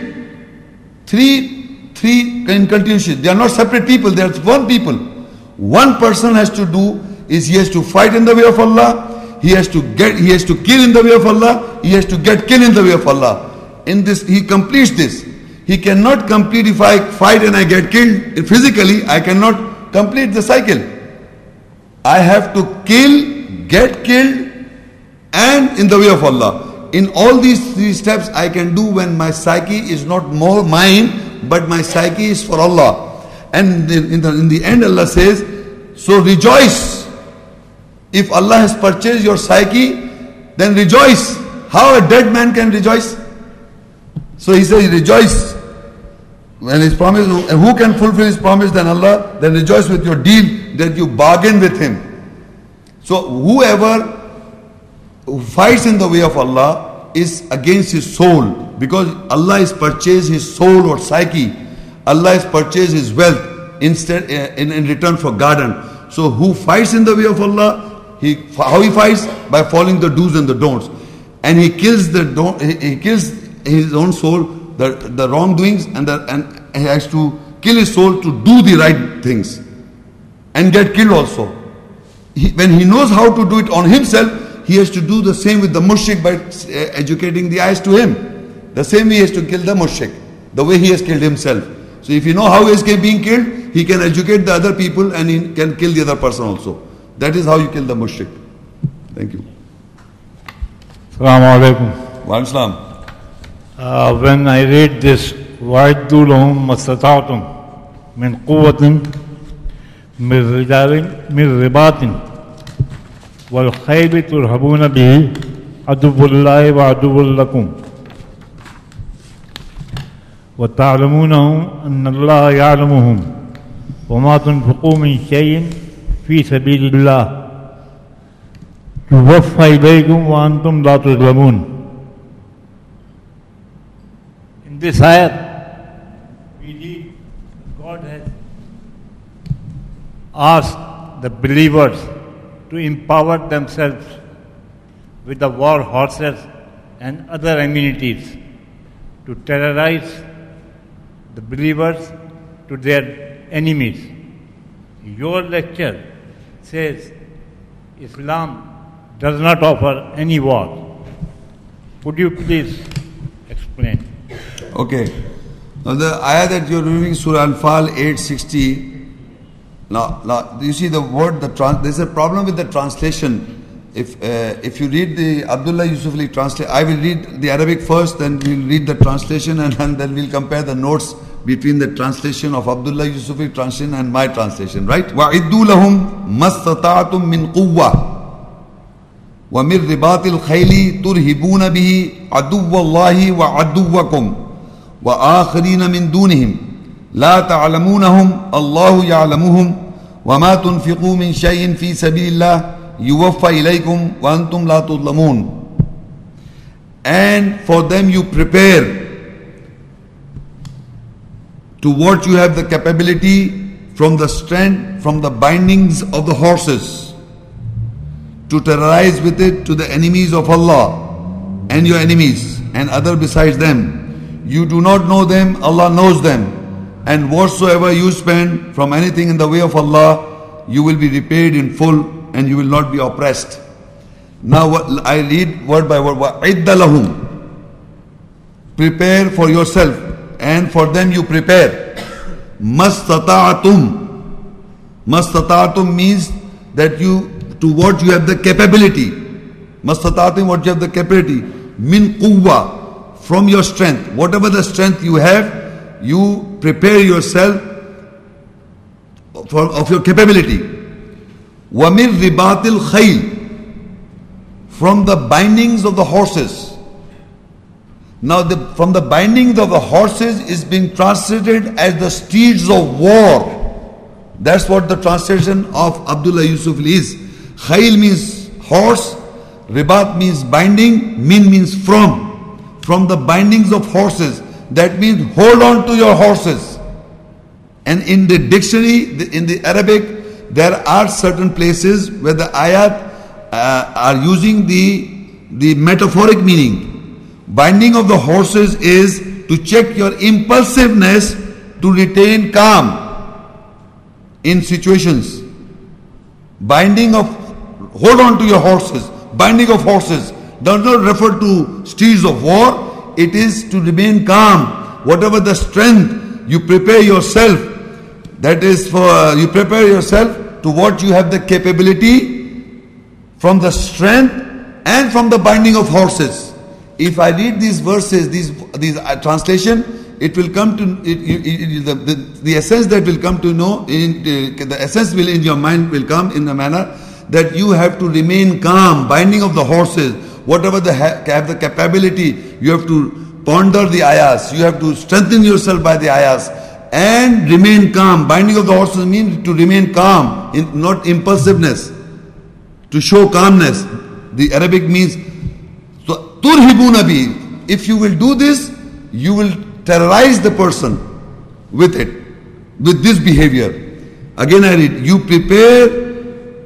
Three three in continuation. They are not separate people, they are one people. One person has to do is he has to fight in the way of Allah, he has to get he has to kill in the way of Allah, he has to get killed in the way of Allah. In this he completes this. He cannot complete if I fight and I get killed physically, I cannot complete the cycle. I have to kill, get killed, and in the way of Allah. In all these three steps, I can do when my psyche is not more mine, but my psyche is for Allah. And in the, in the end, Allah says, So rejoice. If Allah has purchased your psyche, then rejoice. How a dead man can rejoice? So he says, Rejoice. When his promise, and who can fulfill his promise than Allah? Then rejoice with your deal that you bargain with him. So whoever fights in the way of Allah is against his soul because Allah has purchased his soul or psyche. Allah has purchased his wealth instead uh, in, in return for garden. So who fights in the way of Allah? He how he fights by following the do's and the don'ts, and he kills the don't, he, he kills his own soul the the wrongdoings and the and he has to kill his soul to do the right things and get killed also. He, when he knows how to do it on himself, he has to do the same with the mushrik by uh, educating the eyes to him. The same way he has to kill the mushrik, the way he has killed himself. So if you know how he is being killed, he can educate the other people and he can kill the other person also. That is how you kill the mushrik. Thank you. Assalamu alaikum. Wa alaikum Uh, when I read this, وَعِدُّوا لَهُمْ مَسْتَطَعْتُمْ مِنْ قُوَّةٍ من رجال من رباط والخيل ترهبون به. عدو الله وعدو لكم. وتعلمونهم أن الله يعلمهم. وما تنفقوا من شيء في سبيل الله. يوفى إليكم وأنتم لا تظلمون. In this ayat, we read God has asked the believers to empower themselves with the war horses and other amenities to terrorize the believers to their enemies. Your lecture says Islam does not offer any war. Would you please explain? Okay. Now the ayah that you're reading, Surah Al-Anfal 860. عبد اللہ یوزکشن آف عبداللہ ادوی و ادو آخری لا تعلمونهم الله يعلمهم وما تنفقوا من شيء في سبيل الله يوفى إليكم وأنتم لا تظلمون and for them you prepare to what you have the capability from the strength, from the bindings of the horses, to terrorize with it to the enemies of Allah and your enemies and other besides them. You do not know them, Allah knows them. And whatsoever you spend from anything in the way of Allah, you will be repaid in full and you will not be oppressed. Now I read word by word. وَعِدَّ لَهُمْ Prepare for yourself and for them you prepare. Mastata'atum. Mastata'atum means that you, to what you have the capability. Mastata'atum, what you have the capability. Min quwwa, from your strength. Whatever the strength you have, you prepare yourself for, of your capability. Wamir ribatil khayl. From the bindings of the horses. Now, the, from the bindings of the horses is being translated as the steeds of war. That's what the translation of Abdullah Yusuf is. Khayl means horse, ribat means binding, min means from. From the bindings of horses. That means hold on to your horses. And in the dictionary, in the Arabic, there are certain places where the ayat uh, are using the, the metaphoric meaning. Binding of the horses is to check your impulsiveness to retain calm in situations. Binding of, hold on to your horses. Binding of horses does not refer to steeds of war. It is to remain calm. Whatever the strength, you prepare yourself. That is for, you prepare yourself to what you have the capability from the strength and from the binding of horses. If I read these verses, these, these uh, translation, it will come to it, it, it, the, the, the essence that will come to know in, uh, the essence will in your mind will come in the manner that you have to remain calm binding of the horses whatever the ha- have the capability you have to ponder the ayahs you have to strengthen yourself by the ayahs and remain calm binding of the horses means to remain calm in, not impulsiveness to show calmness the arabic means so turhibuna bi if you will do this you will terrorize the person with it, with this behavior. Again I read, you prepare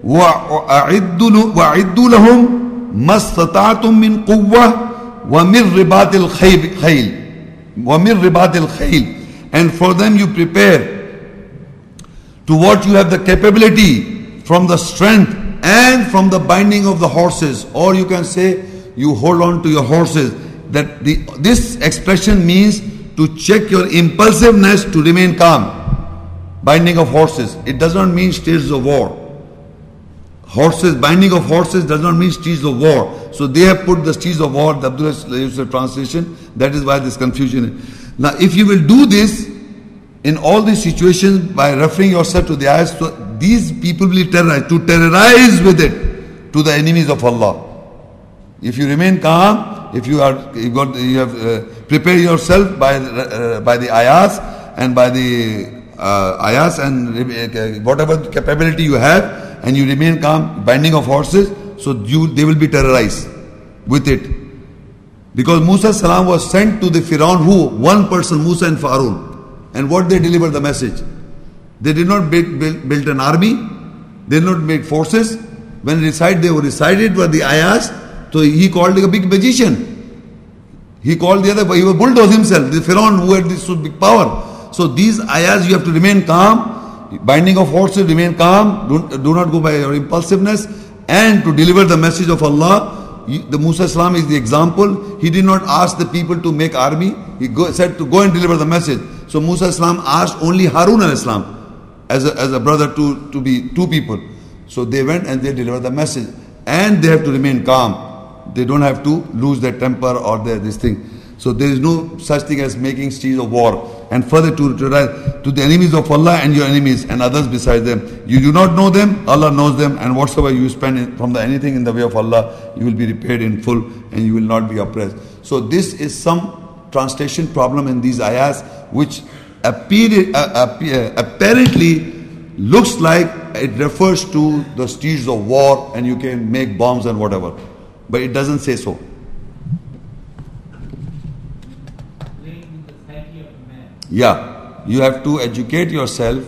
وَأَعِدُّوا لَهُمْ मस्ततातुम मिन कुव्वा व मिर रिबातिल खैल व मिर and for them you prepare to what you have the capability from the strength and from the binding of the horses. Or you can say you hold on to your horses. That the, this expression means to check your impulsiveness to remain calm. Binding of horses. It does not mean states of war. Horses, binding of horses does not mean stages of war. So they have put the stages of war, the Abdullah Yusuf translation. That is why this confusion. Now, if you will do this in all these situations by referring yourself to the ayahs, so these people will terrorize, to terrorize with it to the enemies of Allah. If you remain calm, if you are you got you have uh, prepared yourself by uh, by the ayahs and by the uh, ayahs and uh, whatever capability you have, and you remain calm, binding of horses, so you they will be terrorized with it. Because Musa salam was sent to the Firaun who one person Musa and Farun, and what they delivered the message. They did not build, build, build an army, they did not make forces. When recite they were recited were the ayahs so he called a big magician. He called the other, he was bulldoze himself, the Pharaoh who had this big power. So these ayahs, you have to remain calm, binding of horses, remain calm, do, do not go by your impulsiveness, and to deliver the message of Allah. The Musa Islam is the example. He did not ask the people to make army. He go, said to go and deliver the message. So Musa Islam asked only Harun al Islam as a, as a brother to, to be two people. So they went and they delivered the message. And they have to remain calm. They don't have to lose their temper or their this thing. So there is no such thing as making steeds of war. And further to, to, the enemies of Allah and your enemies and others besides them. You do not know them, Allah knows them, and whatsoever you spend from the anything in the way of Allah, you will be repaid in full and you will not be oppressed. So this is some translation problem in these ayahs which appear, uh, appear, apparently looks like it refers to the steeds of war and you can make bombs and whatever. But it doesn't say so. Yeah, you have to educate yourself,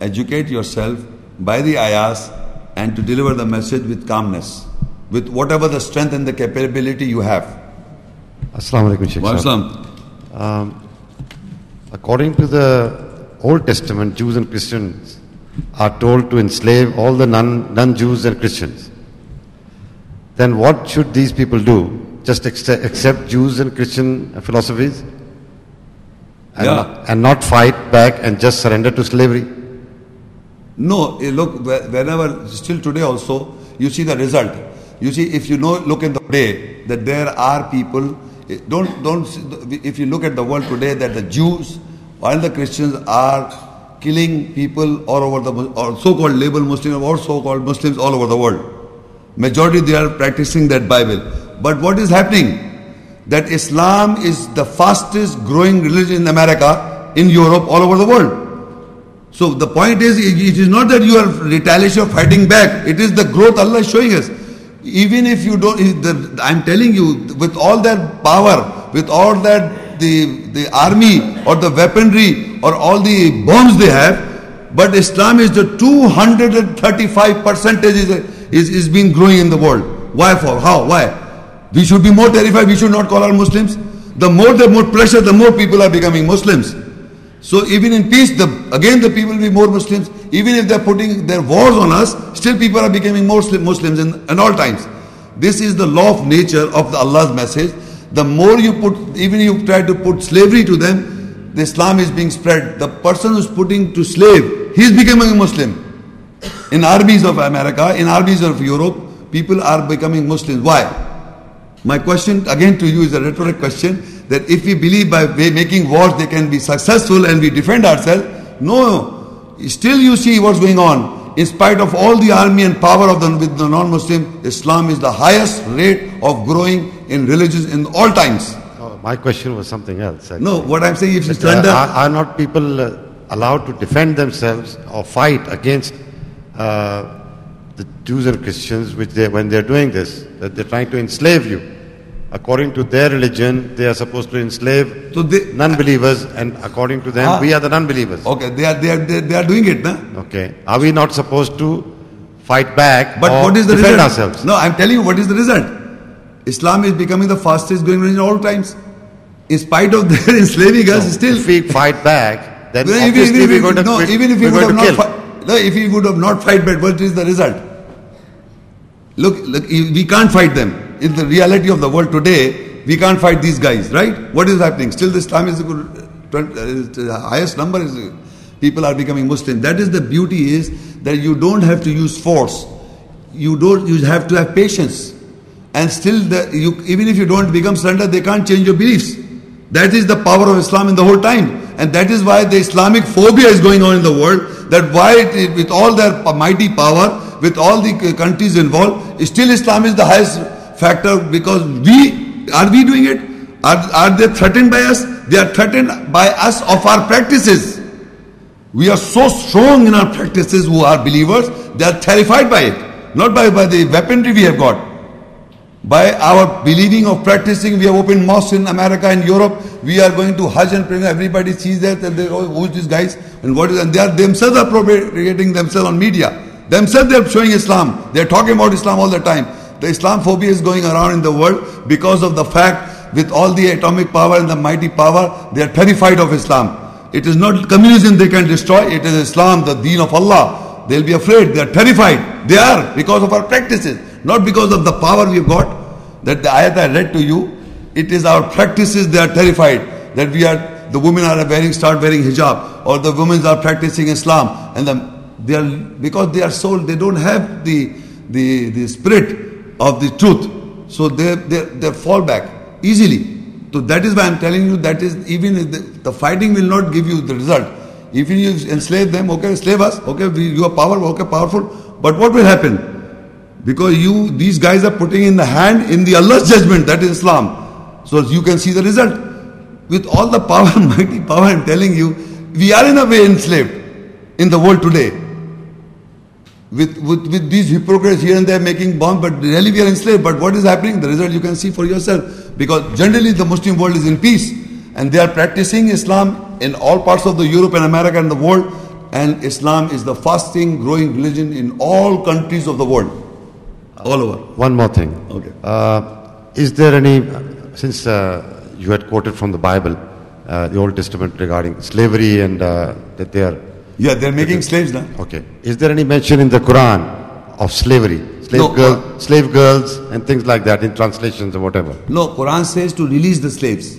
educate yourself by the ayahs and to deliver the message with calmness, with whatever the strength and the capability you have. Assalamu alaikum, Sheikh. Um, according to the Old Testament, Jews and Christians are told to enslave all the non, non-Jews and Christians. Then what should these people do? Just accept, accept Jews and Christian philosophies? And, Yeah. not, and not fight back and just surrender to slavery? No, eh, look, whenever, still today also, you see the result. You see, if you know, look in the day that there are people, eh, don't, don't, see- if you look at the world today, that the Jews while the Christians are killing people all over the, or so-called label Muslims or so-called Muslims all over the world. Majority they are practicing that Bible. But what is happening? That Islam is the fastest growing religion in America, in Europe, all over the world. So the point is, it is not that you are retaliation or fighting back. It is the growth Allah is showing us. Even if you don't, I'm telling you, with all that power, with all that the the army or the weaponry or all the bombs they have, but Islam is the 235 percentage is, is is being growing in the world. Why for? How? Why? We should be more terrified. We should not call our Muslims. The more the more pressure, the more people are becoming Muslims. So even in peace, the, again the people will be more Muslims. Even if they're putting their wars on us, still people are becoming more Muslims in, in all times. This is the law of nature of the Allah's message. The more you put, even you try to put slavery to them, the Islam is being spread. The person who's putting to slave, he's becoming a Muslim. In armies of America, in armies of Europe, people are becoming Muslims. Why? My question again to you is a rhetoric question that if we believe by making wars they can be successful and we defend ourselves, no, still you see what's going on. In spite of all the army and power of the with the non-Muslim, Islam is the highest rate of growing in religions in all times. Oh, my question was something else. actually. No, what I'm saying, is, But, uh, are, are not people uh, allowed to defend themselves or fight against uh, the Jews and Christians, which they, when they're doing this, that they're trying to enslave you? According to their religion, they are supposed to enslave So they- non-believers, and according to them, Ah. we are the non-believers. okay, they are they are they, they are doing it, na? Okay, are we not supposed to fight back But or what is the defend result? ourselves? No, I'm telling you what is the result. Islam is becoming the fastest growing religion all times. In spite of (laughs) their enslaving us, still. If we fight back, then even, obviously even, we're going to no, we're- even if we would have not, kill. fi- no, if we would have not fight back, what is the result? Look, look, we can't fight them. In the reality of the world today, we can't fight these guys, right? What is happening? Still, the Islam is the good- uh, highest number is uh, people are becoming Muslim. That is the beauty is that you don't have to use force. You don't. You have to have patience, and still, the, you, even if you don't become surrender, they can't change your beliefs. That is the power of Islam in the whole time. And that is why the Islamic phobia is going on in the world. That why, it- with all their mighty power, with all the countries involved, still Islam is the highest factor because we, are we doing it? Are, are they threatened by us? They are threatened by us of our practices. We are so strong in our practices who are believers, they are terrified by it. Not by, by the weaponry we have got by our believing of practicing, we have opened mosques in America and Europe. We are going to Hajj and praying. Everybody sees that and they, oh, who's these guys and what is and they are themselves are propagating themselves on media. Themselves they are showing Islam. They are talking about Islam all the time. The Islamophobia is going around in the world because of the fact with all the atomic power and the mighty power, they are terrified of Islam. It is not communism they can destroy. It is Islam, the deen of Allah. They'll be afraid. They are terrified. They are because of our practices, not because of the power we've got. That the ayat I read to you, it is our practices they are terrified. That we are, the women are wearing, start wearing hijab, or the women are practicing Islam, and the, they are because they are soul, they don't have the the the spirit of the truth, so they they they fall back easily. So that is why I'm telling you that is even if the, the fighting will not give you the result. If you enslave them, okay, slave us, okay, we, you are powerful, okay, powerful. But what will happen? Because you, these guys are putting in the hand in the Allah's judgment, that is Islam. So you can see the result. With all the power, (laughs) mighty power, I'm telling you, we are in a way enslaved in the world today. With, with, with these hypocrites here and there making bombs, but really we are enslaved. But what is happening? The result you can see for yourself. Because generally the Muslim world is in peace. And they are practicing Islam in all parts of the Europe and America and the world. And Islam is the fasting, growing religion in all countries of the world. All over. One more thing. Okay. Uh, is there any, since uh, you had quoted from the Bible, uh, the Old Testament regarding slavery and uh, that they are, Yeah, they're making slaves now. okay. Is there any mention in the Quran of slavery? Slave, No, girl, uh, slave girls and things like that in translations or whatever. No, Quran says to release the slaves.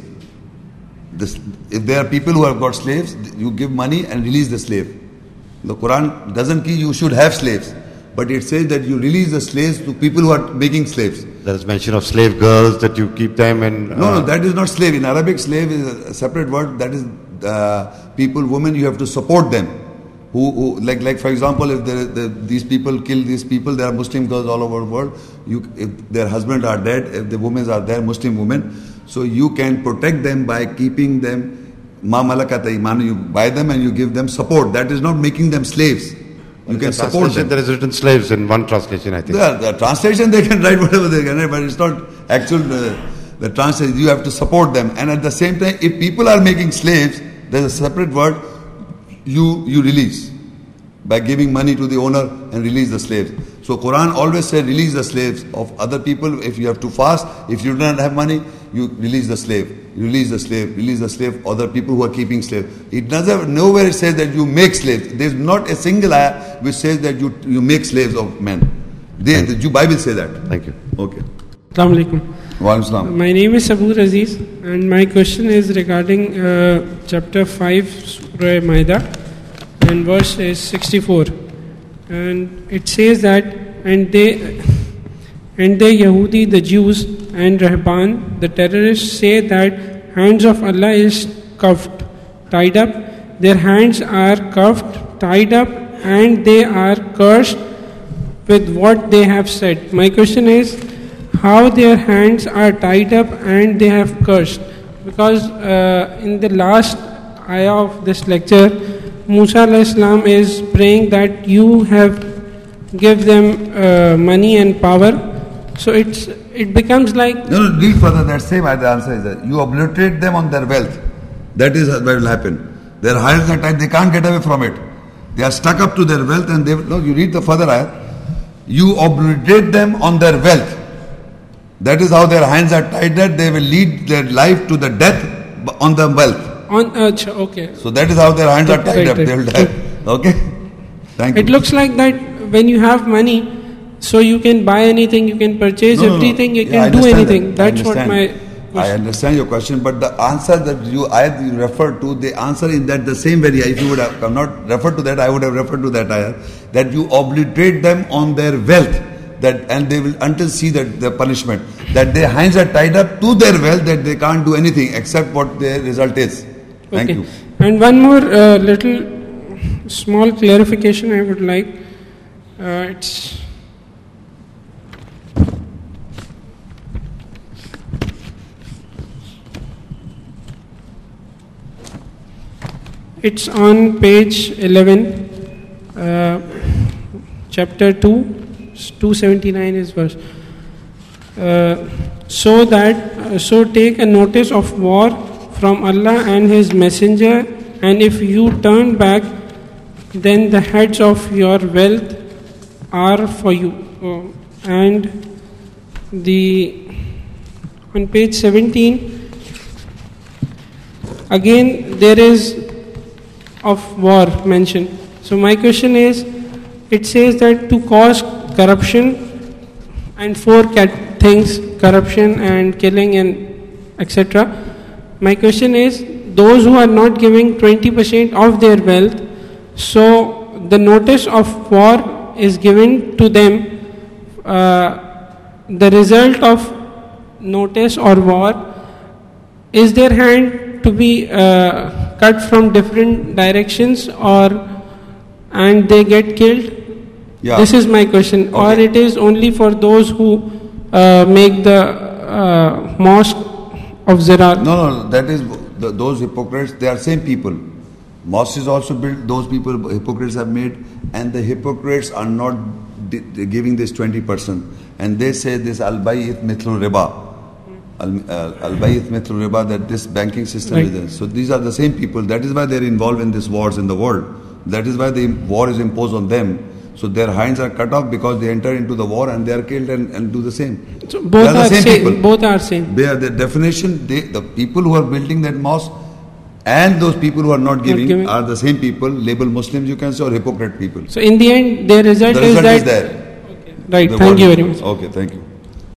This, if there are people who have got slaves, you give money and release the slave. The Quran doesn't say you should have slaves, but it says that you release the slaves to people who are making slaves. There is mention of slave girls that you keep them and. No, uh, no, that is not slave. In Arabic, slave is a separate word. That is uh, people, women. You have to support them. Who, who like, like for example, if there, the, these people kill these people, there are Muslim girls all over the world. You, if their husbands are dead, if the women are there, Muslim women, so you can protect them by keeping them. Ma malakata iman. You buy them and you give them support. That is not making them slaves. You can the support them. There is written slaves in one translation, I think. The, the translation they can write whatever they can write, but it's not actual. Uh, the translation you have to support them, and at the same time, if people are making slaves, there's a separate word. You you release by giving money to the owner and release the slaves. So Quran always said release the slaves of other people. If you have to fast, if you don't have money, you release the slave. release the slave, release the slave, other people who are keeping slave. It doesn't have nowhere it says that you make slaves. There's not a single ayah which says that you you make slaves of men. They, the Jew Bible say that. Thank you. Okay. Assalamu alaikum. My name is Sabur Aziz, and my question is regarding uh, chapter 5, Surah Maida, and verse is 64. And it says that, and they, and they Yahudi, the Jews, and Rahban, the terrorists, say that hands of Allah is cuffed, tied up. Their hands are cuffed, tied up, and they are cursed with what they have said. My question is how their hands are tied up and they have cursed. Because uh, in the last ayah of this lecture, Musa salam is praying that you have give them uh, money and power. So it's it becomes like No, no, read further. That same the answer is that you obliterate them on their wealth. That is what will happen. Their hands are tied, they can't get away from it. They are stuck up to their wealth and they no, you read the further ayah. You obliterate them on their wealth. That is how their hands are tied that they will lead their life to the death on the wealth. on uh, okay. So that is how their hands are tied Right, up. right. They will die. Okay? Thank you. It looks like that when you have money, so you can buy anything, you can purchase No, no, no. everything, you Yeah, can do anything. that. That's what my I understand your question, but the answer that you you referred to, the answer is that the same very if you would have not referred to that, I would have referred to that ayat that you obliterate them on their wealth. That and they will until see that the punishment that their hands are tied up to their wealth that they can't do anything except what their result is. Thank okay. you. And one more uh, little small clarification I would like. Uh, it's it's on page 11 uh, chapter 2 279 is verse uh, so that uh, so take a notice of war from Allah and His Messenger, and if you turn back, then the heads of your wealth are for you. Oh, and the on page 17 again there is of war mentioned. So my question is, it says that to cause corruption and four cat things corruption and killing and etc my question is those who are not giving 20% of their wealth so the notice of war is given to them uh, the result of notice or war is their hand to be uh, cut from different directions or and they get killed Yeah. this is my question or it is only for those who uh, make the uh, mosque of Zirat No, no, that is the, those hypocrites. They are same people. Mosques is also built. Those people hypocrites have made, and the hypocrites are not giving this twenty percent, and they say this al bayith mithlu riba, al uh, al bayith mithlu riba that this banking system is there. So these are the same people. That is why they are involved in these wars in the world. That is why the war is imposed on them. So their hands are cut off because they enter into the war and they are killed and, and do the same. so both are the are same same people. both are same They are the definition, they, the people who are building that mosque and those people who are not giving, giving. are the same people, labeled Muslims, you can say, or hypocrite people. so in the end their result, The result is is that there. right The thank you very much Okay, thank you.